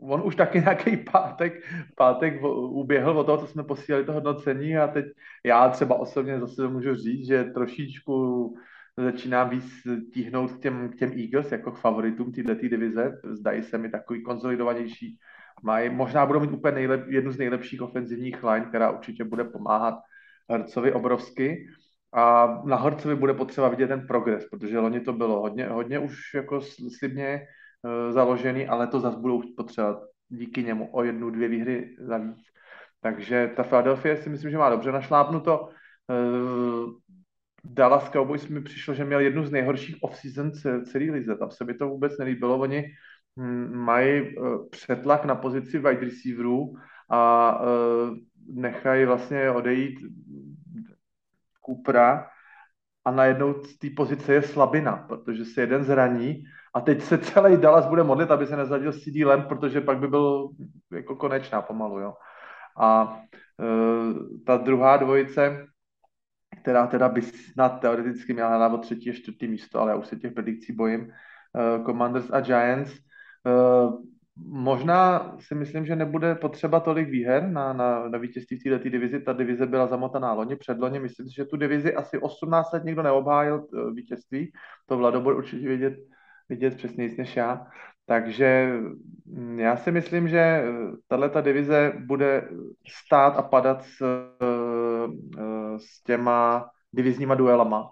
on už taky nějaký pátek, pátek uběhl od toho, co jsme posílali to hodnocení a teď já třeba osobně zase můžu říct, že trošičku začínám víc tíhnout k těm, k těm Eagles jako k favoritům této divize. Zdají se mi takový konsolidovanější. Mají, možná budou mít úplně nejlep, jednu z nejlepších ofenzivních line, která určitě bude pomáhat Hercovi obrovsky. A na Hercovi bude potřeba vidět ten progres, protože loni to bylo hodně, hodně už jako slibně založený, ale to zase budou potřebovat díky němu o jednu, dvě výhry za víc. Takže ta Philadelphia si myslím, že má dobře našlápnuto. Uh, Dallas Cowboys mi přišlo, že měl jednu z nejhorších off-season celý lize. Tam se mi to vůbec nelíbilo. Oni hm, mají uh, přetlak na pozici wide receiverů a nechají vlastně odejít Coopera a najednou z té pozice je slabina, protože se jeden zraní a teď se celý Dallas bude modlit, aby se nezadil CD Lamb, protože pak by byl jako konečná pomalu, jo. A e, ta druhá dvojice, která teda by snad teoreticky měla na třetí a čtvrtý místo, ale já už se těch predikcí bojím, e, Commanders a Giants, e, Možná si myslím, že nebude potřeba tolik výher na, na, na vítězství v této divizi. Ta divize byla zamotaná loni, předloni. Myslím si, že tu divizi asi 18 let nikdo neobhájil eh, vítězství. To Vlado bude určitě vidět, vidět přesněji než já. Takže mm, já si myslím, že eh, tato divize bude stát a padat s, eh, s těma divizníma duelama,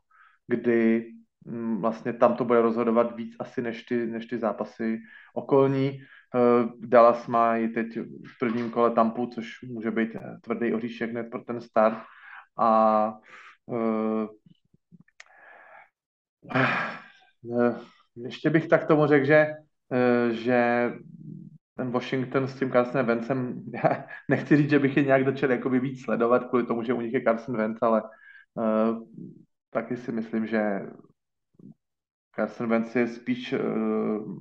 kdy mm, vlastně tam to bude rozhodovat víc asi než ty, než ty zápasy okolní. Eh, Dallas má i teď v prvním kole Tampu, což může být eh, tvrdý oříšek hned pro ten start. A uh, ještě bych tak tomu řekl, že, že ten Washington s tím Carsonem Vencem, já nechci říct, že bych je nějak začal jakoby víc sledovat kvůli tomu, že u nich je Carson Wentz, ale uh, taky si myslím, že Carson Wentz je spíš uh,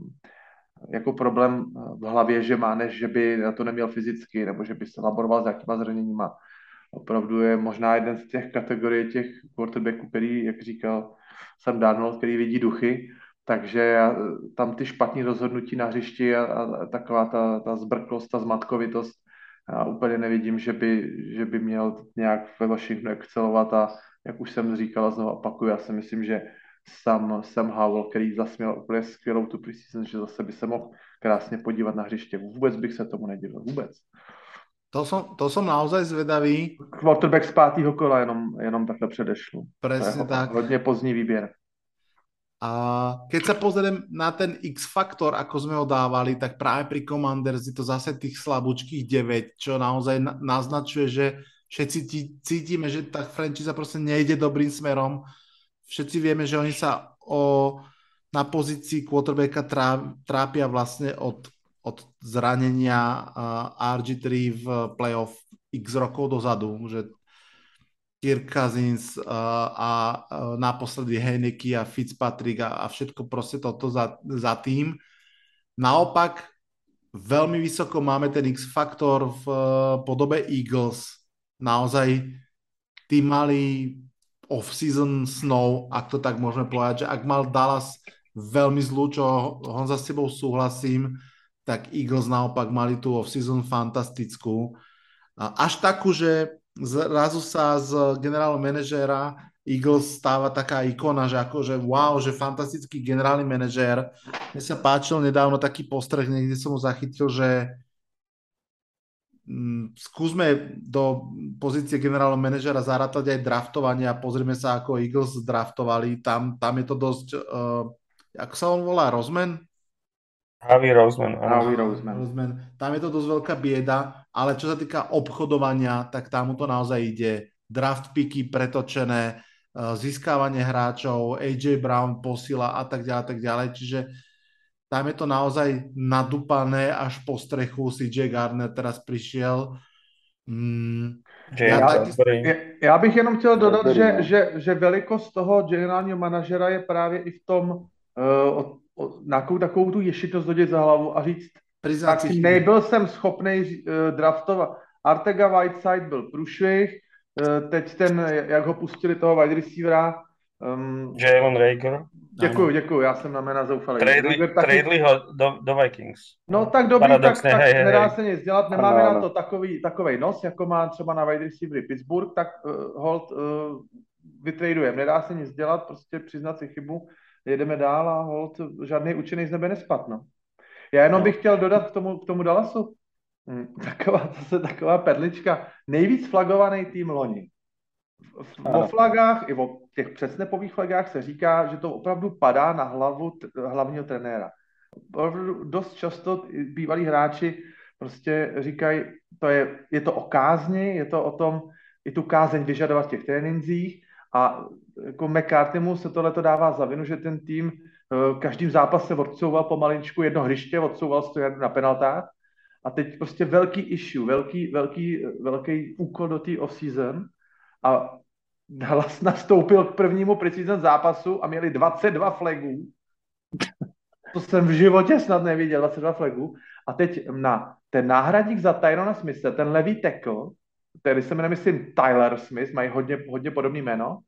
jako problém v hlavě, že má, než že by na to neměl fyzicky, nebo že by se laboroval s jakýma zraněníma. Opravdu je možná jeden z těch kategorií těch quarterbacků, který, jak říkal jsem Darnold, který vidí duchy, takže já, tam ty špatné rozhodnutí na hřišti a, a taková ta, ta zbrklost, ta zmatkovitost, já úplně nevidím, že by, že by měl nějak ve Washingtonu excelovat a jak už jsem říkal a znovu opakuju, já si myslím, že Sam, Sam Howell, který zase měl úplně skvělou tu preseason, že zase by se mohl krásně podívat na hřiště. Vůbec bych se tomu nedivil, vůbec. To som, to som naozaj zvedavý. Quarterback z pátého kola jenom, jenom takhle předešlu. Presne tak. Hodně pozdní výběr. A keď sa pozriem na ten X-faktor, ako sme ho dávali, tak práve pri Commanders je to zase tých slabúčkých 9, čo naozaj naznačuje, že všetci cítime, že tá franchise proste nejde dobrým smerom. Všetci vieme, že oni sa o, na pozícii quarterbacka trápia vlastne od, od zranenia uh, RG3 v playoff x rokov dozadu, že Kirk Cousins uh, a uh, naposledy Heineke a Fitzpatrick a, a všetko proste toto za, za tým. Naopak, veľmi vysoko máme ten X-faktor v uh, podobe Eagles. Naozaj, tí mali off-season snow, ak to tak môžeme povedať, že ak mal Dallas veľmi zlú, čo Honza s tebou súhlasím, tak Eagles naopak mali tú off-season fantastickú. Až takú, že zrazu sa z generálneho manažéra Eagles stáva taká ikona, že akože wow, že fantastický generálny manažér. Mne sa páčil nedávno taký postreh, niekde som ho zachytil, že mm, skúsme do pozície generálneho manažera zarátať aj draftovanie a pozrieme sa, ako Eagles draftovali. Tam, tam je to dosť, uh, ako sa on volá, Rozman? Harvey Roseman. Harvey Roseman. Roseman. Tam je to dosť veľká bieda, ale čo sa týka obchodovania, tak tam to naozaj ide. Draft picky pretočené, e, získávanie hráčov, AJ Brown posila a tak ďalej, tak ďalej. Čiže tam je to naozaj nadúpané až po strechu. CJ Gardner teraz prišiel. Mm, já, já, bych jenom chtěl dodat, že, že, že velikost toho generálního manažera je právě i v tom, uh, nějakou takovou tu ješitost hodit za hlavu a říct, tak nebyl jsem schopný uh, draftovat. Artega Whiteside byl průšvih, uh, teď ten, jak ho pustili toho wide receivera, um, Jalen Rager. Děkuju, děkuju, já jsem na jména zoufalý. Tradeli ho do, do Vikings. No tak dobrý, tak, tak hej, nedá se nic dělat, nemáme ano, na to takový, takovej nos, jako má třeba na wide receivery Pittsburgh, tak uh, hold uh, vytradujeme, nedá se nic dělat, prostě přiznat si chybu jedeme dál a hold, žádný učený z nebe nespat, no. Já jenom no. bych chtěl dodat k tomu, k tomu Dallasu, hm, taková, zase taková perlička, nejvíc flagovaný tým loni. O flagách i o těch přesnepových flagách se říká, že to opravdu padá na hlavu hlavního trenéra. Opravdu dost často bývalí hráči prostě říkají, to je, je to o kázni, je to o tom, i tu kázeň vyžadovat v těch trénincích a jako McCarthymu se tohle dává za vinu, že ten tým eh, každým zápase odsouval pomalinčku jedno hřiště, odsouval 100 na penaltách a teď prostě velký issue, velký, velký, velký úkol do té off-season a Dallas nastoupil k prvnímu preseason zápasu a měli 22 flagů. To jsem v životě snad neviděl, 22 flagů. A teď na ten náhradník za Tyrona Smitha, ten levý tackle, který se jmenuje, myslím, Tyler Smith, mají hodně, hodně podobný jméno,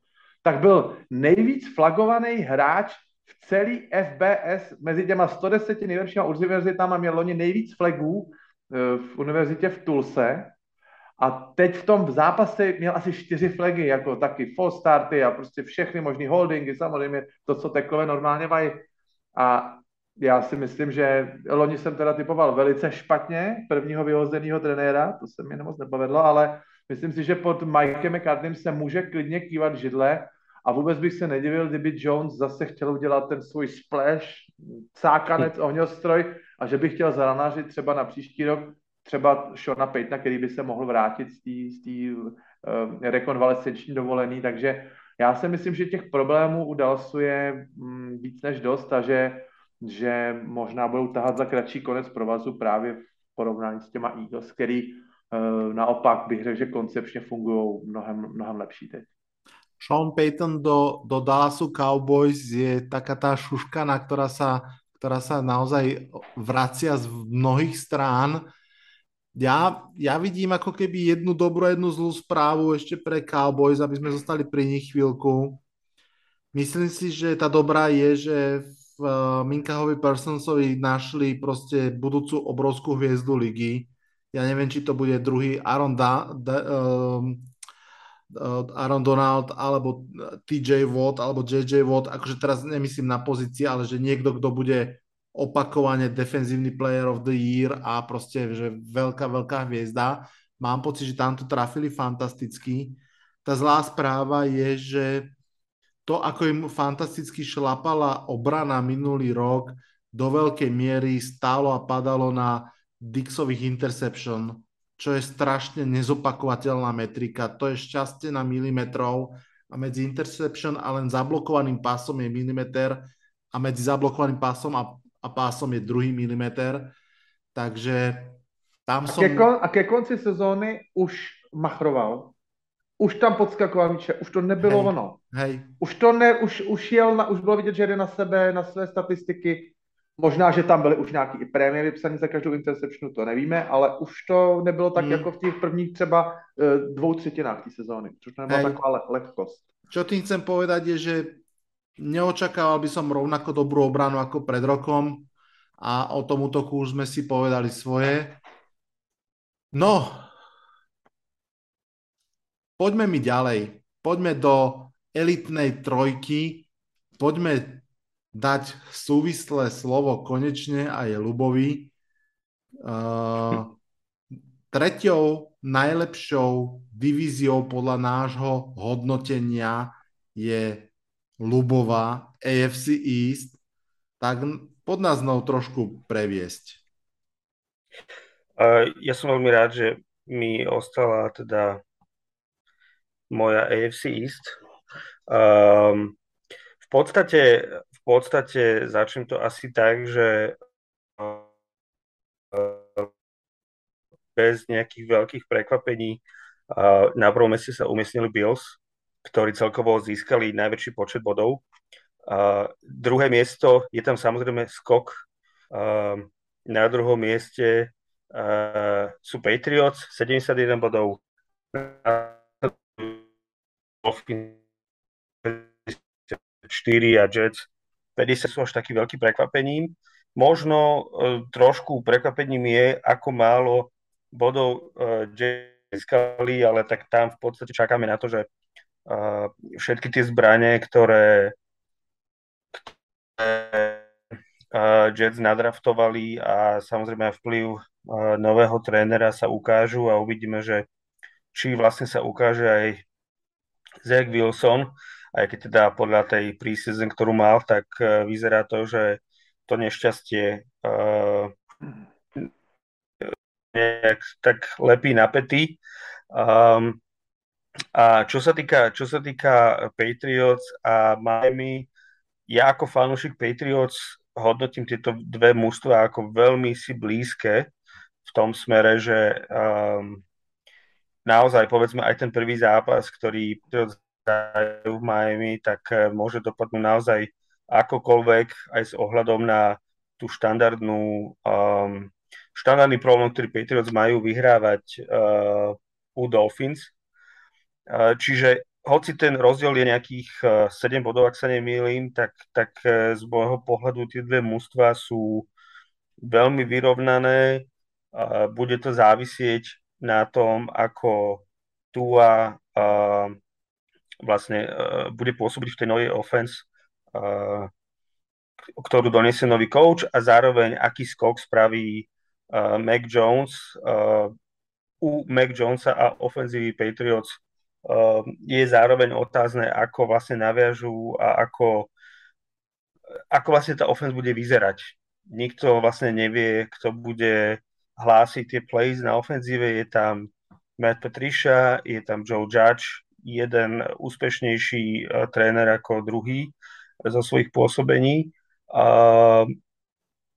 tak byl nejvíc flagovaný hráč v celý FBS mezi těma 110 nejlepšíma univerzitama měl loni nejvíc flagů eh, v univerzitě v Tulse a teď v tom zápase měl asi čtyři flagy, jako taky full starty a prostě všechny možné holdingy, samozřejmě to, co teklové normálně mají. A já si myslím, že loni jsem teda typoval velice špatně prvního vyhozeného trenéra, to se mi nemoc nepovedlo, ale myslím si, že pod Mikem McCartneym se může klidně kývat židle a vůbec bych se nedivil, kdyby Jones zase chtěl udělat ten svůj splash, cákanec, ohňostroj a že by chtěl zaranářit třeba na příští rok třeba Shona Paytona, který by se mohl vrátit z té uh, rekonvalescenční dovolený, takže já si myslím, že těch problémů u Dallasu je mm, víc než dost a že že možná budou tahat za kratší konec provazu právě v porovnání s těma Eagles, který uh, naopak bych řekl, že koncepčně fungují mnohem, mnohem lepší teď. Sean Payton do, do Dallasu Cowboys je taká tá šuškana, ktorá sa, ktorá sa naozaj vracia z mnohých strán. Ja, ja vidím ako keby jednu dobrú, jednu zlú správu ešte pre Cowboys, aby sme zostali pri nich chvíľku. Myslím si, že tá dobrá je, že v uh, Minkahovi Personsovi našli proste budúcu obrovskú hviezdu ligy. Ja neviem, či to bude druhý Aaron, da, da, uh, Aaron Donald alebo TJ Watt alebo JJ Watt, akože teraz nemyslím na pozícii, ale že niekto, kto bude opakovane defenzívny player of the year a proste, že veľká, veľká hviezda. Mám pocit, že tam to trafili fantasticky. Tá zlá správa je, že to, ako im fantasticky šlapala obrana minulý rok, do veľkej miery stálo a padalo na Dixových interception, čo je strašne nezopakovateľná metrika. To je šťastie na milimetrov a medzi interception a len zablokovaným pásom je milimeter a medzi zablokovaným pásom a, a pásom je druhý milimeter. Takže tam a som... Ke kon, a ke konci sezóny už machroval. Už tam podskakoval míče, už to nebylo hej, ono. Hej. Už to ne, už, už jel, na, už bylo vidět, že jde na sebe, na své statistiky. Možná, že tam byly už nějaký i prémie vypsané za každou interceptionu, to nevíme, ale už to nebylo tak Hmm. jako v těch prvních třeba eh, dvou třetinách té sezóny. Což to nebyla Hej. taková le, lehkost. Čo tým chcem povedať je, že neočakával by som rovnako dobrú obranu ako pred rokom a o tom útoku už sme si povedali svoje. No, poďme mi ďalej. Poďme do elitnej trojky. Poďme dať súvislé slovo konečne a je Lubovi. Uh, treťou najlepšou divíziou podľa nášho hodnotenia je Lubová AFC East. Tak pod nás znovu trošku previesť. Uh, ja som veľmi rád, že mi ostala teda moja AFC East. Um, v podstate, podstate začnem to asi tak, že uh, bez nejakých veľkých prekvapení uh, na prvom meste sa umiestnili Bills, ktorí celkovo získali najväčší počet bodov. Uh, druhé miesto je tam samozrejme skok. Na druhom mieste sú Patriots 71 bodov. 4 a Jets 50 sú až taký veľký prekvapením. Možno uh, trošku prekvapením je, ako málo bodov Jets získali, ale tak tam v podstate čakáme na to, že uh, všetky tie zbranie, ktoré, ktoré Jets nadraftovali a samozrejme vplyv nového trénera sa ukážu a uvidíme, že či vlastne sa ukáže aj Zach Wilson, aj keď teda podľa tej preseason, ktorú mal, tak uh, vyzerá to, že to nešťastie uh, nejak tak lepí na. Um, a čo sa, týka, čo sa týka Patriots a Miami, ja ako fanúšik Patriots hodnotím tieto dve mužstva ako veľmi si blízke v tom smere, že um, naozaj povedzme aj ten prvý zápas, ktorý dajú v Miami, tak uh, môže dopadnúť naozaj akokoľvek aj s ohľadom na tú štandardnú um, štandardný problém, ktorý Patriots majú vyhrávať uh, u Dolphins. Uh, čiže hoci ten rozdiel je nejakých uh, 7 bodov, ak sa nemýlim, tak, tak uh, z môjho pohľadu tie dve mužstva sú veľmi vyrovnané. Uh, bude to závisieť na tom, ako Tua uh, vlastne uh, bude pôsobiť v tej novej offense, uh, ktorú donesie nový coach a zároveň aký skok spraví uh, Mac Jones. Uh, u Mac Jonesa a ofenzívy Patriots uh, je zároveň otázne, ako vlastne naviažú a ako, ako vlastne tá offense bude vyzerať. Nikto vlastne nevie, kto bude hlásiť tie plays na ofenzíve. Je tam Matt Patricia, je tam Joe Judge, jeden úspešnejší uh, tréner ako druhý zo svojich pôsobení.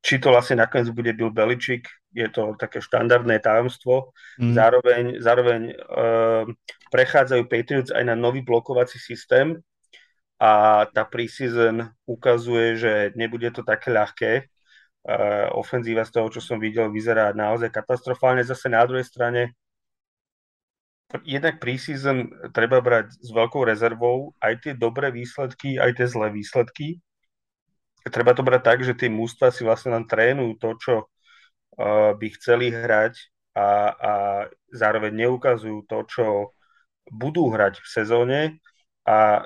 Či to vlastne nakoniec bude Bill Belichick, je to také štandardné tajomstvo. Mm. Zároveň, zároveň uh, prechádzajú Patriots aj na nový blokovací systém a tá preseason ukazuje, že nebude to také ľahké. Ofenzíva z toho, čo som videl, vyzerá naozaj katastrofálne. Zase na druhej strane jednak preseason treba brať s veľkou rezervou aj tie dobré výsledky, aj tie zlé výsledky. Treba to brať tak, že tie mústva si vlastne len trénujú to, čo uh, by chceli hrať a, a zároveň neukazujú to, čo budú hrať v sezóne a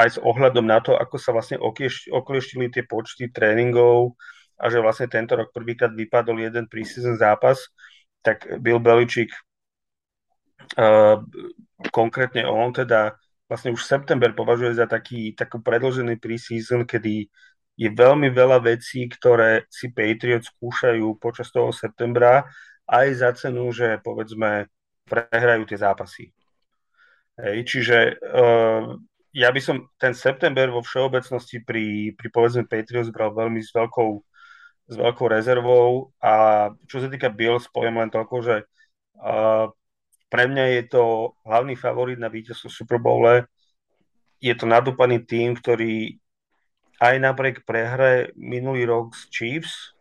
aj s ohľadom na to, ako sa vlastne oklieštili tie počty tréningov a že vlastne tento rok prvýkrát vypadol jeden preseason zápas, tak Bill uh, konkrétne on teda vlastne už september považuje za taký, takú predlžený preseason, kedy je veľmi veľa vecí, ktoré si Patriots skúšajú počas toho septembra aj za cenu, že povedzme prehrajú tie zápasy. Hej, čiže uh, ja by som ten september vo všeobecnosti pri, pri povedzme Patriots bral veľmi s veľkou, s veľkou rezervou a čo sa týka Bills, poviem len toľko, že uh, pre mňa je to hlavný favorit na víťazstvo Super Bowle. Je to nadúpaný tým, ktorý aj napriek prehre minulý rok s Chiefs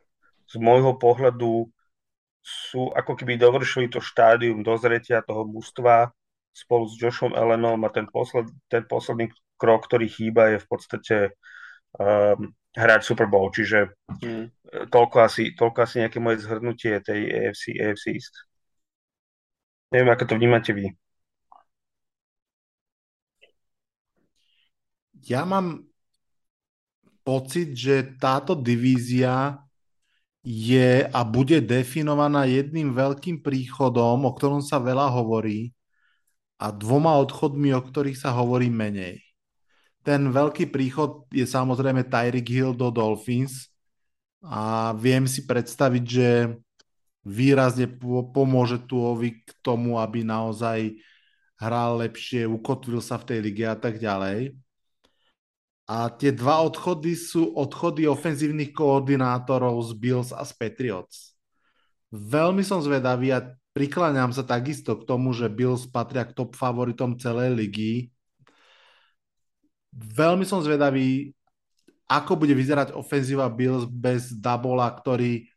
z môjho pohľadu sú ako keby dovršili to štádium dozretia toho mužstva spolu s Joshom Allenom a ten, posled, ten posledný krok, ktorý chýba, je v podstate um, hrať Super Bowl. Čiže mm. toľko, asi, toľko asi nejaké moje zhrnutie tej AFC, AFC East. Neviem, ako to vnímate vy. Ja mám pocit, že táto divízia je a bude definovaná jedným veľkým príchodom, o ktorom sa veľa hovorí, a dvoma odchodmi, o ktorých sa hovorí menej. Ten veľký príchod je samozrejme Tyreek Hill do Dolphins a viem si predstaviť, že výrazne pomôže Tuovi k tomu, aby naozaj hral lepšie, ukotvil sa v tej lige a tak ďalej. A tie dva odchody sú odchody ofenzívnych koordinátorov z Bills a z Patriots. Veľmi som zvedavý a prikláňam sa takisto k tomu, že Bills patria k top favoritom celej ligy. Veľmi som zvedavý, ako bude vyzerať ofenzíva Bills bez Dabola, ktorý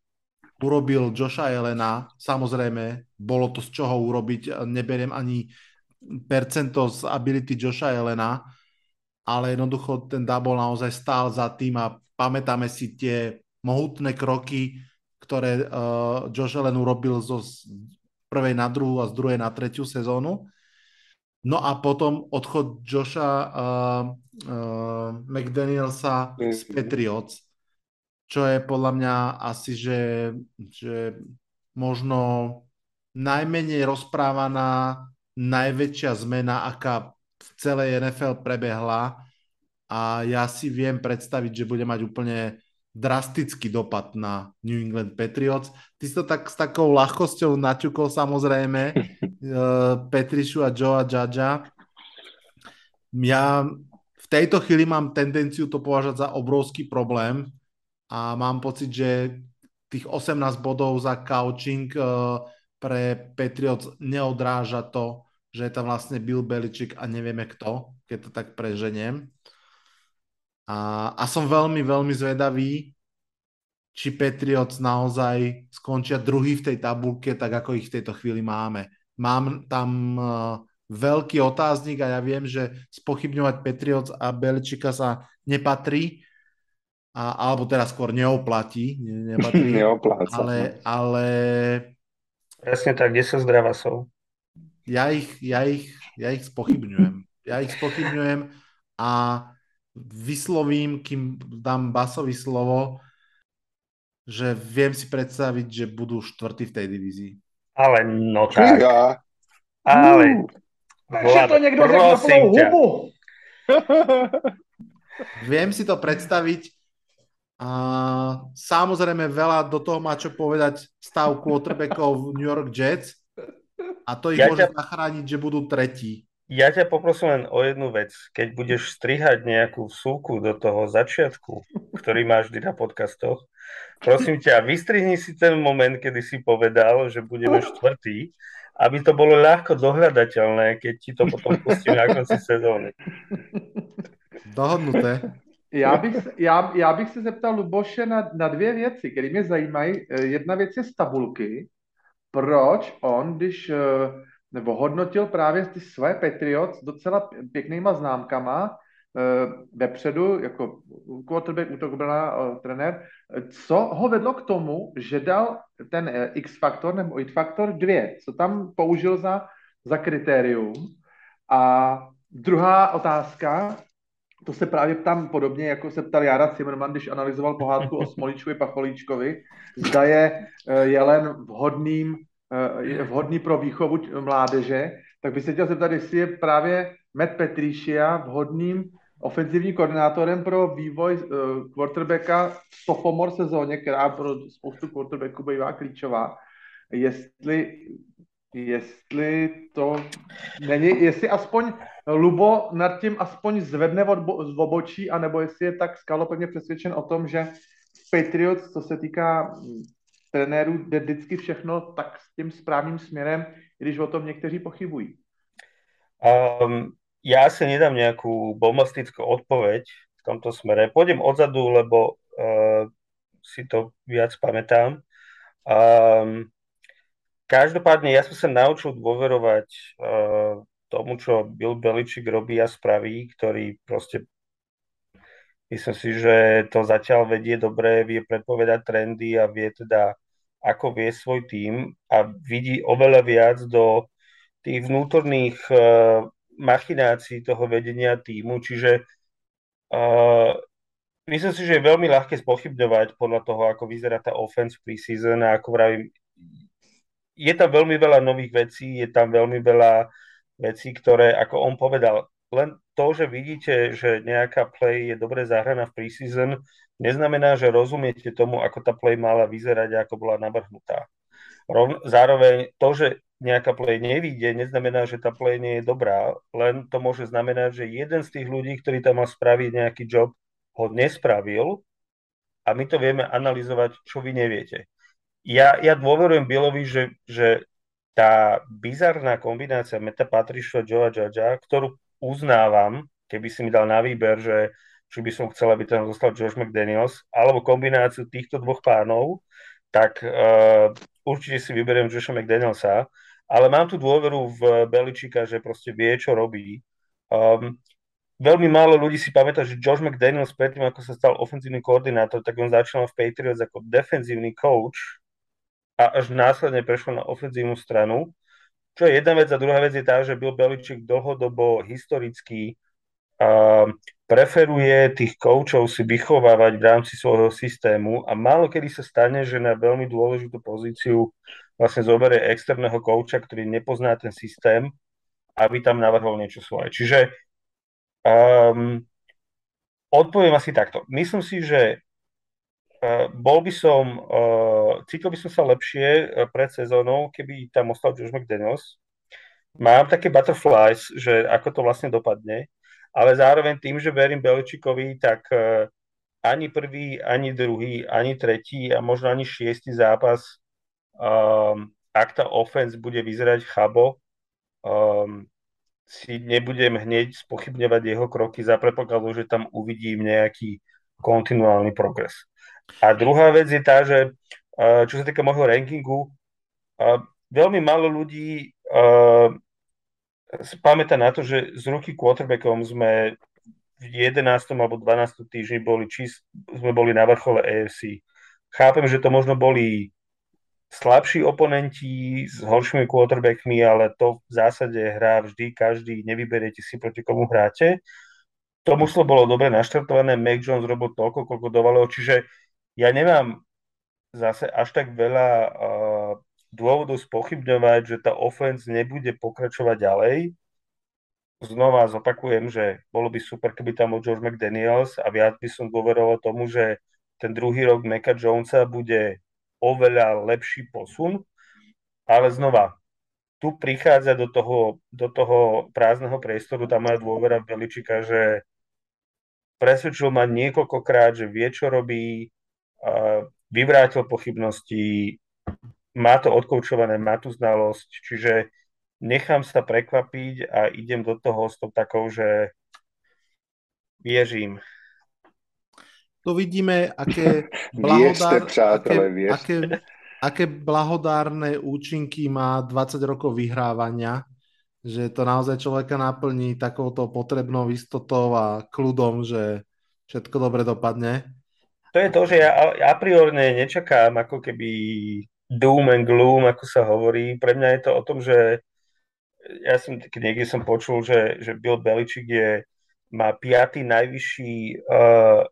urobil Joša Elena. Samozrejme, bolo to z čoho urobiť. Neberiem ani percento z ability Joša Elena, ale jednoducho ten double naozaj stál za tým a pamätáme si tie mohutné kroky, ktoré uh, Josh Allen urobil zo prvej na druhú a z druhej na tretiu sezónu. No a potom odchod Josha uh, uh, McDanielsa z Patriots, čo je podľa mňa asi, že, že možno najmenej rozprávaná, najväčšia zmena, aká v celej NFL prebehla a ja si viem predstaviť, že bude mať úplne drastický dopad na New England Patriots. Ty si to tak s takou ľahkosťou naťukol samozrejme uh, Petrišu a Joe a Judgea. Ja v tejto chvíli mám tendenciu to považať za obrovský problém, a mám pocit, že tých 18 bodov za couching uh, pre Patriots neodráža to, že je tam vlastne Bill Belichick a nevieme kto, keď to tak preženiem. A, a som veľmi, veľmi zvedavý, či Patriots naozaj skončia druhý v tej tabulke, tak ako ich v tejto chvíli máme. Mám tam uh, veľký otáznik a ja viem, že spochybňovať Patriots a Beličika sa nepatrí, a, alebo teraz skôr neoplatí. Ne, nepatrí, Neopláca. Ale, no. ale... Presne tak, kde sa zdravá sú? Ja ich, ja, ich, ja ich spochybňujem. Ja ich spochybňujem a vyslovím, kým dám Basovi slovo, že viem si predstaviť, že budú štvrtí v tej divízii. Ale no tak. Ja. Ale... Že to niekto řekl hubu. Viem si to predstaviť a samozrejme veľa do toho má čo povedať stav quarterbackov New York Jets a to ich ja môže ťa... zachrániť, že budú tretí. Ja ťa poprosím len o jednu vec. Keď budeš strihať nejakú súku do toho začiatku, ktorý máš vždy na podcastoch, prosím ťa, vystrihni si ten moment, kedy si povedal, že budeme štvrtý, aby to bolo ľahko dohľadateľné, keď ti to potom pustím na konci sezóny. Dohodnuté. Já bych, já, já bych se zeptal Luboše na, na dvě věci, které mě zajímají. Eh, jedna věc je z tabulky. Proč on, když eh, nebo hodnotil právě ty své Patriots docela pěknýma známkama, eh, vepředu, jako quarterback, útok obrana, trenér, co ho vedlo k tomu, že dal ten X-faktor nebo Y-faktor dvě, co tam použil za, za kritérium. A druhá otázka, to se právě ptám podobně, jako se ptal Jara Zimmerman, když analyzoval pohádku o Smolíčkovi Pacholíčkovi, zda je eh, jelen vhodným, eh, je vhodný pro výchovu mládeže, tak bych se chtěl zeptat, jestli je právě Matt Patricia vhodným ofenzivním koordinátorem pro vývoj uh, quarterbacka v sophomore sezóně, která pro spoustu quarterbacků bývá klíčová. Jestli, jestli to není, jestli aspoň Lubo nad tím aspoň zvedne z obočí, anebo jestli je tak skalopevně přesvědčen o tom, že Patriots, co se týká trenérů, jde vždycky všechno tak s tím správným směrem, když o tom někteří pochybují. Um, ja asi nedám nejakú bombastickú odpoveď v tomto smere. Pôjdem odzadu, lebo uh, si to viac pamätám. Um, každopádne ja som sa naučil dôverovať uh, tomu, čo Bill Beličík robí a spraví, ktorý proste myslím si, že to zatiaľ vedie dobre, vie predpovedať trendy a vie teda, ako vie svoj tým a vidí oveľa viac do tých vnútorných uh, machinácií toho vedenia týmu, čiže uh, myslím si, že je veľmi ľahké spochybňovať podľa toho, ako vyzerá tá offense preseason a ako vravím, je tam veľmi veľa nových vecí, je tam veľmi veľa vecí, ktoré, ako on povedal, len to, že vidíte, že nejaká play je dobre zahraná v preseason, neznamená, že rozumiete tomu, ako tá play mala vyzerať a ako bola navrhnutá. Zároveň to, že nejaká play nevíde, neznamená, že tá play nie je dobrá, len to môže znamenať, že jeden z tých ľudí, ktorý tam mal spraviť nejaký job, ho nespravil a my to vieme analyzovať, čo vy neviete. Ja, ja dôverujem Billovi, že, že tá bizarná kombinácia Meta Patricia a Joa Judgea, ktorú uznávam, keby si mi dal na výber, že či by som chcel, aby tam zostal Josh McDaniels, alebo kombináciu týchto dvoch pánov, tak uh, určite si vyberiem Josha McDanielsa, ale mám tu dôveru v Beličika, že proste vie, čo robí. Um, veľmi málo ľudí si pamätá, že Josh McDaniels predtým, ako sa stal ofenzívny koordinátor, tak on začal v Patriots ako defenzívny coach a až následne prešiel na ofenzívnu stranu. Čo je jedna vec a druhá vec je tá, že Bill Belichick dlhodobo historicky um, preferuje tých koučov si vychovávať v rámci svojho systému a málo kedy sa stane, že na veľmi dôležitú pozíciu vlastne zoberie externého kouča, ktorý nepozná ten systém, aby tam navrhol niečo svoje. Čiže um, odpoviem asi takto. Myslím si, že uh, bol by som, uh, cítil by som sa lepšie uh, pred sezónou, keby tam ostal Josh McDaniels. Mám také butterflies, že ako to vlastne dopadne, ale zároveň tým, že verím Beličikovi, tak ani prvý, ani druhý, ani tretí a možno ani šiestý zápas um, ak tá offense bude vyzerať chabo, um, si nebudem hneď spochybňovať jeho kroky za predpokladu, že tam uvidím nejaký kontinuálny progres. A druhá vec je tá, že uh, čo sa týka môjho rankingu, uh, veľmi málo ľudí uh, pamätá na to, že s ruky quarterbackom sme v 11. alebo 12. týždni boli, či sme boli na vrchole AFC. Chápem, že to možno boli slabší oponenti s horšími quarterbackmi, ale to v zásade hrá vždy každý, nevyberiete si proti komu hráte. To mužstvo bolo dobre naštartované, Mac Jones robil toľko, koľko dovalil, čiže ja nemám zase až tak veľa uh, dôvodov spochybňovať, že tá offense nebude pokračovať ďalej. Znova zopakujem, že bolo by super, keby tam bol George McDaniels a viac by som dôveroval tomu, že ten druhý rok Meka Jonesa bude oveľa lepší posun, ale znova, tu prichádza do toho, do toho prázdneho priestoru tá moja dôvera v Beličika, že presvedčil ma niekoľkokrát, že vie, čo robí, vyvrátil pochybnosti, má to odkoučované, má tu znalosť, čiže nechám sa prekvapiť a idem do toho s tou takou, že viežím, tu vidíme, aké, blahodár, aké, aké, aké blahodárne účinky má 20 rokov vyhrávania, že to naozaj človeka naplní takouto potrebnou istotou a kľudom, že všetko dobre dopadne. To je to, že ja a priorne nečakám ako keby doom and gloom, ako sa hovorí. Pre mňa je to o tom, že ja som niekde som počul, že, že Bill Belichick je, má piatý najvyšší uh,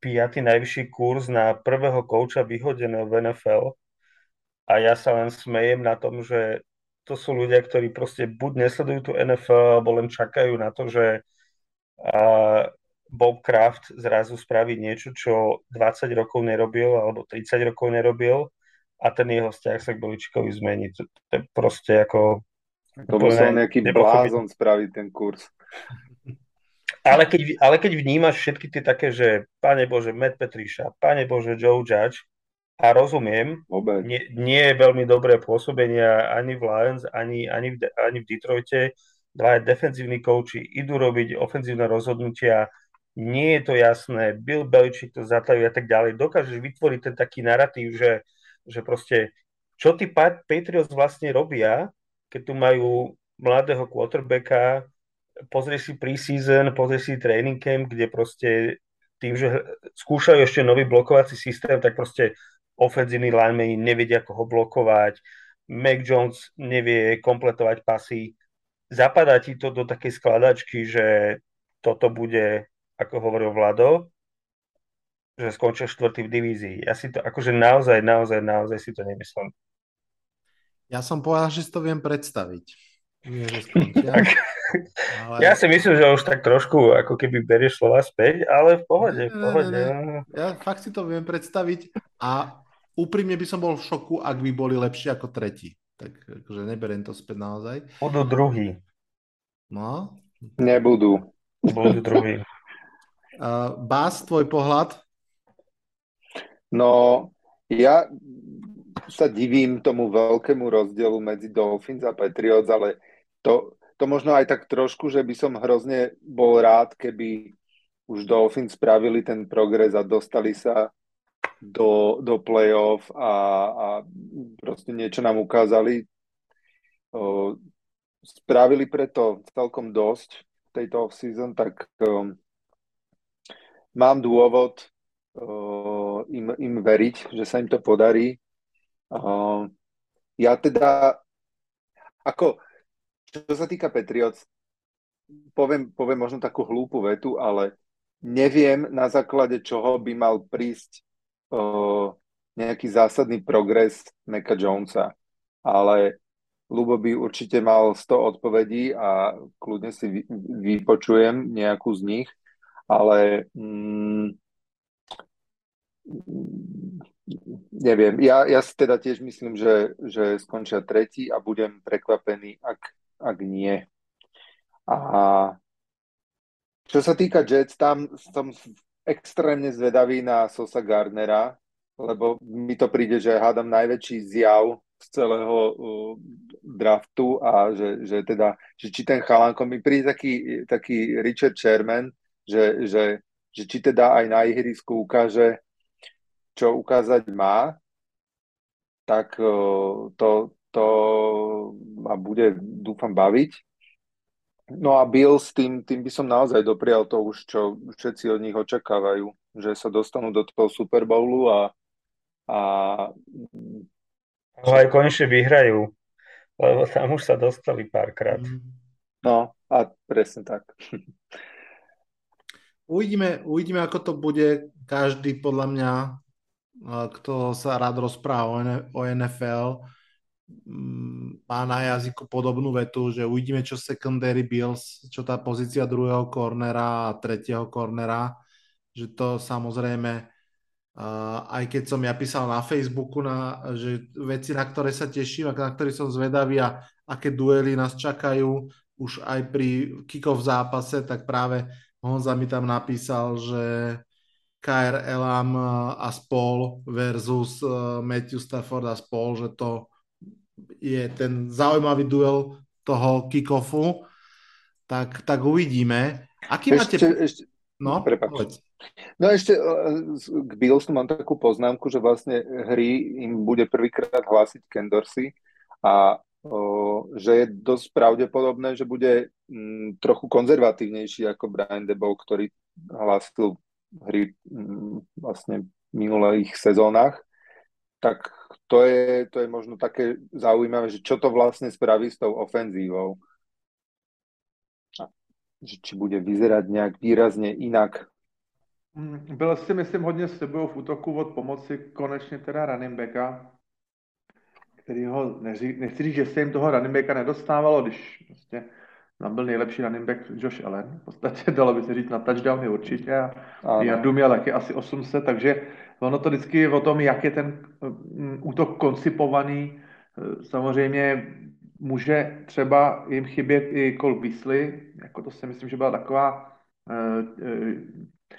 piatý najvyšší kurz na prvého kouča vyhodeného v NFL a ja sa len smejem na tom, že to sú ľudia, ktorí proste buď nesledujú tú NFL, alebo len čakajú na to, že a, Bob Kraft zrazu spraví niečo, čo 20 rokov nerobil, alebo 30 rokov nerobil a ten jeho vzťah sa k Beličkovi zmení. To, to je proste ako... To musel nejaký blázon spraviť ten kurz. Ale keď, ale keď vnímaš všetky tie také, že Pane Bože, Matt Petríša, Pane Bože, Joe Judge, a rozumiem, nie, nie je veľmi dobré pôsobenia ani v Lions, ani, ani, v, ani v Detroite. Dva defenzívni kouči idú robiť ofenzívne rozhodnutia, nie je to jasné, Bill Belichick to zataví a tak ďalej. Dokážeš vytvoriť ten taký narratív, že, že proste, čo tí Patriots vlastne robia, keď tu majú mladého quarterbacka, pozrie si preseason, pozrie si training camp, kde proste tým, že skúšajú ešte nový blokovací systém, tak proste ofenzívni linemeni nevedia, ako ho blokovať, Mac Jones nevie kompletovať pasy. Zapadá ti to do takej skladačky, že toto bude, ako hovoril Vlado, že skončil štvrtý v divízii. Ja si to akože naozaj, naozaj, naozaj si to nemyslím. Ja som povedal, že si to viem predstaviť. Nie, že skončia. ale... Ja si myslím, že už tak trošku ako keby berieš slova späť, ale v pohode, v pohode. Ne, ne, ne. Ja fakt si to viem predstaviť a úprimne by som bol v šoku, ak by boli lepšie ako tretí. Tak akože neberiem to späť naozaj. Budú druhý. No. Nebudú. Budú druhý. Uh, Bás, tvoj pohľad? No, ja sa divím tomu veľkému rozdielu medzi Dolphins a Patriots, ale to, to možno aj tak trošku, že by som hrozne bol rád, keby už Dolphins spravili ten progres a dostali sa do, do play-off a, a proste niečo nám ukázali. O, spravili preto celkom dosť v tejto off-season, tak um, mám dôvod uh, im, im veriť, že sa im to podarí. Uh, ja teda, ako, čo sa týka Patriots, poviem, poviem možno takú hlúpu vetu, ale neviem na základe čoho by mal prísť nejaký zásadný progres Meka Jonesa, ale Lubo by určite mal 100 odpovedí a kľudne si vy, vypočujem nejakú z nich, ale mm, neviem, ja, ja si teda tiež myslím, že, že skončia tretí a budem prekvapený, ak, ak nie. A čo sa týka Jets, tam som extrémne zvedavý na Sosa Gardnera, lebo mi to príde, že hádam najväčší zjav z celého uh, draftu a že, že teda, že či ten chalanko mi príde taký, taký Richard Sherman, že, že, že či teda aj na ihrisku ukáže, čo ukázať má, tak uh, to, to ma bude, dúfam, baviť. No a Bill s tým, tým by som naozaj doprial to už, čo všetci od nich očakávajú, že sa dostanú do toho Super Bowlu a, a No aj konečne vyhrajú, lebo tam už sa dostali párkrát. No a presne tak. Uvidíme, uvidíme, ako to bude. Každý podľa mňa, kto sa rád rozpráva o NFL, Mm, má na jazyku podobnú vetu, že uvidíme, čo secondary Bills, čo tá pozícia druhého kornera a tretieho kornera, že to samozrejme, uh, aj keď som ja písal na Facebooku, na, že veci, na ktoré sa teším a na ktoré som zvedavý a aké duely nás čakajú už aj pri kick-off zápase, tak práve Honza mi tam napísal, že KR Elam a spol versus Matthew Stafford a spol, že to je ten zaujímavý duel toho kick-offu, tak, tak uvidíme. Aký ešte, máte... Ešte, no, prepáč. No ešte k Billsu mám takú poznámku, že vlastne hry im bude prvýkrát hlásiť Kendorsi a že je dosť pravdepodobné, že bude m, trochu konzervatívnejší ako Brian Debo, ktorý hlásil hry m, vlastne v minulých sezónach tak to je, to je možno také zaujímavé, že čo to vlastne spraví s tou ofenzívou. Že či bude vyzerať nejak výrazne inak. Mm, byl si, myslím, hodně s tebou v útoku od pomoci konečně teda running backa, který ho, neří, nechci říct, že se jim toho running backa nedostávalo, když prostě tam byl nejlepší running back Josh Allen, v podstatě dalo by se říct na touchdowny určitě a Jardu měl taky asi 800, takže ono to vždycky je o tom, jak je ten mm, útok koncipovaný. Samozřejmě může třeba jim chybět i Cole Beasley, jako to si myslím, že byla taková uh, uh,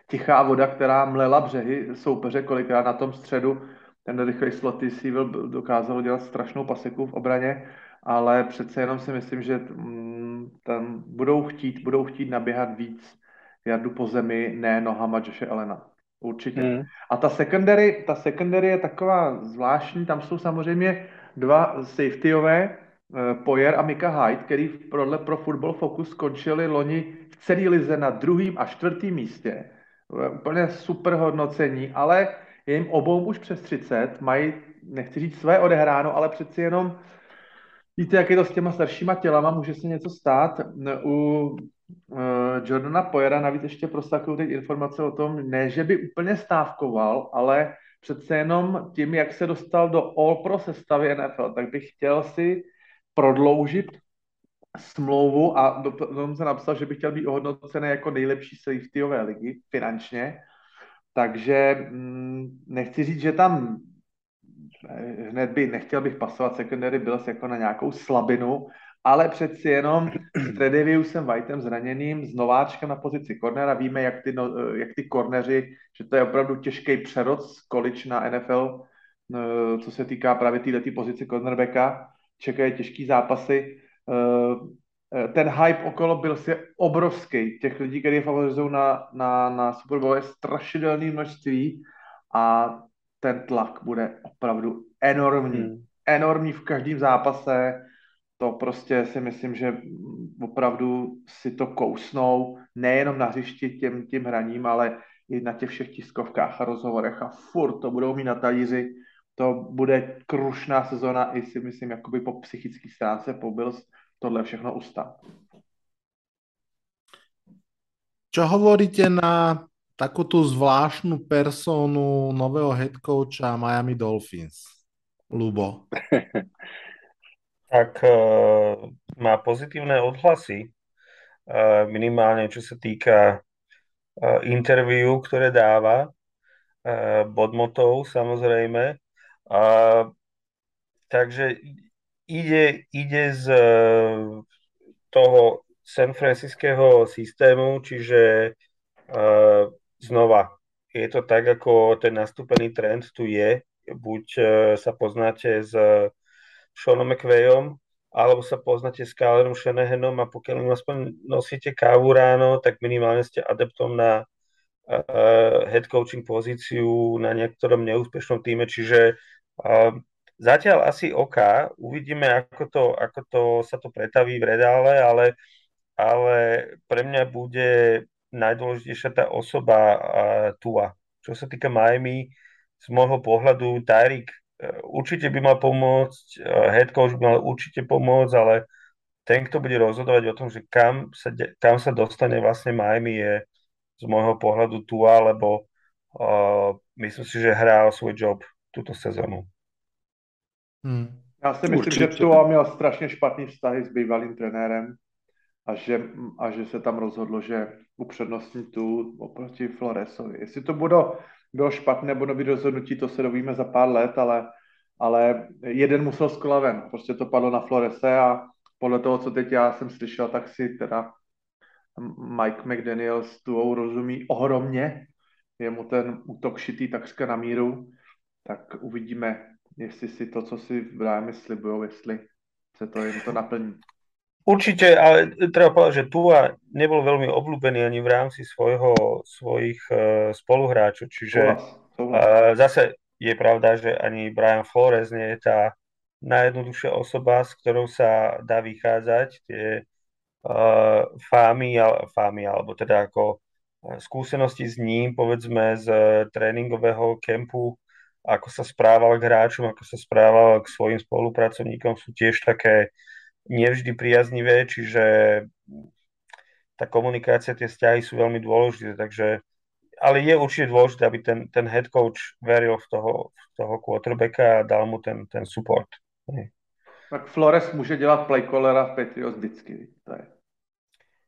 tichá voda, která mlela břehy soupeře kolikrát na tom středu. Ten rychlej sloty si dokázal dělat strašnou paseku v obraně, ale přece jenom si myslím, že mm, tam budou chtít, budou chtít naběhat víc jardu po zemi, ne nohama Joshe Elena. Určitě. Mm. A ta secondary, ta secondary je taková zvláštní, tam jsou samozřejmě dva safetyové, Eh, Poyer a Mika Hyde, který podle pro Football Focus skončili loni v celé lize na druhém a čtvrtém místě. Eh, úplně super hodnocení, ale je jim obou už přes 30, mají, nechci říct své odehráno, ale přeci jenom víte, jak je to s těma staršíma tělama, může se něco stát. U uh, Jordana Poyera navíc ještě prosakuju teď informace o tom, ne, že by úplně stávkoval, ale přece jenom tím, jak se dostal do All Pro sestavy NFL, tak bych chtěl si prodloužit smlouvu a do, se napsal, že by chtěl být ohodnocený jako nejlepší safetyové ligy finančně. Takže hm, nechci říct, že tam eh, hned by, nechtěl bych pasovat secondary Bills jako na nějakou slabinu, ale přeci jenom s Tredeviusem Whiteem zraněným, s nováčkem na pozici kornera, víme, jak ty, no, eh, jak ty korneři, že to je opravdu těžký přerod college na NFL, eh, co se týká právě této pozici cornerbacka čekají těžký zápasy. Eh, ten hype okolo byl si obrovský. Těch lidí, kteří favorizují na, na, na Super Bowl, je strašidelné množství a ten tlak bude opravdu enormní. Hmm. Enormní v každém zápase. To prostě si myslím, že opravdu si to kousnou nejenom na hřišti tím, tím hraním, ale i na těch všech tiskovkách a rozhovorech a furt to budou mít na talíři to bude krušná sezona i si myslím, jakoby po psychické stránce po Bills tohle všechno ustát. Čo hovoríte na takú tú zvláštnu personu nového head coacha Miami Dolphins? Lubo. tak uh, má pozitívne odhlasy, uh, minimálne čo sa týka uh, interviu, ktoré dáva, uh, bodmotov samozrejme, a, takže ide, ide z e, toho San Franciskeho systému, čiže uh, znova je to tak, ako ten nastúpený trend tu je. Buď uh, sa poznáte s Seanom McVayom, alebo sa poznáte s Kylerom Shanahanom a pokiaľ im aspoň nosíte kávu ráno, tak minimálne ste adeptom na uh, head coaching pozíciu na niektorom neúspešnom týme, čiže Zatiaľ asi OK, uvidíme, ako to, ako to sa to pretaví v redále, ale, ale pre mňa bude najdôležitejšia tá osoba uh, Tua. Čo sa týka Miami, z môjho pohľadu Tyreek uh, určite by mal pomôcť, uh, head coach by mal určite pomôcť, ale ten, kto bude rozhodovať o tom, že kam sa, kam sa dostane vlastne Miami, je z môjho pohľadu Tua, lebo uh, myslím si, že hrá o svoj job tuto sezonu. Hmm. Já si myslím, Určitě. že Tua měl strašně špatný vztahy s bývalým trenérem a že, a že se tam rozhodlo, že upřednostní tu oproti Floresovi. Jestli to bylo, bylo špatné nebo nový rozhodnutí, to se dovíme za pár let, ale, ale jeden musel z ven. Prostě to padlo na Florese a podle toho, co teď já jsem slyšel, tak si teda Mike McDaniel s Tuou rozumí ohromně. Je mu ten útok šitý takřka na míru tak uvidíme, jestli si to, co si v rámi slibují, jestli se to jim to naplní. Určite, ale treba povedať, že Tua nebol veľmi obľúbený ani v rámci svojho, svojich uh, spoluhráčov, čiže Uh, zase je pravda, že ani Brian Flores nie je tá najjednoduchšia osoba, s ktorou sa dá vychádzať. Tie uh, fámy, fámy, alebo teda ako skúsenosti s ním, povedzme z tréningového kempu ako sa správal k hráčom, ako sa správal k svojim spolupracovníkom, sú tiež také nevždy priaznivé, čiže tá komunikácia, tie vzťahy sú veľmi dôležité, takže ale je určite dôležité, aby ten, ten head coach veril v toho, v toho quarterbacka a dal mu ten, ten support. Tak Flores může dělat playcallera v Patriots vždycky. To je,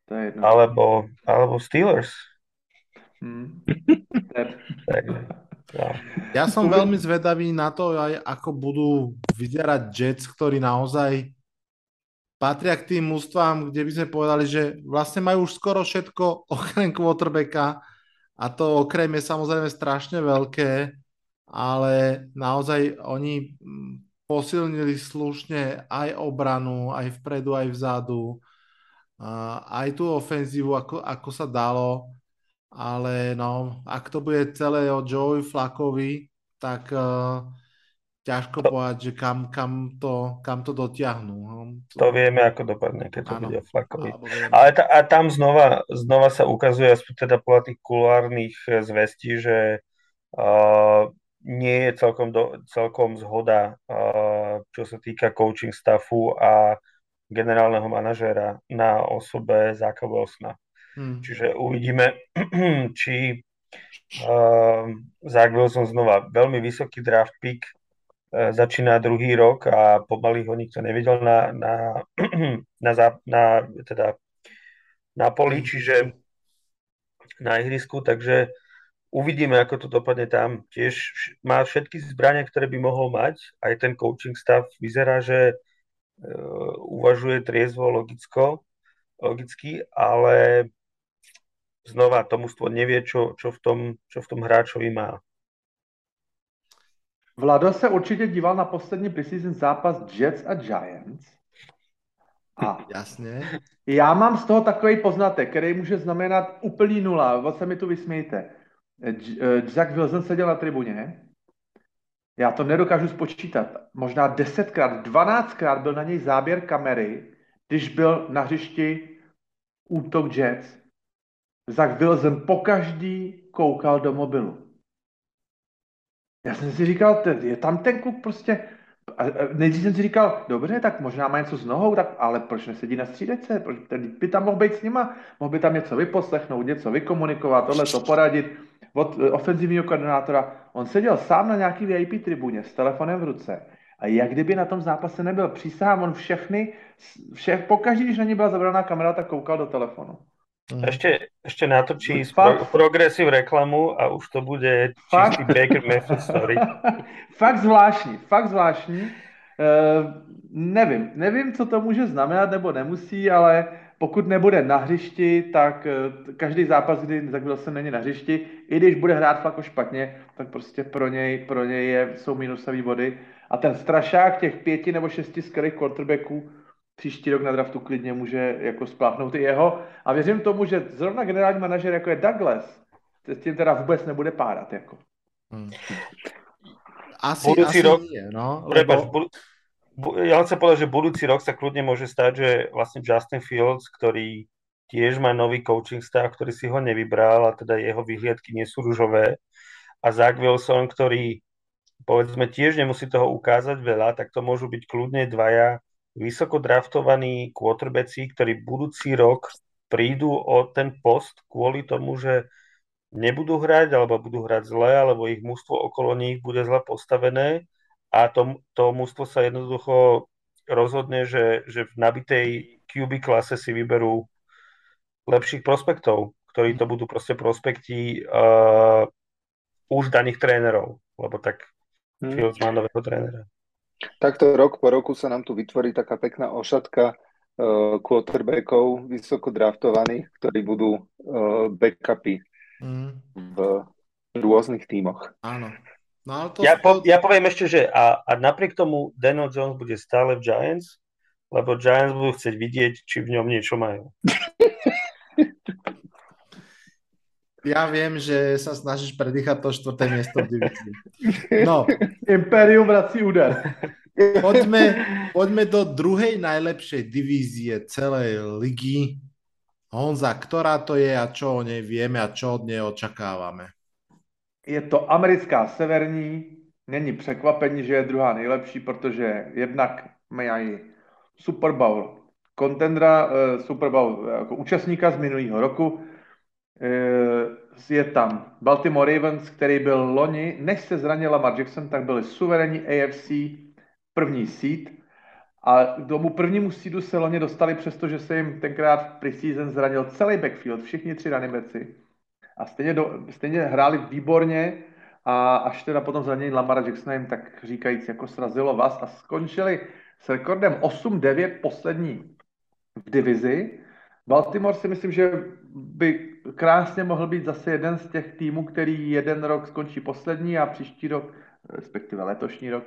to je jedno. Alebo, alebo Steelers. Hmm. Ja som veľmi zvedavý na to, aj ako budú vyzerať Jets, ktorí naozaj patria k tým mústvám, kde by sme povedali, že vlastne majú už skoro všetko okrem quarterbacka. A to okrem je samozrejme strašne veľké, ale naozaj oni mm, posilnili slušne aj obranu, aj vpredu, aj vzadu, aj tú ofenzívu, ako, ako sa dalo ale no, ak to bude celé o Joey Flakovi, tak uh, ťažko povedať, že kam, kam, to, kam to dotiahnu. No, to vieme, ako dopadne, keď to ano. bude Flakovi. Ale ta, a tam znova, znova sa ukazuje, aspoň teda podľa tých kulárnych eh, zvestí, že uh, nie je celkom, do, celkom zhoda, uh, čo sa týka coaching staffu a generálneho manažéra na osobe Zaka Wilsona. Hmm. Čiže uvidíme, či uh, Zach Wilson znova veľmi vysoký draft pick uh, začína druhý rok a pomaly ho nikto nevidel na, na, na, na, na, teda, na poli, čiže na ihrisku, takže uvidíme, ako to dopadne tam. Tiež má všetky zbrania, ktoré by mohol mať. Aj ten coaching stav vyzerá, že uh, uvažuje triezvo, logicko, logicky, ale znova to mužstvo nevie, čo, čo, v tom, čo v tom hráčovi má. Vlado se určitě díval na poslední preseason zápas Jets a Giants. A Jasně. Já mám z toho takový poznatek, který může znamenat úplný nula. Vy se mi tu vysmějte. Eh, Jack Wilson seděl na tribuně. Já to nedokážu spočítat. Možná desetkrát, dvanáctkrát byl na něj záběr kamery, když byl na hřišti útok Jets. Zach Wilson pokaždý koukal do mobilu. Já jsem si říkal, je tam ten kluk prostě, nejdřív jsem si říkal, dobře, tak možná má něco s nohou, tak, ale proč nesedí na střídece? Proč, ten by tam mohl být s nima, mohl by tam něco vyposlechnout, něco vykomunikovat, tohle to poradit od eh, ofenzivního koordinátora. On seděl sám na nějaký VIP tribuně s telefonem v ruce a jak kdyby na tom zápase nebyl. Přísahám, on všechny, všech, pokaždý, když na ní byla zabraná kamera, tak koukal do telefonu. Mm. Ešte, ešte natočí pro, progresiv reklamu a už to bude čistý Baker Mayfield story. fakt zvláštní, fakt zvláštní. Uh, nevím, nevím, co to může znamenat nebo nemusí, ale pokud nebude na hřišti, tak uh, každý zápas, kdy Zach Wilson není na hřišti, i když bude hrát fakt špatně, tak prostě pro něj, pro něj je, jsou minusové body. A ten strašák těch pěti nebo šesti skvělých quarterbacků příští rok na draftu klidně může jako spláchnout i jeho. A věřím tomu, že zrovna generální manažer, jako je Douglas, se s tím teda vůbec nebude párat. Jako. Hmm. Asi, budúci asi rok, nie, no. Lebo... ja chcem povedať, že budúci rok sa kľudne môže stať, že vlastne Justin Fields, ktorý tiež má nový coaching stav, ktorý si ho nevybral a teda jeho vyhliadky nie sú ružové a Zach Wilson, ktorý povedzme tiež nemusí toho ukázať veľa, tak to môžu byť kľudne dvaja vysoko draftovaní quarterbacki, ktorí budúci rok prídu o ten post kvôli tomu, že nebudú hrať, alebo budú hrať zle, alebo ich mústvo okolo nich bude zle postavené a to, to mústvo sa jednoducho rozhodne, že, že v nabitej QB klase si vyberú lepších prospektov, ktorí to budú proste prospekti uh, už daných trénerov, lebo tak hmm. Fields má nového trénera. Takto rok po roku sa nám tu vytvorí taká pekná ošatka uh, quarterbackov vysoko draftovaných, ktorí budú uh, backupy mm. v rôznych tímoch. Áno. No, ale to, ja, po, ja poviem ešte, že a, a napriek tomu Daniel Jones bude stále v Giants, lebo Giants budú chcieť vidieť, či v ňom niečo majú. Ja viem, že sa snažíš predýchať to štvrté miesto v divízii. No. Imperium vrací úder. Poďme, poďme do druhej najlepšej divízie celej ligy. Honza, ktorá to je a čo o nej vieme a čo od nej očakávame? Je to americká severní. Není překvapení, že je druhá nejlepší, protože jednak mají Super Bowl kontendra, uh, Super Bowl jako účastníka z minulého roku Eh, je tam Baltimore Ravens, který byl loni, než se zranil Lamar Jackson, tak byli suverénní AFC první seed a k tomu prvnímu seedu se loni dostali, přestože se jim tenkrát v preseason zranil celý backfield, všichni tři running A stejně, do, stejně hráli výborně a až teda potom zranění Lamara Jacksona jim tak říkajíc jako srazilo vás a skončili s rekordem 8-9 poslední v divizi. Baltimore si myslím, že by krásně mohl být zase jeden z těch týmů, který jeden rok skončí poslední a příští rok, respektive letošní rok,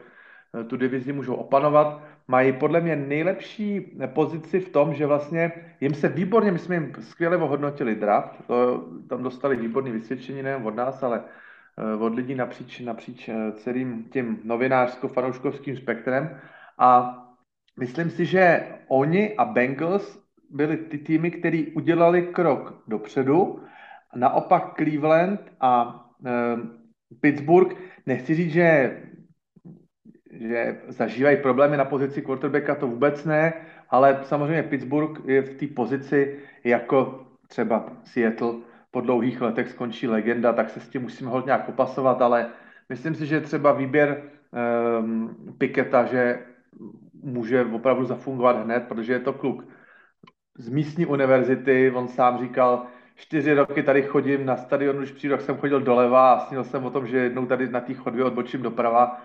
tu divizi můžou opanovat. Mají podle mě nejlepší pozici v tom, že vlastně jim se výborně, my jsme jim skvěle ohodnotili draft, to, tam dostali výborné vysvědčení nejen od nás, ale eh, od lidí napříč, napříč eh, celým tím novinářsko-fanouškovským spektrem. A myslím si, že oni a Bengals byli ty týmy, které udělali krok dopředu. Naopak Cleveland a e, Pittsburgh, nechci říct, že, že zažívají problémy na pozici quarterbacka, to vůbec ne, ale samozřejmě Pittsburgh je v té pozici jako třeba Seattle po dlouhých letech skončí legenda, tak se s tím musíme hodně nějak popasovat, ale myslím si, že třeba výběr um, Piketa, že může opravdu zafungovat hned, protože je to kluk z místní univerzity, on sám říkal, čtyři roky tady chodím na stadion, už přijdu, jsem chodil doleva a snil jsem o tom, že jednou tady na té chodbě odbočím doprava.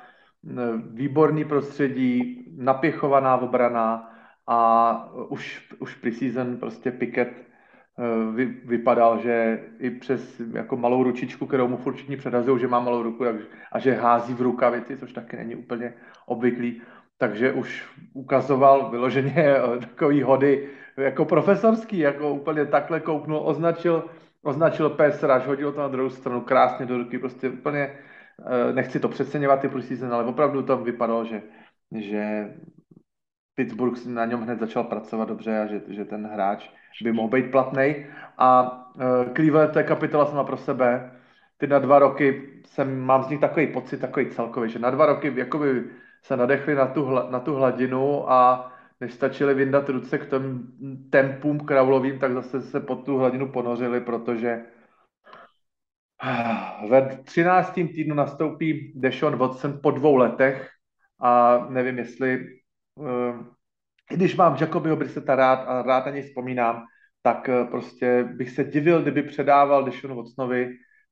Výborný prostředí, napěchovaná obrana a už, už preseason prostě Piket eh, vy, vypadal, že i přes jako malou ručičku, kterou mu furt všichni že má malou ruku a že hází v rukavici, což taky není úplně obvyklý, takže už ukazoval vyloženě eh, takový hody jako profesorský, jako úplně takhle kouknul, označil, označil pes, rush, hodil to na druhou stranu krásně do ruky, prostě úplně, eh, nechci to přeceňovat ty preseason, ale opravdu tam vypadalo, že, že Pittsburgh na něm hned začal pracovat dobře a že, že ten hráč by mohl být platný. A uh, Cleveland, to je kapitola sama pro sebe. Ty na dva roky jsem, mám z nich takový pocit, takový celkový, že na dva roky jakoby se nadechli na tu, na tu hladinu a než stačili vyndat ruce k tom tempům kraulovým, tak zase se pod tu hladinu ponořili, protože ve 13. týdnu nastoupí Deshaun Watson po dvou letech a nevím, jestli, uh, i když mám Jacobyho Brisseta rád a rád na něj vzpomínám, tak uh, prostě bych se divil, kdyby předával Deshaun Watsonovi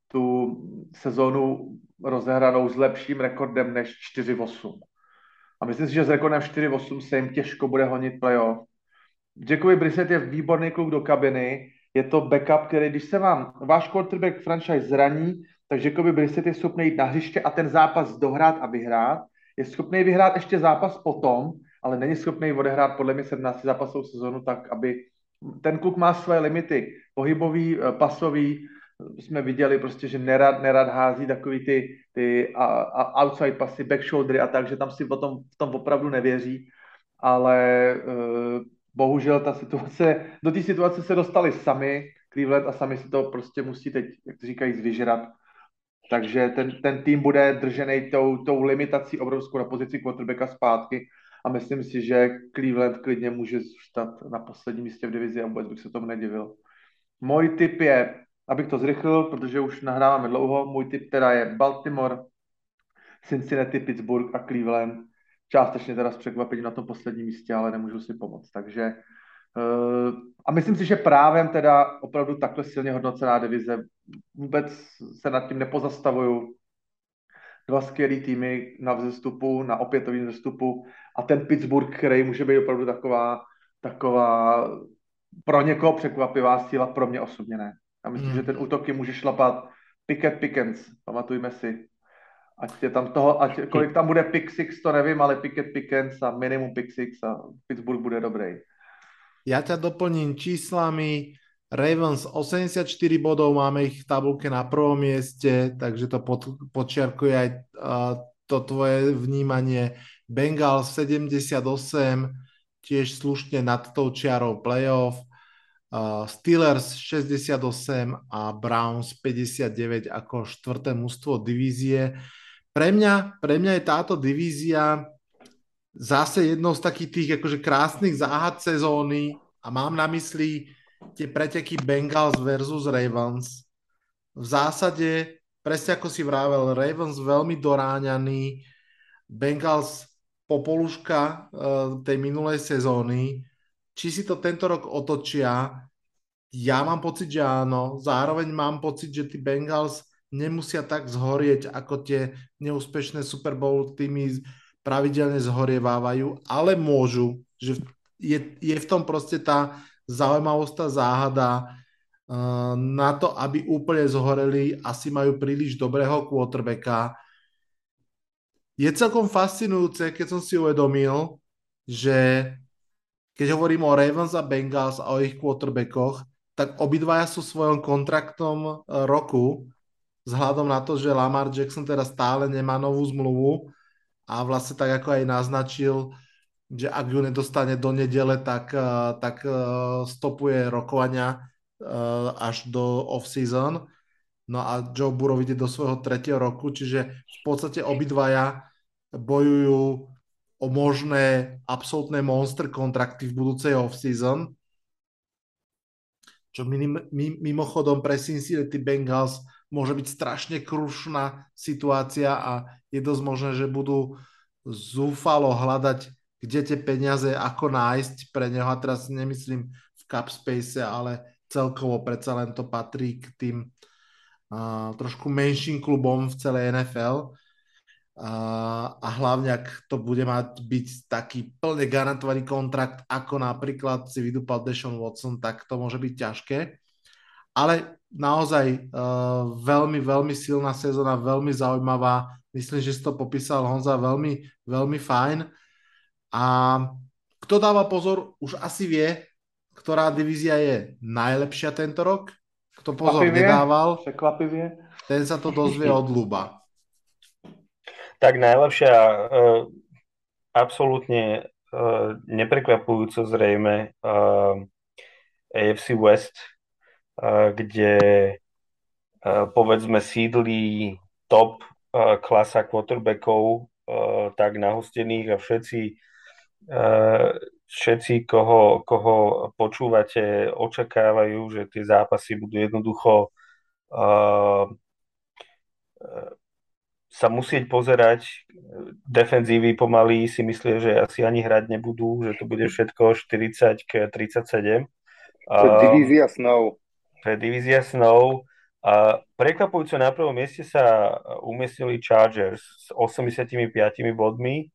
tu sezónu rozehranou s lepším rekordem než 4-8. A myslím si, že s rekordem 4-8 se jim těžko bude honit playoff. Jacoby Brissett je výborný kluk do kabiny, je to backup, který, když se vám váš quarterback franchise zraní, tak Jacoby Brissett je schopný jít na hřiště a ten zápas dohrát a vyhrát. Je schopný vyhrát ještě zápas potom, ale není schopný odehrát podle mě 17 zápasovou sezonu tak, aby ten kluk má své limity, pohybový, eh, pasový, jsme viděli prostě, že nerad, nerad hází takový ty, ty a, a outside pasy, back shouldery a tak, že tam si o tom, v tom opravdu nevěří, ale uh, bohužel ta situace, do té situace se dostali sami, Cleveland a sami si to prostě musí teď, jak říkají, zvyžrat. Takže ten, ten tým bude držený tou, tou limitací obrovskou na pozici quarterbacka zpátky a myslím si, že Cleveland klidně může zůstat na posledním místě v divizi a vůbec bych se tomu nedivil. Můj tip je abych to zrychlil, protože už nahráváme dlouho, můj tip teda je Baltimore, Cincinnati, Pittsburgh a Cleveland. Částečně teda s překvapením na tom posledním místě, ale nemůžu si pomoct. Takže uh, a myslím si, že právem teda opravdu takhle silně hodnocená divize. Vůbec se nad tím nepozastavuju. Dva skvělý týmy na vzestupu, na opětovém vzestupu a ten Pittsburgh, který může být opravdu taková, taková pro někoho překvapivá síla, pro mě osobně ne. Já myslím, hmm. že ten útok může šlapat Pickett Pickens, pamatujme si. Ať je tam toho, ať, kolik tam bude pick six, to nevím, ale Pickett Pickens a minimum pick six a Pittsburgh bude dobrý. Ja ťa doplním číslami. Ravens 84 bodov, máme ich v tabulke na prvom mieste, takže to pod, podčiarkuje aj uh, to tvoje vnímanie. Bengals 78, tiež slušne nad tou čiarou playoff. Steelers 68 a Browns 59 ako štvrté mužstvo divízie. Pre mňa, pre mňa je táto divízia zase jednou z takých tých akože krásnych záhad sezóny a mám na mysli tie preteky Bengals versus Ravens. V zásade, presne ako si vravel, Ravens veľmi doráňaný, Bengals popoluška tej minulej sezóny. Či si to tento rok otočia, ja mám pocit, že áno. Zároveň mám pocit, že tí Bengals nemusia tak zhorieť, ako tie neúspešné Super Bowl týmy pravidelne zhorievávajú, ale môžu. Že je, je v tom proste tá zaujímavosť, tá záhada uh, na to, aby úplne zhoreli, asi majú príliš dobrého quarterbacka. Je celkom fascinujúce, keď som si uvedomil, že keď hovorím o Ravens a Bengals a o ich quarterbackoch, tak obidvaja sú svojom kontraktom e, roku, vzhľadom na to, že Lamar Jackson teda stále nemá novú zmluvu a vlastne tak ako aj naznačil, že ak ju nedostane do nedele, tak, e, tak e, stopuje rokovania až do off-season. No a Joe Burrow ide do svojho tretieho roku, čiže v podstate obidvaja bojujú o možné absolútne monster kontrakty v budúcej off-season čo mimochodom pre Cincinnati Bengals môže byť strašne krušná situácia a je dosť možné, že budú zúfalo hľadať, kde tie peniaze, ako nájsť pre neho. A teraz nemyslím v cap space, ale celkovo predsa len to patrí k tým uh, trošku menším klubom v celej NFL a hlavne ak to bude mať byť taký plne garantovaný kontrakt, ako napríklad si vydúpal Deshaun Watson, tak to môže byť ťažké. Ale naozaj uh, veľmi, veľmi silná sezóna, veľmi zaujímavá. Myslím, že si to popísal Honza veľmi, veľmi fajn. A kto dáva pozor, už asi vie, ktorá divízia je najlepšia tento rok. Kto pozor Kvapivie, nedával, ten sa to dozvie od Luba tak najlepšia, uh, absolútne uh, neprekvapujúco zrejme uh, AFC West, kde uh, povedzme sídlí top klasa quarterbackov tak nahostených a všetci všetci, koho, koho počúvate, očakávajú, že tie zápasy budú jednoducho uh, sa musieť pozerať. Defenzívy pomaly si myslia, že asi ani hrať nebudú, že to bude všetko 40 k 37. To je divízia snov. To je divízia snov. A prekvapujúco na prvom mieste sa umiestnili Chargers s 85 bodmi.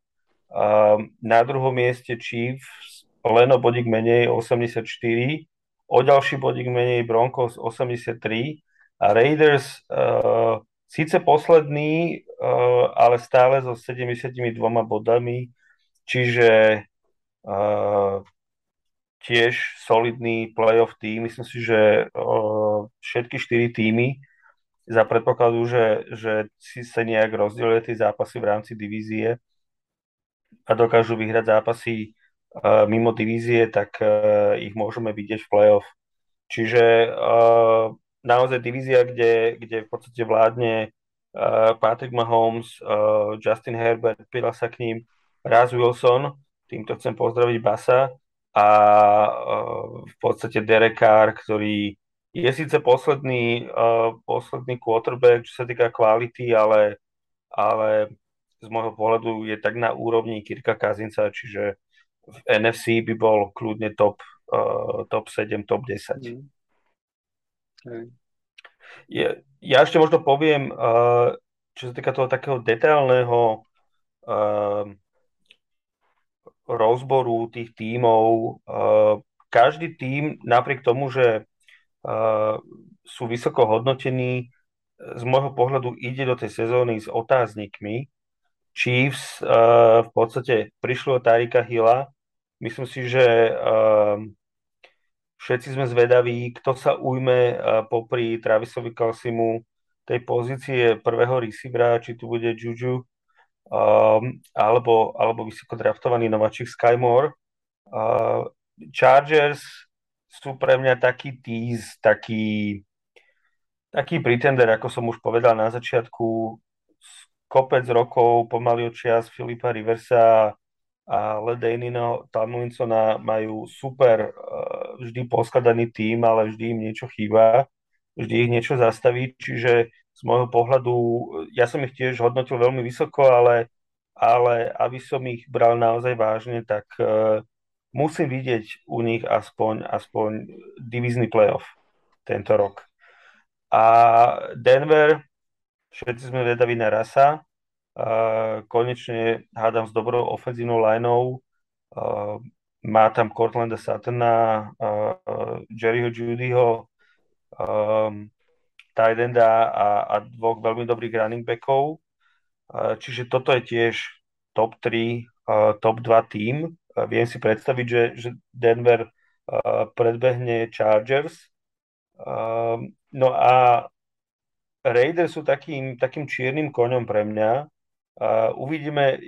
A na druhom mieste Chiefs len o bodík menej 84, o ďalší bodík menej Broncos 83 a Raiders uh, síce posledný, uh, ale stále so 72 bodami, čiže uh, tiež solidný playoff tým. Myslím si, že uh, všetky štyri týmy za predpokladu, že, že si sa nejak rozdielia tie zápasy v rámci divízie a dokážu vyhrať zápasy mimo divízie, tak ich môžeme vidieť v playoff. Čiže uh, naozaj divízia, kde, kde v podstate vládne uh, Patrick Mahomes, uh, Justin Herbert, pridal sa k ním Raz Wilson, týmto chcem pozdraviť Basa a uh, v podstate Derek Carr, ktorý je síce posledný, uh, posledný quarterback, čo sa týka kvality, ale, ale z môjho pohľadu je tak na úrovni Kirka Kazinca, čiže v NFC by bol kľudne top, uh, top 7, top 10. Mm. Je, ja ešte možno poviem, uh, čo sa týka toho takého detailného uh, rozboru tých tímov. Uh, každý tím, napriek tomu, že sú vysoko hodnotení, z môjho pohľadu ide do tej sezóny s otáznikmi. Chiefs v podstate prišlo Tarika Hilla. Myslím si, že Všetci sme zvedaví, kto sa ujme popri Travisovi Kalsimu tej pozície prvého receivera, či tu bude Juju, um, alebo, alebo vysoko draftovaný nováčik Skymore. Uh, Chargers sú pre mňa taký tease, taký, taký pretender, ako som už povedal na začiatku, kopec rokov pomaly od čias Filipa Riversa a Ledanino, Tomlinsona majú super uh, vždy poskladaný tým, ale vždy im niečo chýba, vždy ich niečo zastaví, čiže z môjho pohľadu, ja som ich tiež hodnotil veľmi vysoko, ale ale aby som ich bral naozaj vážne, tak uh, musím vidieť u nich aspoň, aspoň divízny playoff tento rok. A Denver, všetci sme vedaví na rasa, konečne hádam s dobrou ofenzívnou lineou, uh, má tam Cortlanda Suttona, uh, Jerryho Judyho, um, Tidenda a, a dvoch veľmi dobrých running backov. Uh, čiže toto je tiež top 3, uh, top 2 tým. Uh, viem si predstaviť, že, že Denver uh, predbehne Chargers. Uh, no a Raiders sú takým, takým čiernym koňom pre mňa. Uh, uvidíme,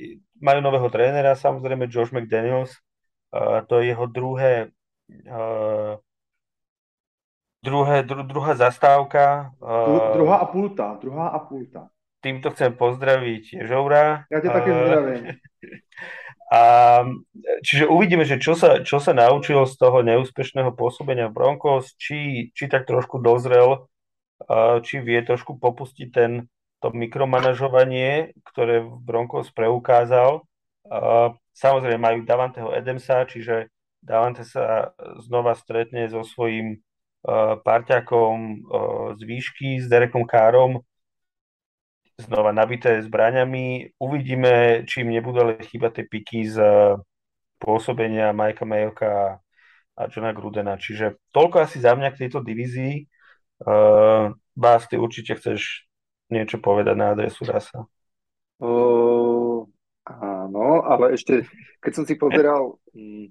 majú nového trénera, samozrejme Josh McDaniels, to je jeho druhé, druhé dru, druhá zastávka. Dru, druhá a pulta, druhá a pulta. Týmto chcem pozdraviť Ježoura. Ja ťa také zdravím. A, čiže uvidíme, že čo sa, čo sa naučil z toho neúspešného pôsobenia Broncos, či, či tak trošku dozrel, či vie trošku popustiť ten, to mikromanažovanie, ktoré Broncos preukázal. Samozrejme majú Davanteho Edemsa, čiže Davante sa znova stretne so svojím parťakom z výšky, s Derekom Károm, znova nabité zbraňami. Uvidíme, či im nebudú ale chýbať tie piky z pôsobenia Majka Mayoka a Johna Grudena. Čiže toľko asi za mňa k tejto divízii. Uh, Bás, ty určite chceš niečo povedať na adresu Rasa. Uh, Áno, ale ešte, keď som si pozeral, mm,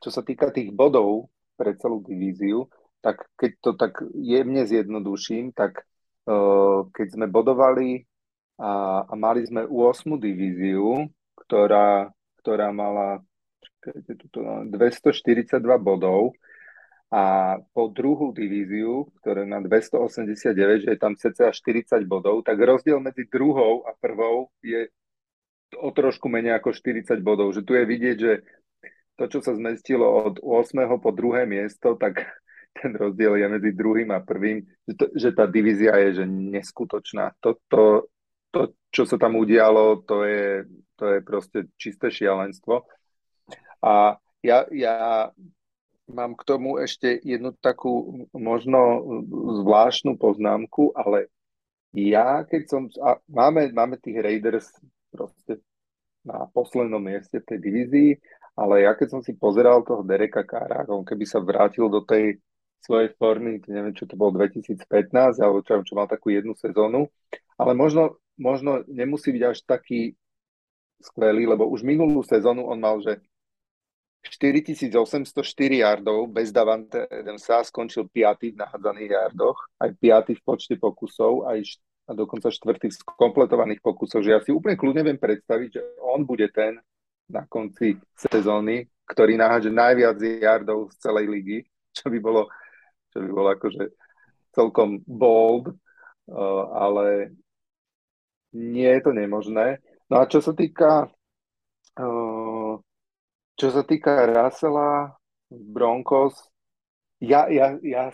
čo sa týka tých bodov pre celú divíziu, tak keď to tak jemne zjednoduším, tak uh, keď sme bodovali a, a mali sme 8. divíziu, ktorá, ktorá mala 242 bodov a po druhú divíziu, ktorá na 289, že je tam cca 40 bodov, tak rozdiel medzi druhou a prvou je o trošku menej ako 40 bodov. Že tu je vidieť, že to, čo sa zmestilo od 8. po druhé miesto, tak ten rozdiel je medzi druhým a prvým, že, to, že tá divízia je že neskutočná. To, to, to, čo sa tam udialo, to je, to je proste čisté šialenstvo. A ja, ja mám k tomu ešte jednu takú možno zvláštnu poznámku, ale ja, keď som... A máme, máme tých Raiders proste na poslednom mieste tej divízii, ale ja keď som si pozeral toho Dereka Kára, on keby sa vrátil do tej svojej formy, neviem, čo to bolo 2015, alebo čo, čo mal takú jednu sezónu, ale možno, možno nemusí byť až taký skvelý, lebo už minulú sezónu on mal, že 4804 yardov bez Davante Adamsa, skončil 5. v nahádzaných yardoch, aj 5. v počte pokusov, aj a dokonca štvrtých skompletovaných pokusov, že ja si úplne kľudne viem predstaviť, že on bude ten na konci sezóny, ktorý naháže najviac yardov z celej ligy, čo by bolo, čo by bolo akože celkom bold, uh, ale nie je to nemožné. No a čo sa týka uh, čo sa týka Russella Broncos, ja, ja, ja,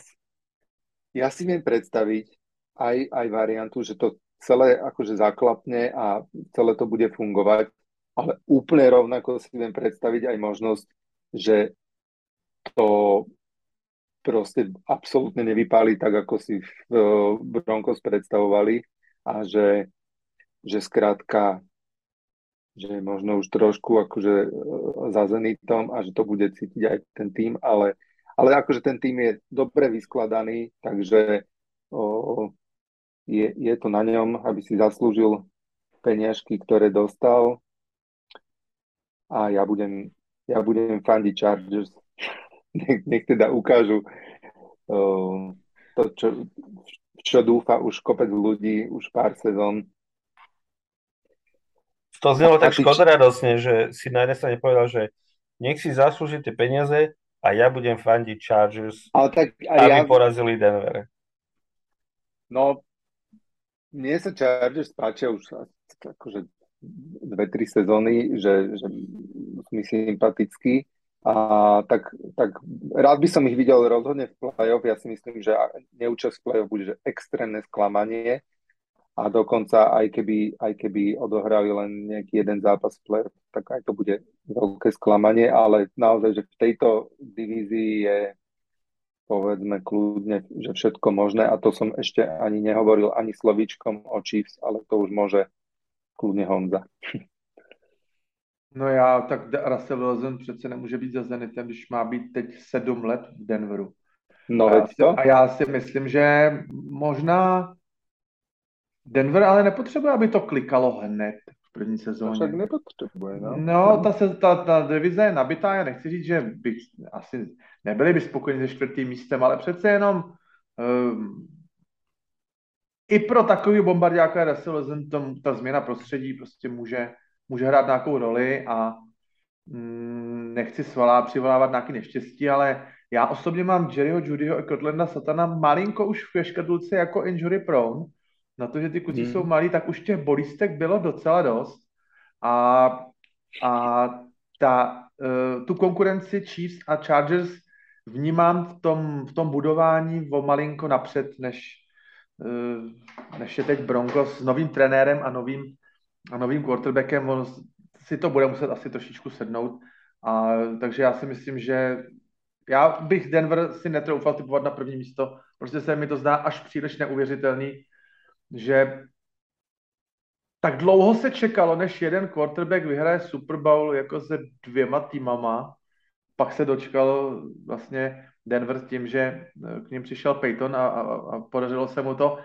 ja si viem predstaviť, aj, aj variantu, že to celé akože zaklapne a celé to bude fungovať, ale úplne rovnako si viem predstaviť aj možnosť, že to proste absolútne nevypáli tak, ako si v Broncos predstavovali a že, že skrátka že možno už trošku akože e, za Zenitom a že to bude cítiť aj ten tým, ale, ale akože ten tým je dobre vyskladaný, takže o, je, je to na ňom, aby si zaslúžil peniažky, ktoré dostal a ja budem, ja budem fandiť Chargers. nech, nech teda ukážu uh, to, čo, čo dúfa už kopec ľudí, už pár sezón. To znelo tak škodoradosne, že si na jednej strane povedal, že nech si zaslúži tie peniaze a ja budem fandiť Chargers, Ale tak, aby ja... porazili Denver. No, mne sa Chargers páčia už akože dve, tri sezóny, že, že mi sympatický. A tak, tak rád by som ich videl rozhodne v play-off. Ja si myslím, že neúčasť v play-off bude že extrémne sklamanie. A dokonca aj keby, aj keby odohrali len nejaký jeden zápas player, tak aj to bude veľké sklamanie, ale naozaj, že v tejto divízii je povedzme kľudne, že všetko možné a to som ešte ani nehovoril ani slovíčkom o Chiefs, ale to už môže kľudne Honza. No já, tak Russell Wilson přece nemůže být za Zenitem, když má být teď sedm let v Denveru. No, a, já si, a já si myslím, že možná Denver ale nepotřebuje, aby to klikalo hned v první To sezóně. však nepotřebuje, no. No, ta, se, ta, ta divize je nabitá, já nechci říct, že bych asi nebyli by spokojeni se čtvrtým místem, ale přece jenom um, i pro takový bombardě, jako je Russell Wilson, tom, ta změna prostředí prostě může, může hrát nějakou roli a mm, nechci svalá, přivolávat nějaké neštěstí, ale já osobně mám Jerryho, Judyho a Cortlanda Satana malinko už v škadulce jako injury prone, na to, že ty kluci Hmm. jsou malí, tak už těch bolístek bylo docela dost a, a ta, uh, tu konkurenci Chiefs a Chargers vnímám v tom, v tom budování o malinko napřed, než, uh, než je teď Broncos s novým trenérem a novým, a novým quarterbackem. On si to bude muset asi trošičku sednout. A, takže já si myslím, že já bych Denver si netroufal typovat na první místo. Prostě se mi to zdá až příliš neuvěřitelný, že tak dlouho se čekalo, než jeden quarterback vyhraje Super Bowl jako se dvěma týmama. Pak se dočkal vlastně Denver s tím, že eh, k ním přišel Peyton a, a, a podařilo se mu to.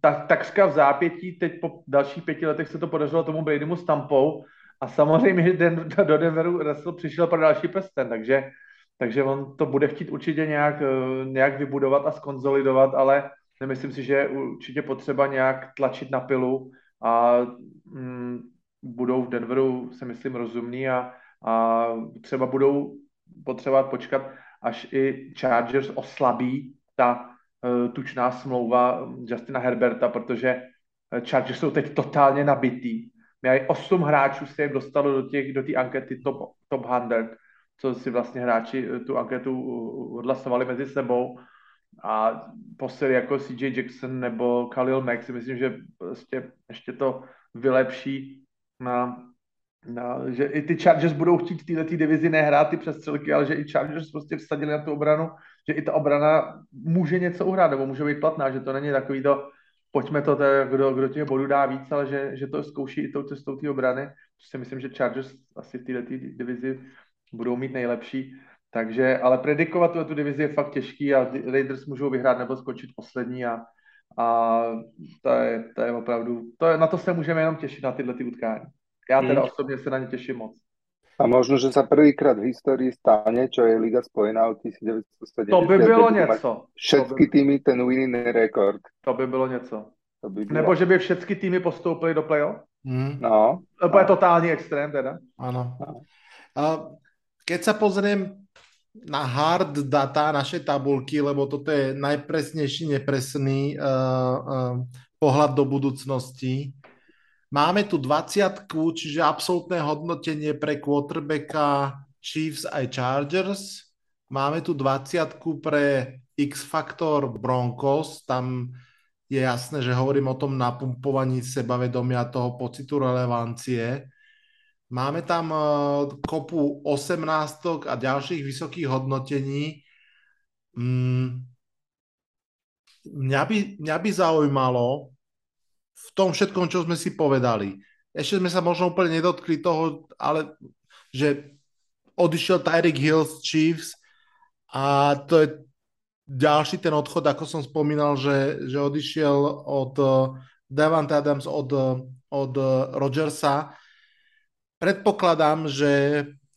Tak, takřka v zápětí, teď po dalších pěti letech se to podařilo tomu Bradymu s Tampou a samozřejmě, Den, do Denveru Russell přišel pro další prsten, takže, takže on to bude chtít určitě nějak, eh, nějak vybudovat a skonzolidovat, ale nemyslím si, že je určitě potřeba nějak tlačit na pilu a mm, budou v Denveru, si myslím, rozumní a, a třeba budou potřebovat počkat, až i Chargers oslabí ta uh, tučná smlouva Justina Herberta, protože eh, Chargers jsou teď totálně nabitý. Měli 8 hráčů se jim dostalo do té do ankety top, top 100, co si vlastně hráči eh, tu anketu odhlasovali mezi sebou a posily jako CJ Jackson nebo Khalil Mack si myslím, že prostě ještě to vylepší na, na, že i ty Chargers budou chtít v této divizi nehrát ty přestřelky, ale že i Chargers prostě vsadili na tu obranu, že i ta obrana může něco uhrát, nebo může být platná, že to není takový to, pojďme to, teda, kdo, kdo těch bodů dá víc, ale že, že to zkouší i tou cestou té obrany, což si myslím, že Chargers asi v této divizi budou mít nejlepší. Takže, ale predikovat tu, divizi je fakt těžký a Raiders můžou vyhrát nebo skočit poslední a, a to, je, to je opravdu, to je, na to se můžeme jenom těšit na tyhle ty utkání. Já teda Mm. osobně se na ně těším moc. A možno, že sa prvýkrát v histórii stane, čo je Liga spojená od 1970. To by bylo něco. Všetky by, týmy ten winning rekord. to by bylo něco. To by bylo. Nebo že by všechny týmy postoupily do playoff. Mm, No, To je totální extrém teda. áno. No. A keď sa pozriem na hard data našej tabulky, lebo toto je najpresnejší nepresný uh, uh, pohľad do budúcnosti. Máme tu 20, čiže absolútne hodnotenie pre quarterbacka Chiefs aj Chargers. Máme tu 20 pre X-Factor Broncos, tam je jasné, že hovorím o tom napumpovaní sebavedomia toho pocitu relevancie. Máme tam uh, kopu 18 a ďalších vysokých hodnotení. Mm, mňa, by, mňa by zaujímalo v tom všetkom, čo sme si povedali. Ešte sme sa možno úplne nedotkli toho, ale že odišiel Tyreek Hill z Chiefs a to je ďalší ten odchod, ako som spomínal, že, že odišiel od uh, Davante Adams od, uh, od Rodgersa. Predpokladám, že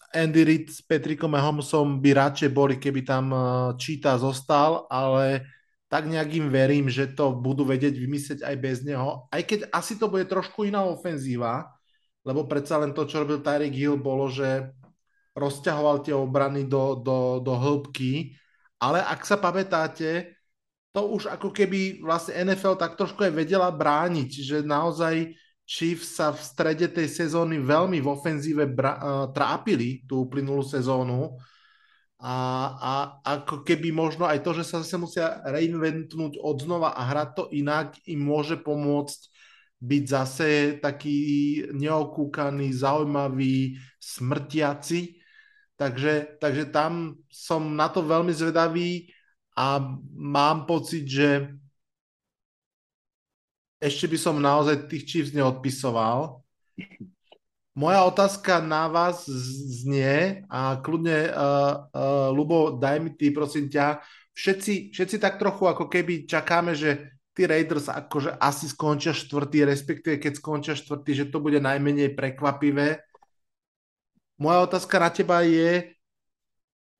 Andy Reid s Patrickom Mahomesom by radšej boli, keby tam uh, Cheetah zostal, ale tak nejak im verím, že to budú vedieť vymyslieť aj bez neho. Aj keď asi to bude trošku iná ofenzíva, lebo predsa len to, čo robil Tyreek Hill, bolo, že rozťahoval tie obrany do, do, do hĺbky, ale ak sa pamätáte, to už ako keby vlastne NFL tak trošku aj vedela brániť, že naozaj Chiefs sa v strede tej sezóny veľmi v ofenzíve bra- uh, trápili tú uplynulú sezónu a, a ako keby možno aj to, že sa zase musia reinventnúť od znova a hrať to inak, im môže pomôcť byť zase taký neokúkaný, zaujímavý, smrtiaci. Takže, takže tam som na to veľmi zvedavý a mám pocit, že ešte by som naozaj tých Chiefs neodpisoval. Moja otázka na vás znie a kľudne, uh, uh, Lubo, daj mi ty, prosím ťa, všetci, všetci tak trochu ako keby čakáme, že tí Raiders akože asi skončia štvrtý, respektíve keď skončia štvrtý, že to bude najmenej prekvapivé. Moja otázka na teba je,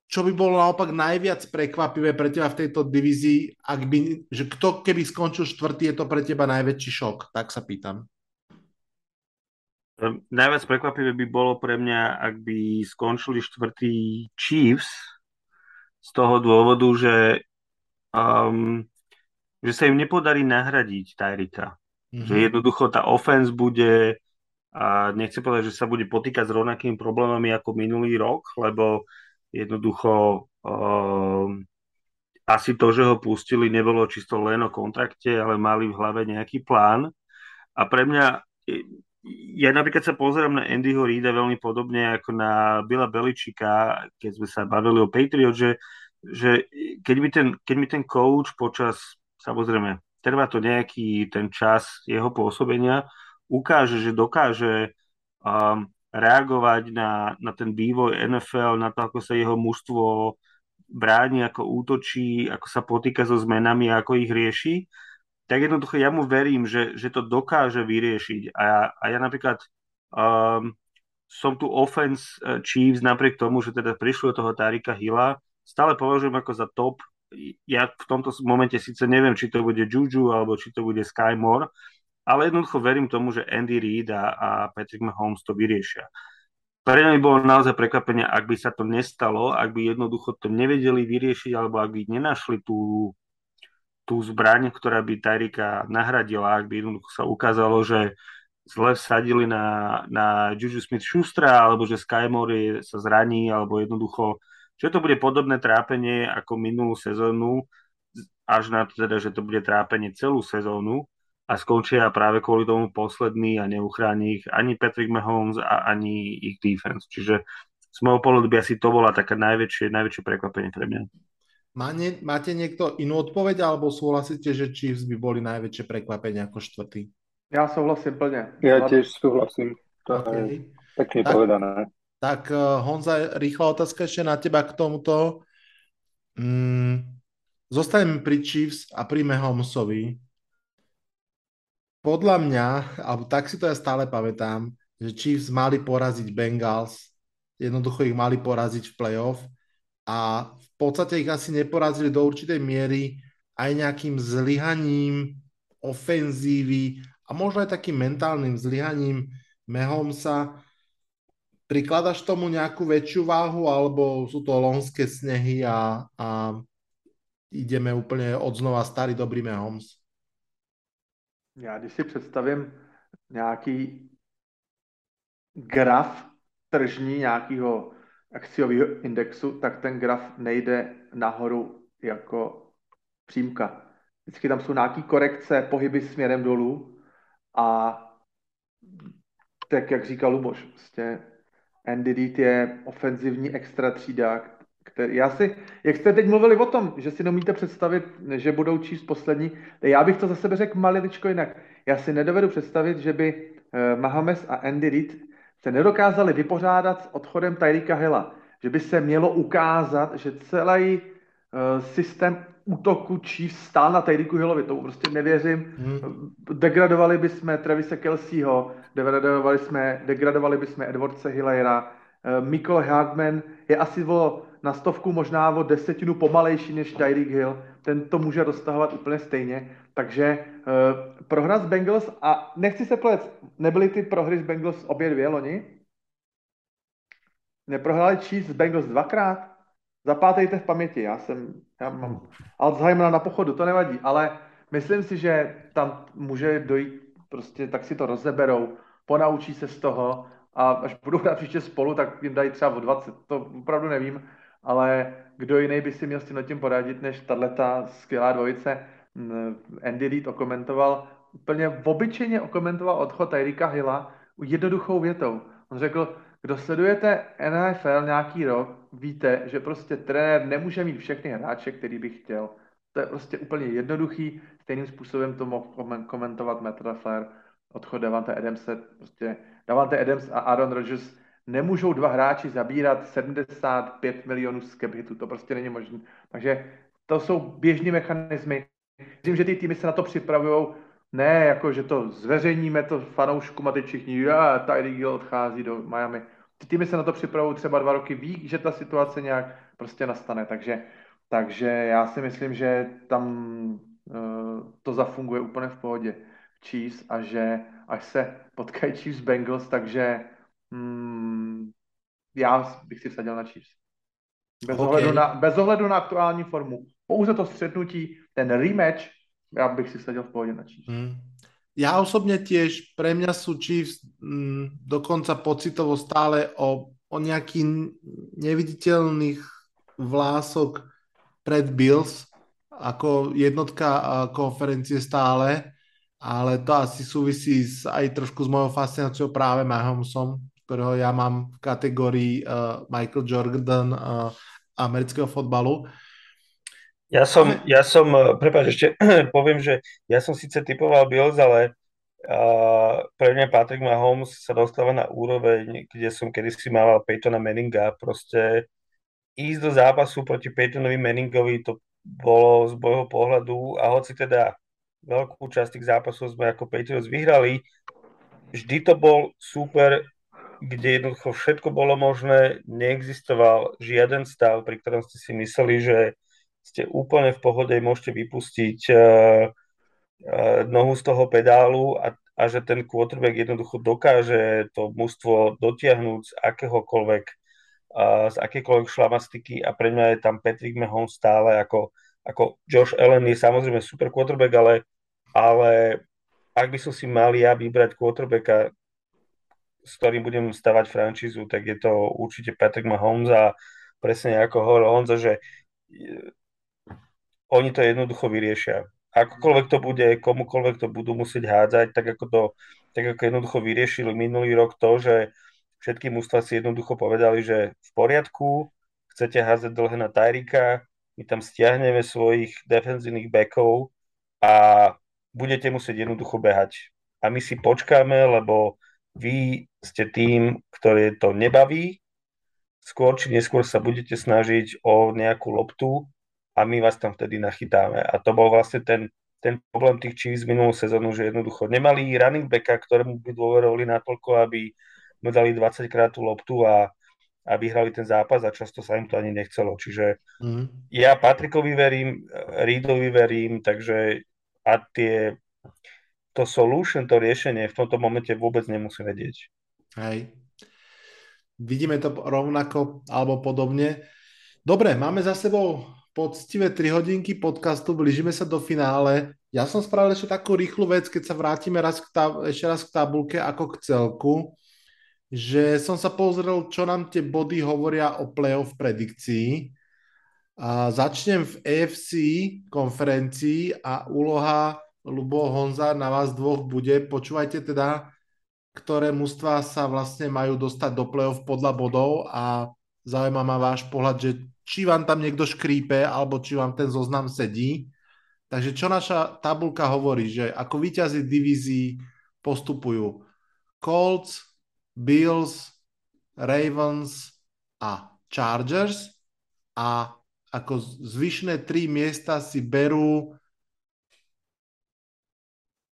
čo by bolo naopak najviac prekvapivé pre teba v tejto divízii, ak by, že kto keby skončil štvrtý, je to pre teba najväčší šok, tak sa pýtam. Ehm, najviac prekvapivé by bolo pre mňa, ak by skončili štvrtý Chiefs z toho dôvodu, že, um, že sa im nepodarí nahradiť Tyrika. Mm-hmm. Že jednoducho tá offense bude, a nechcem povedať, že sa bude potýkať s rovnakými problémami ako minulý rok, lebo jednoducho um, asi to, že ho pustili, nebolo čisto len o kontrakte, ale mali v hlave nejaký plán. A pre mňa ja napríklad sa pozerám na Andyho Reida veľmi podobne ako na Billa Beličika, keď sme sa bavili o Patriot, že, že keď, mi ten, keď mi ten coach počas, samozrejme, trvá to nejaký ten čas jeho pôsobenia, ukáže, že dokáže um, reagovať na, na ten vývoj NFL, na to, ako sa jeho mužstvo bráni, ako útočí, ako sa potýka so zmenami a ako ich rieši, tak jednoducho ja mu verím, že, že to dokáže vyriešiť. A ja, a ja napríklad um, som tu offense uh, Chiefs napriek tomu, že teda prišlo toho Tarika Hilla, stále považujem ako za top. Ja v tomto momente síce neviem, či to bude Juju alebo či to bude Sky Moore, ale jednoducho verím tomu, že Andy Reid a, a Patrick Mahomes to vyriešia. Pre mňa bolo naozaj prekvapenie, ak by sa to nestalo, ak by jednoducho to nevedeli vyriešiť, alebo ak by nenašli tú, tú zbraň, ktorá by Tyrika nahradila, ak by jednoducho sa ukázalo, že zle vsadili na, na Juju Smith-Schustra, alebo že Skymore sa zraní, alebo jednoducho, že to bude podobné trápenie ako minulú sezónu, až na to teda, že to bude trápenie celú sezónu a skončia práve kvôli tomu posledný a neuchráni ich ani Patrick Mahomes a ani ich defense. Čiže z môjho pohľadu by asi to bola taká najväčšie, najväčšie prekvapenie pre mňa. Má ne, máte niekto inú odpoveď, alebo súhlasíte, že Chiefs by boli najväčšie prekvapenie ako štvrtý? Ja súhlasím plne. Ja tiež súhlasím. To okay. je pekne tak, povedané. Tak uh, Honza, rýchla otázka ešte na teba k tomuto. Mm, zostaneme pri Chiefs a pri Mahomesovi. Podľa mňa, alebo tak si to ja stále pamätám, že Chiefs mali poraziť Bengals, jednoducho ich mali poraziť v playoff a v podstate ich asi neporazili do určitej miery aj nejakým zlyhaním ofenzívy a možno aj takým mentálnym zlyhaním Mahomesa. Prikladaš tomu nejakú väčšiu váhu alebo sú to lonské snehy a, a ideme úplne od znova starý dobrý Mahomes? Já když si představím nějaký graf tržní nějakého akciového indexu, tak ten graf nejde nahoru jako přímka. Vždycky tam jsou nějaké korekce, pohyby směrem dolů a tak, jak říkal Luboš, prostě Reid je ofenzivní extra třída, který, já si, jak jste teď mluvili o tom, že si nemůžete představit, že budou číst poslední, já bych to za sebe řekl maliličko jinak. Já si nedovedu představit, že by uh, Mahomes a Andy Reid se nedokázali vypořádat s odchodem Tyrika Hilla. Že by se mělo ukázat, že celý uh, systém útoku Chiefs stál na Tyreeku Hillovi. Tomu prostě nevěřím. Hmm. Degradovali bychom Travise Kelseyho, degradovali jsme, degradovali bychom Edwardse Hillera. Uh, Michael Hardman je asi o, na stovku možná o desetinu pomalejší než Tyreek Hill. Ten to může roztahovat úplně stejně. Takže uh, prohra z Bengals a nechci se plec, nebyly ty prohry z Bengals obě dvě loni? Neprohráli Chiefs z Bengals dvakrát? Zapátejte v paměti, já jsem, já mám Alzheimera na pochodu, to nevadí, ale myslím si, že tam může dojít, prostě tak si to rozeberou, ponaučí se z toho a až budou hrát příště spolu, tak jim dají třeba o 20, to opravdu nevím, ale kdo jiný by si měl s tím tím poradit, než tato skvělá dvojice. Andy Reid okomentoval úplně obyčejně okomentoval odchod Tyrika Hilla jednoduchou větou. On řekl, kdo sledujete NFL nějaký rok, víte, že prostě trenér nemůže mít všechny hráče, který by chtěl. To je prostě úplně jednoduchý. Stejným způsobem to mohl komentovat Matt LaFleur, odchod Davante Adamse. Prostě Davante Adams a Aaron Rodgers nemůžou dva hráči zabírat 75 milionů z cap. To prostě není možné. Takže to jsou běžní mechanismy. Myslím, že ty týmy se na to připravují ne jako, že to zveřejníme to fanouškům a teď všichni, já, Tyreek Hill odchází do Miami. Ty týmy se na to připravují třeba dva roky, ví, že ta situace nějak prostě nastane, takže, takže já si myslím, že tam uh, to zafunguje úplně v pohodě Chiefs a že až se potkají Chiefs Bengals, takže um, já bych si vsadil na Chiefs. Bez, okay. ohledu na, bez ohledu na aktuální formu. Pouze to střetnutí, ten rematch, já bych si vsadil v pohodě na Chiefs. Hmm. Ja osobne tiež, pre mňa sú Chiefs mm, dokonca pocitovo stále o, o nejaký neviditeľných vlások pred Bills ako jednotka konferencie stále, ale to asi súvisí s, aj trošku s mojou fascináciou práve Mahomesom, ktorého ja mám v kategórii uh, Michael Jordan uh, amerického fotbalu. Ja som, ja som, eh, prepáč, ešte poviem, že ja som síce typoval Bills, ale uh, pre mňa Patrick Mahomes sa dostáva na úroveň, kde som kedysi mával Peytona Manninga. Proste ísť do zápasu proti Peytonovi Manningovi, to bolo z môjho pohľadu, a hoci teda veľkú časť tých zápasov sme ako Patriots vyhrali, vždy to bol super, kde jednoducho všetko bolo možné, neexistoval žiaden stav, pri ktorom ste si mysleli, že ste úplne v pohode, môžete vypustiť uh, uh, nohu z toho pedálu a, a že ten quarterback jednoducho dokáže to mužstvo dotiahnuť z akéhokoľvek uh, z akékoľvek šlamastiky a pre mňa je tam Patrick Mahomes stále ako, ako Josh Allen je samozrejme super quarterback, ale, ale ak by som si mal ja vybrať quarterbacka, s ktorým budem stavať frančízu, tak je to určite Patrick Mahomes a presne ako hovoril Honza, že oni to jednoducho vyriešia. Akokoľvek to bude, komukoľvek to budú musieť hádzať, tak ako to tak ako jednoducho vyriešili minulý rok to, že všetky mústva si jednoducho povedali, že v poriadku, chcete házať dlhé na Tyrika, my tam stiahneme svojich defenzívnych backov a budete musieť jednoducho behať. A my si počkáme, lebo vy ste tým, ktorý to nebaví, skôr či neskôr sa budete snažiť o nejakú loptu a my vás tam vtedy nachytáme. A to bol vlastne ten, ten problém tých Chiefs minulú sezónu, že jednoducho nemali running backa, ktorému by dôverovali natoľko, aby mu dali 20 krát tú loptu a, a vyhrali ten zápas a často sa im to ani nechcelo. Čiže mm. ja Patrikovi verím, Reedovi verím, takže a tie to solution, to riešenie v tomto momente vôbec nemusí vedieť. Hej. Vidíme to rovnako alebo podobne. Dobre, máme za sebou poctivé 3 hodinky podcastu, blížime sa do finále. Ja som spravil ešte takú rýchlu vec, keď sa vrátime raz k tab- ešte raz k tabulke ako k celku, že som sa pozrel, čo nám tie body hovoria o playoff predikcii. A začnem v AFC konferencii a úloha Lubo Honza na vás dvoch bude, počúvajte teda, ktoré mužstva sa vlastne majú dostať do play-off podľa bodov a zaujíma ma váš pohľad, že či vám tam niekto škrípe, alebo či vám ten zoznam sedí. Takže čo naša tabulka hovorí, že ako víťazi divízií postupujú Colts, Bills, Ravens a Chargers a ako zvyšné tri miesta si berú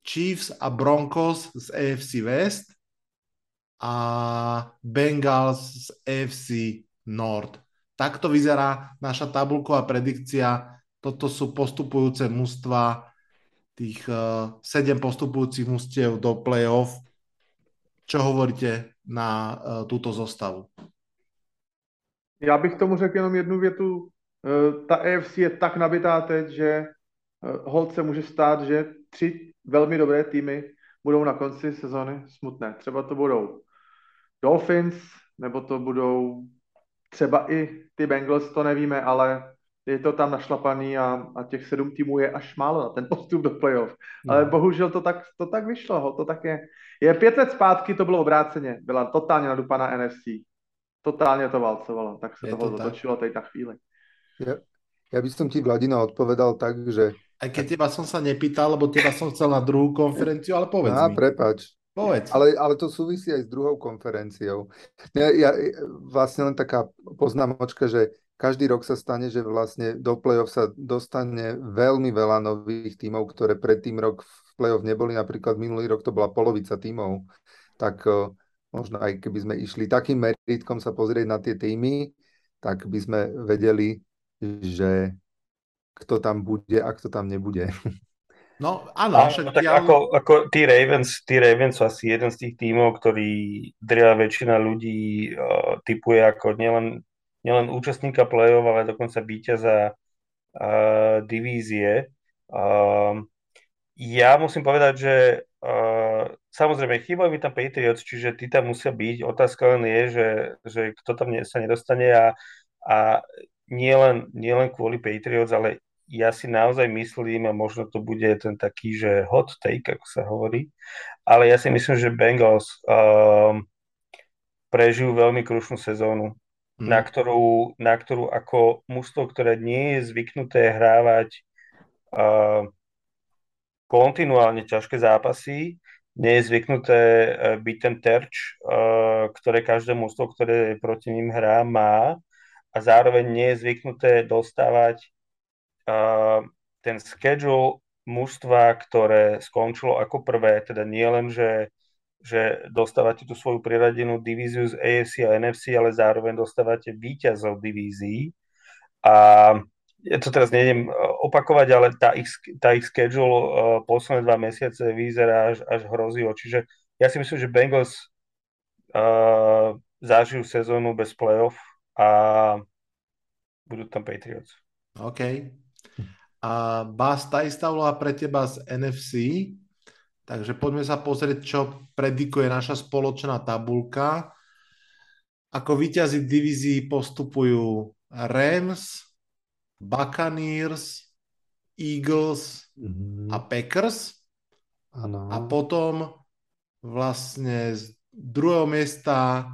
Chiefs a Broncos z AFC West a Bengals z AFC North. Takto vyzerá naša tabulková predikcia. Toto sú postupujúce mužstva, tých uh, sedem postupujúcich mužstiev do play-off. Čo hovoríte na uh, túto zostavu? Já bych tomu řekl jenom jednu větu. Uh, ta AFC je tak nabitá teď, že hold se může stát, že tři velmi dobré týmy budou na konci sezóny smutné. Třeba to budou Dolphins, nebo to budou třeba i ty Bengals, to nevíme, ale je to tam našlapaný a, a těch sedm týmů je až málo na ten postup do playoff. No. Ale bohužel to tak, to tak vyšlo. To tak je. je pět let zpátky to bylo obráceně. Byla totálně nadupaná NFC. Totálně to valcovalo. Tak se je toho to zatočilo tady ta chvíli. Ja, ja by som ti, Vladina, odpovedal tak, že... Aj keď teba som sa nepýtal, lebo teba som chcel na druhú konferenciu, ale povedz Á, mi. prepač. Povedz. Ale, ale to súvisí aj s druhou konferenciou. Ja, ja, vlastne len taká poznámočka, že každý rok sa stane, že vlastne do play-off sa dostane veľmi veľa nových tímov, ktoré predtým rok v play-off neboli. Napríklad minulý rok to bola polovica tímov. Tak možno aj keby sme išli takým meritkom sa pozrieť na tie týmy, tak by sme vedeli, že kto tam bude a kto tam nebude. No áno, však no, tak ja... ako, ako tí, Ravens, tí Ravens sú asi jeden z tých tímov, ktorý drvá väčšina ľudí uh, typuje ako nielen nielen účastníka play-off, ale dokonca víťaza uh, divízie. Uh, ja musím povedať, že uh, samozrejme chýbajú mi tam Patriots, čiže tí tam musia byť. Otázka len je, že, že kto tam sa nedostane a, a nie len, nie len kvôli Patriots, ale ja si naozaj myslím, a možno to bude ten taký, že hot take, ako sa hovorí, ale ja si myslím, že Bengals um, prežijú veľmi krušnú sezónu mm. na, ktorú, na ktorú ako mužstvo, ktoré nie je zvyknuté hrávať uh, kontinuálne ťažké zápasy, nie je zvyknuté uh, byť ten terč, uh, ktoré každé mužstvo, ktoré proti ním hrá, má a zároveň nie je zvyknuté dostávať uh, ten schedule mužstva, ktoré skončilo ako prvé, teda nie len, že že dostávate tú svoju priradenú divíziu z AFC a NFC, ale zároveň dostávate víťazov divízií. A ja to teraz nejdem e, opakovať, ale tá ich, tá ich schedule uh, posledné dva mesiace vyzerá až, až hrozivo. Čiže ja si myslím, že Bengals uh, zažijú sezónu bez playoff a budú tam Patriots. OK. A Bas, tá istá úloha pre teba z NFC. Takže poďme sa pozrieť, čo predikuje naša spoločná tabulka. Ako víťazi divízii postupujú Rams, Buccaneers, Eagles mm-hmm. a Packers. Ano. A potom vlastne z druhého miesta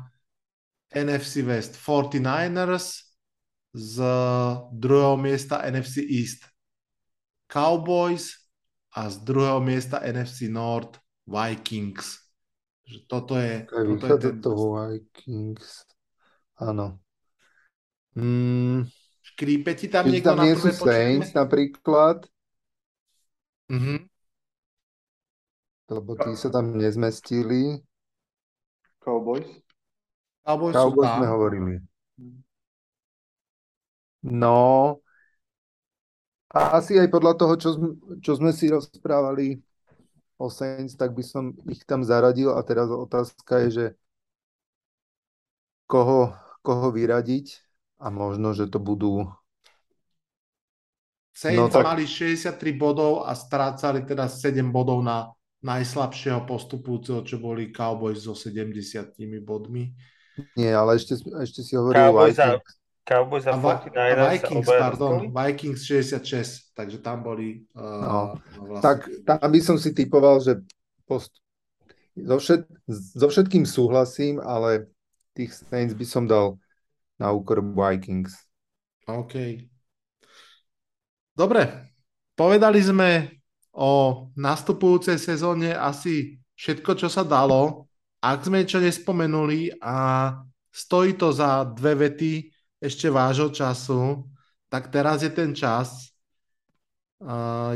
NFC West 49ers, z druhého miesta NFC East Cowboys a z druhého miesta NFC North Vikings. Že toto je... toto je ten... toho Vikings. Áno. Mm. Škrípe ti tam niekto tam na sú Saints napríklad. Mm-hmm. Lebo tí sa tam nezmestili. Cowboys. Cowboys, Cowboys sme hovorili. No, a asi aj podľa toho, čo, sme, čo sme si rozprávali o Saints, tak by som ich tam zaradil a teraz otázka je, že koho, koho vyradiť a možno, že to budú Saints no, tak... mali 63 bodov a strácali teda 7 bodov na najslabšieho postupujúceho, čo boli Cowboys so 70 bodmi. Nie, ale ešte, ešte si hovoril Cowboys Vikings. Cowboys a, a, a Vikings, pardon, Vikings 66, takže tam boli... Uh, no, vlastne... Tak tam by som si typoval, že post... so, všet... so všetkým súhlasím, ale tých Saints by som dal na úkor Vikings. OK. Dobre, povedali sme o nastupujúcej sezóne asi všetko, čo sa dalo. Ak sme niečo nespomenuli a stojí to za dve vety, ešte vášho času, tak teraz je ten čas.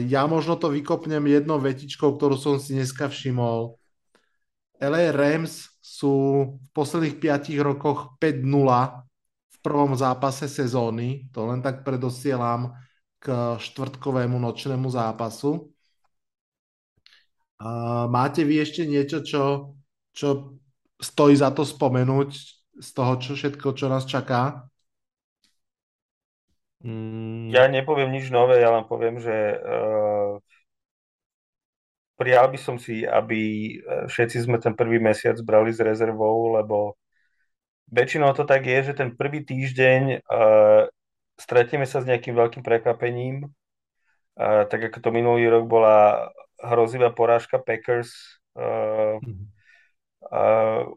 Ja možno to vykopnem jednou vetičkou, ktorú som si dneska všimol. LA Rams sú v posledných 5 rokoch 5-0 v prvom zápase sezóny. To len tak predosielam k štvrtkovému nočnému zápasu. Máte vy ešte niečo, čo, čo stojí za to spomenúť z toho, čo všetko, čo nás čaká? Mm. Ja nepoviem nič nové, ja len poviem, že uh, prijal by som si, aby eh, všetci sme ten prvý mesiac brali s rezervou, lebo väčšinou to tak je, že ten prvý týždeň uh, stretieme sa s nejakým veľkým prekvapením, uh, tak ako to minulý rok bola hrozivá porážka Packers. Uh, uh,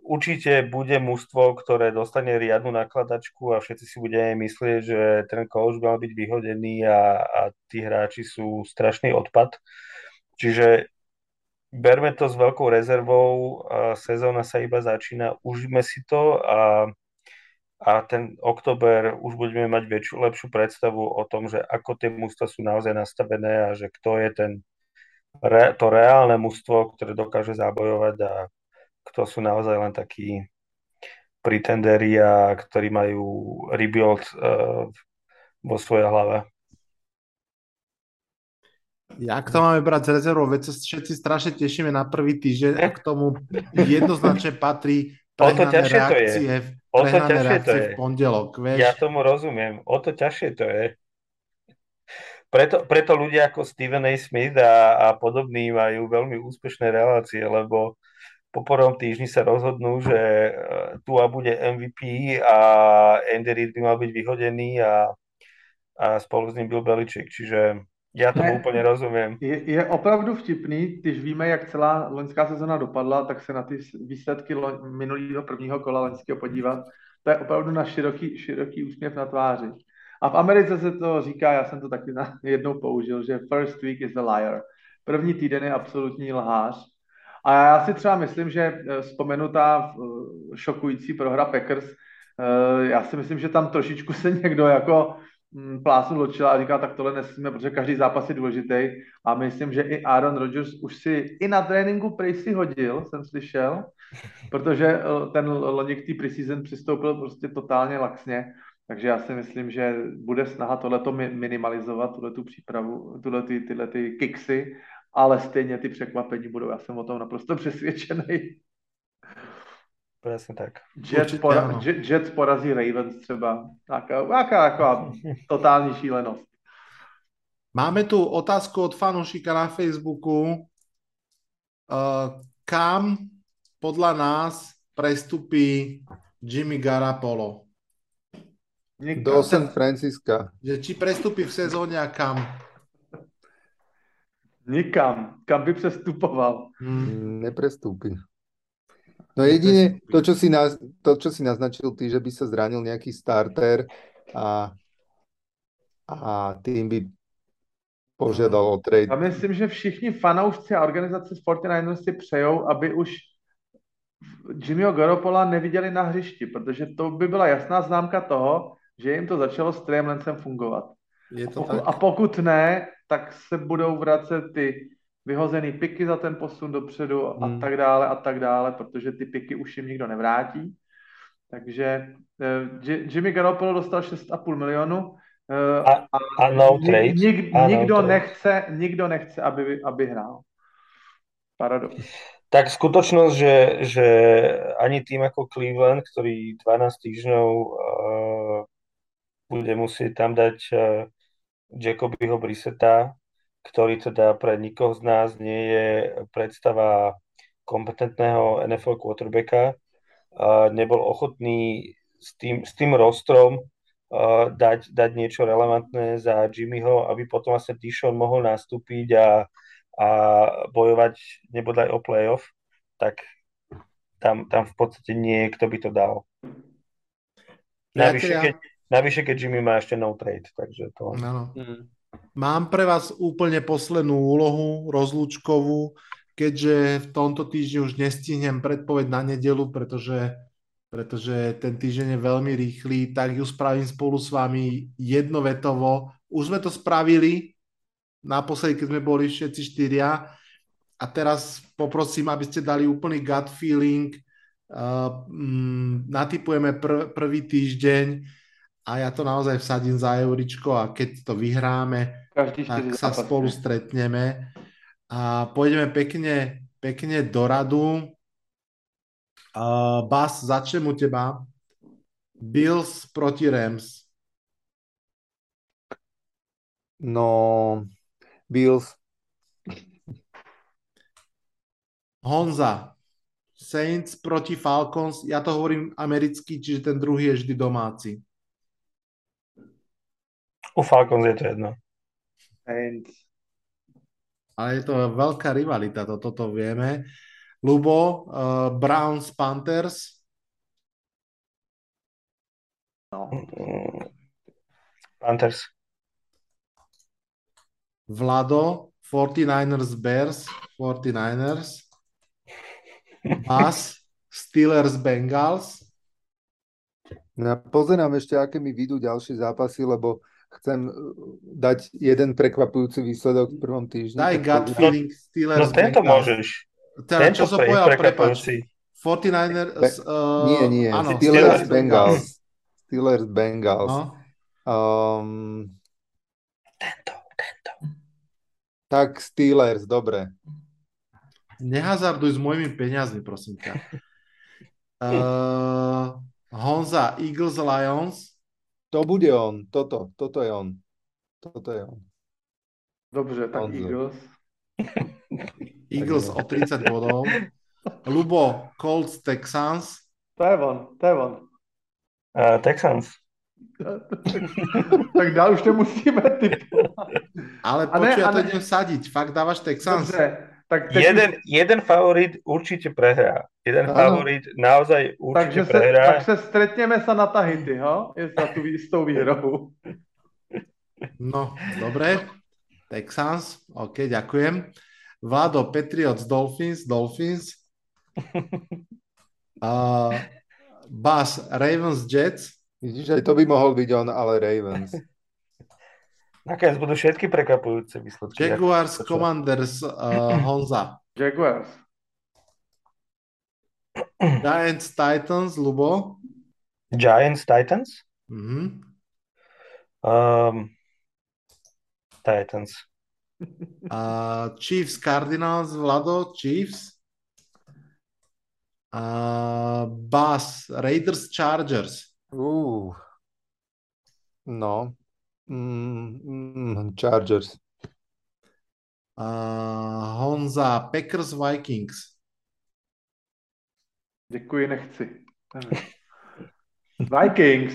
určite bude mužstvo, ktoré dostane riadnu nakladačku a všetci si budeme myslieť, že ten coach mal byť vyhodený a, a tí hráči sú strašný odpad. Čiže berme to s veľkou rezervou, sezóna sa iba začína, užíme si to a a ten október už budeme mať väčšiu, lepšiu predstavu o tom, že ako tie mústva sú naozaj nastavené a že kto je ten, to reálne mústvo, ktoré dokáže zabojovať a kto sú naozaj len takí pretenderi a ktorí majú rebuild uh, vo svojej hlave. Jak to máme brať z rezervou? Veď sa všetci strašne tešíme na prvý týždeň a k tomu jednoznačne patrí prehnané reakcie, to je. O to ťažšie to je. v pondelok, vieš. Ja tomu rozumiem. O to ťažšie to je. Preto, preto ľudia ako Steven A. Smith a, a podobní majú veľmi úspešné relácie, lebo po prvom týždni sa rozhodnú, že e, Tua bude MVP a Andy Reid by mal byť vyhodený a, a spolu s ním byl Beliček. Čiže já tomu ne, úplně rozumím. Je, je opravdu vtipný, když víme, jak celá loňská sezona dopadla, tak se na ty výsledky minulého prvního kola loňského podívat. To je opravdu na široký, široký úsměv na tváři. A v Americe se to říká, já jsem to taky na, jednou použil, že first week is a liar. První týden je absolutní lhář. A já si třeba myslím, že eh, vzpomenutá eh, šokující prohra Packers, eh, já si myslím, že tam trošičku se někdo jako Mm, plásnu do čela a říká, tak tohle nesmíme, protože každý zápas je důležitý. A myslím, že i Aaron Rodgers už si i na tréninku prej si hodil, jsem slyšel, protože ten loni k té preseason přistoupil prostě totálně laxně. Takže já si myslím, že bude snaha tohleto minimalizovat, tuhle tu přípravu, tuhle ty, tyhle ty kiksy, ale stejně ty překvapení budou. Já jsem o tom naprosto přesvědčený. Presne tak. Jets, pora- Jets porazí Ravens třeba. Taká, taká jako totální šílenost. Máme tu otázku od fanúšika na Facebooku. Uh, kam podľa nás prestupí Jimmy Garapolo? Do San Francisca. Že či prestupí v sezóne a kam? Nikam. Kam by přestupoval? Hmm. Neprestúpi. No jedine to, čo si, naz, to, čo si naznačil ty, že by sa zranil nejaký starter a, a tým by požiadal o trade. Já myslím, že všichni fanoušci a organizace 49ers si přejou, aby už Jimmyho Garopola neviděli na hřišti, protože to by byla jasná známka toho, že jim to začalo s Treyem Lancem fungovat. Je to a, pokud, tak. a pokud ne, tak se budou vracet ty vyhozený piky za ten posun dopředu a hmm. tak dále a tak dále, protože ty piky už jim nikdo nevrátí. Takže uh, Jimmy Garoppolo dostal 6,5 milionu uh, a, a, a no trade. Nik, a no nikdo, no nechce, nikdo nechce, aby, aby hrál. Paradox. Tak skutočnosť, že, že ani tým ako Cleveland, ktorý 12 týždňov uh, bude musieť tam dať uh, Jacobyho Briseta, ktorý teda pre nikoho z nás nie je predstava kompetentného NFL quarterbacka, nebol ochotný s tým, s tým rostrom dať, dať niečo relevantné za Jimmyho, aby potom vlastne Dishon mohol nastúpiť a, a bojovať nebodaj o playoff, tak tam, tam v podstate nie, kto by to dal. Navyše, keď, navyše, keď Jimmy má ešte no trade, takže to... No. Mm. Mám pre vás úplne poslednú úlohu, rozlúčkovú, keďže v tomto týždni už nestihnem predpoveď na nedelu, pretože, pretože ten týždeň je veľmi rýchly, tak ju spravím spolu s vami jednovetovo. Už sme to spravili naposledy, keď sme boli všetci štyria a teraz poprosím, aby ste dali úplný gut feeling. Uh, mm, natypujeme pr- prvý týždeň a ja to naozaj vsadím za euričko a keď to vyhráme, Každý tak sa zápasy. spolu stretneme a pôjdeme pekne, pekne do radu. Uh, Bas, začnem u teba. Bills proti Rams. No, Bills. Honza. Saints proti Falcons. Ja to hovorím americky, čiže ten druhý je vždy domáci. U Falcons je to jedno. Saints. Ale je to veľká rivalita, to, toto vieme. Lubo, uh, Browns, Panthers. No. Panthers. Vlado, 49ers, Bears, 49ers. Bas, Steelers, Bengals. Ja pozerám ešte, aké mi vidú ďalšie zápasy, lebo chcem uh, dať jeden prekvapujúci výsledok v prvom týždni. Daj gut feeling Steelers, No tento Bengals. môžeš. Teda, Tento čo som pre- povedal, prepač. prekvapujúci. 49ers, uh, Nie, nie, áno, Steelers, Steelers, Bengals. Steelers, Bengals. No. Um, Tento, tento. tak Steelers, dobre. Nehazarduj s mojimi peniazmi, prosím ťa. Uh, Honza, Eagles, Lions. To bude on, toto, toto je on. Toto je on. Dobře, tak Honzo. Eagles. Eagles o 30 bodov. Lubo, Colts, Texans. To je on, to je on. Uh, Texans. tak dál už nemusíme typovat. Ale ne, počuj, ja to ne- idem sadiť. Fakt dávaš Texans? Dobře, tak teď Jeden, jeden favorit určite prehrá. Jeden Áno. favorit naozaj určite takže se, prehrá. tak se stretněme sa na Tahiti, ho? Je za tu s tou výhrou. No, dobre. Texans, OK, ďakujem. Vlado, Patriots, Dolphins, Dolphins. Uh, Bas, Ravens, Jets. Vidíš, aj to by mohol byť on, ale Ravens. Nakoniec budú všetky prekvapujúce výsledky. Jaguars, Ako- Commanders, uh, Honza. Jaguars. Giants, Titans, Lubo. Giants, Titans? Mhm. Um, Titans. Uh, Chiefs, Cardinals, Vlado, Chiefs. Uh, Bas, Raiders, Chargers. Uh. No. Mm, mm, Chargers. Uh, Honza, Packers, Vikings. Děkuji, nechci. Vikings.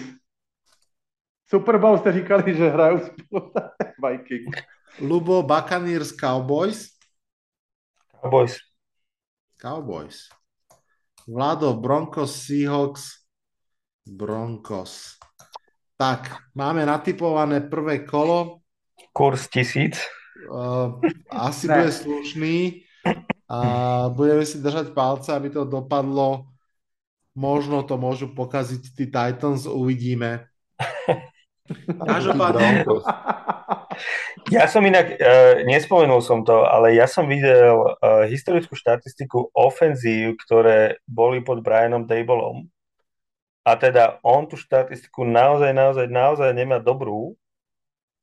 Super Bowl jste říkali, že hrajou spolu. Vikings. Lubo, Buccaneers, Cowboys. Cowboys. Cowboys. Vlado, Broncos, Seahawks, Broncos. Tak, máme natypované prvé kolo. Kurs tisíc. Uh, asi Ne. bude slušný. A budeme si držať palce, aby to dopadlo. Možno to môžu pokaziť tí Titans, uvidíme. Každopádne. Ja som inak, uh, nespomenul som to, ale ja som videl uh, historickú štatistiku ofenzív, ktoré boli pod Brianom Dablom. A teda on tú štatistiku naozaj, naozaj, naozaj nemá dobrú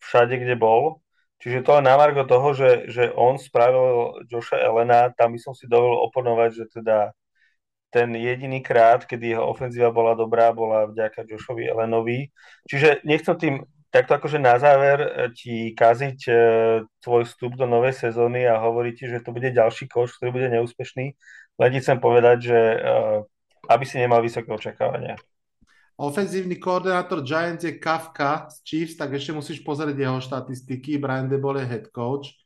všade, kde bol. Čiže to len na margo toho, že, že on spravil Josha Elena, tam by som si dovolil oponovať, že teda ten jediný krát, kedy jeho ofenzíva bola dobrá, bola vďaka Joshovi Elenovi. Čiže nechcem tým takto akože na záver e, ti kaziť e, tvoj vstup do novej sezóny a hovoriť ti, že to bude ďalší koš, ktorý bude neúspešný. Len ti chcem povedať, že e, aby si nemal vysoké očakávania. ofenzívny koordinátor Giants je Kafka z Chiefs, tak ešte musíš pozrieť jeho štatistiky. Brian Debol je head coach.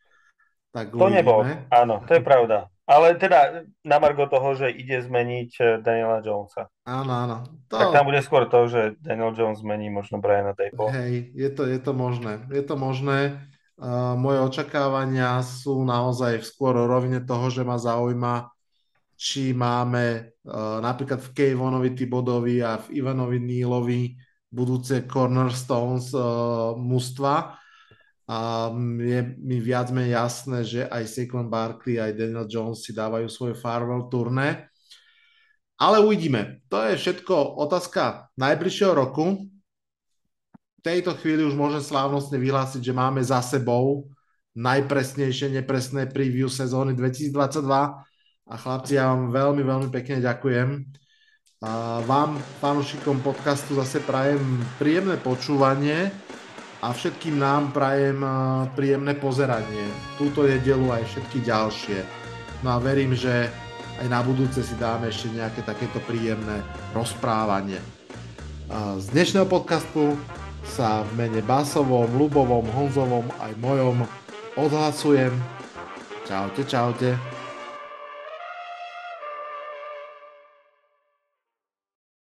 Tak To nebol, uvidíme. áno, to je pravda. Ale teda na margo toho, že ide zmeniť e, Daniela Jonesa. Áno, áno. To, Tak tam bude skôr to, že Daniel Jones zmení možno Briana Dable. Hej, je to, je to možné. Je to možné. Uh, moje očakávania sú naozaj skôr o rovine toho, že ma zaujíma, či máme uh, napríklad v Kejvonovi Tibodovi a v Ivanovi Nílovi budúce cornerstones uh, mužstva. A je mi viac menej jasné, že aj Saquon Barkley, aj Daniel Jones si dávajú svoje farewell turné. Ale uvidíme. To je všetko otázka najbližšieho roku. V tejto chvíli už môžem slávnostne vyhlásiť, že máme za sebou najpresnejšie nepresné preview sezóny 2022. A chlapci, ja vám veľmi, veľmi pekne ďakujem. A vám, fanúšikom podcastu, zase prajem príjemné počúvanie a všetkým nám prajem príjemné pozeranie. Túto nedelu aj všetky ďalšie. No a verím, že aj na budúce si dáme ešte nejaké takéto príjemné rozprávanie. Z dnešného podcastu sa v mene Basovom, Lubovom, Honzovom aj mojom odhlasujem. Čaute, čaute.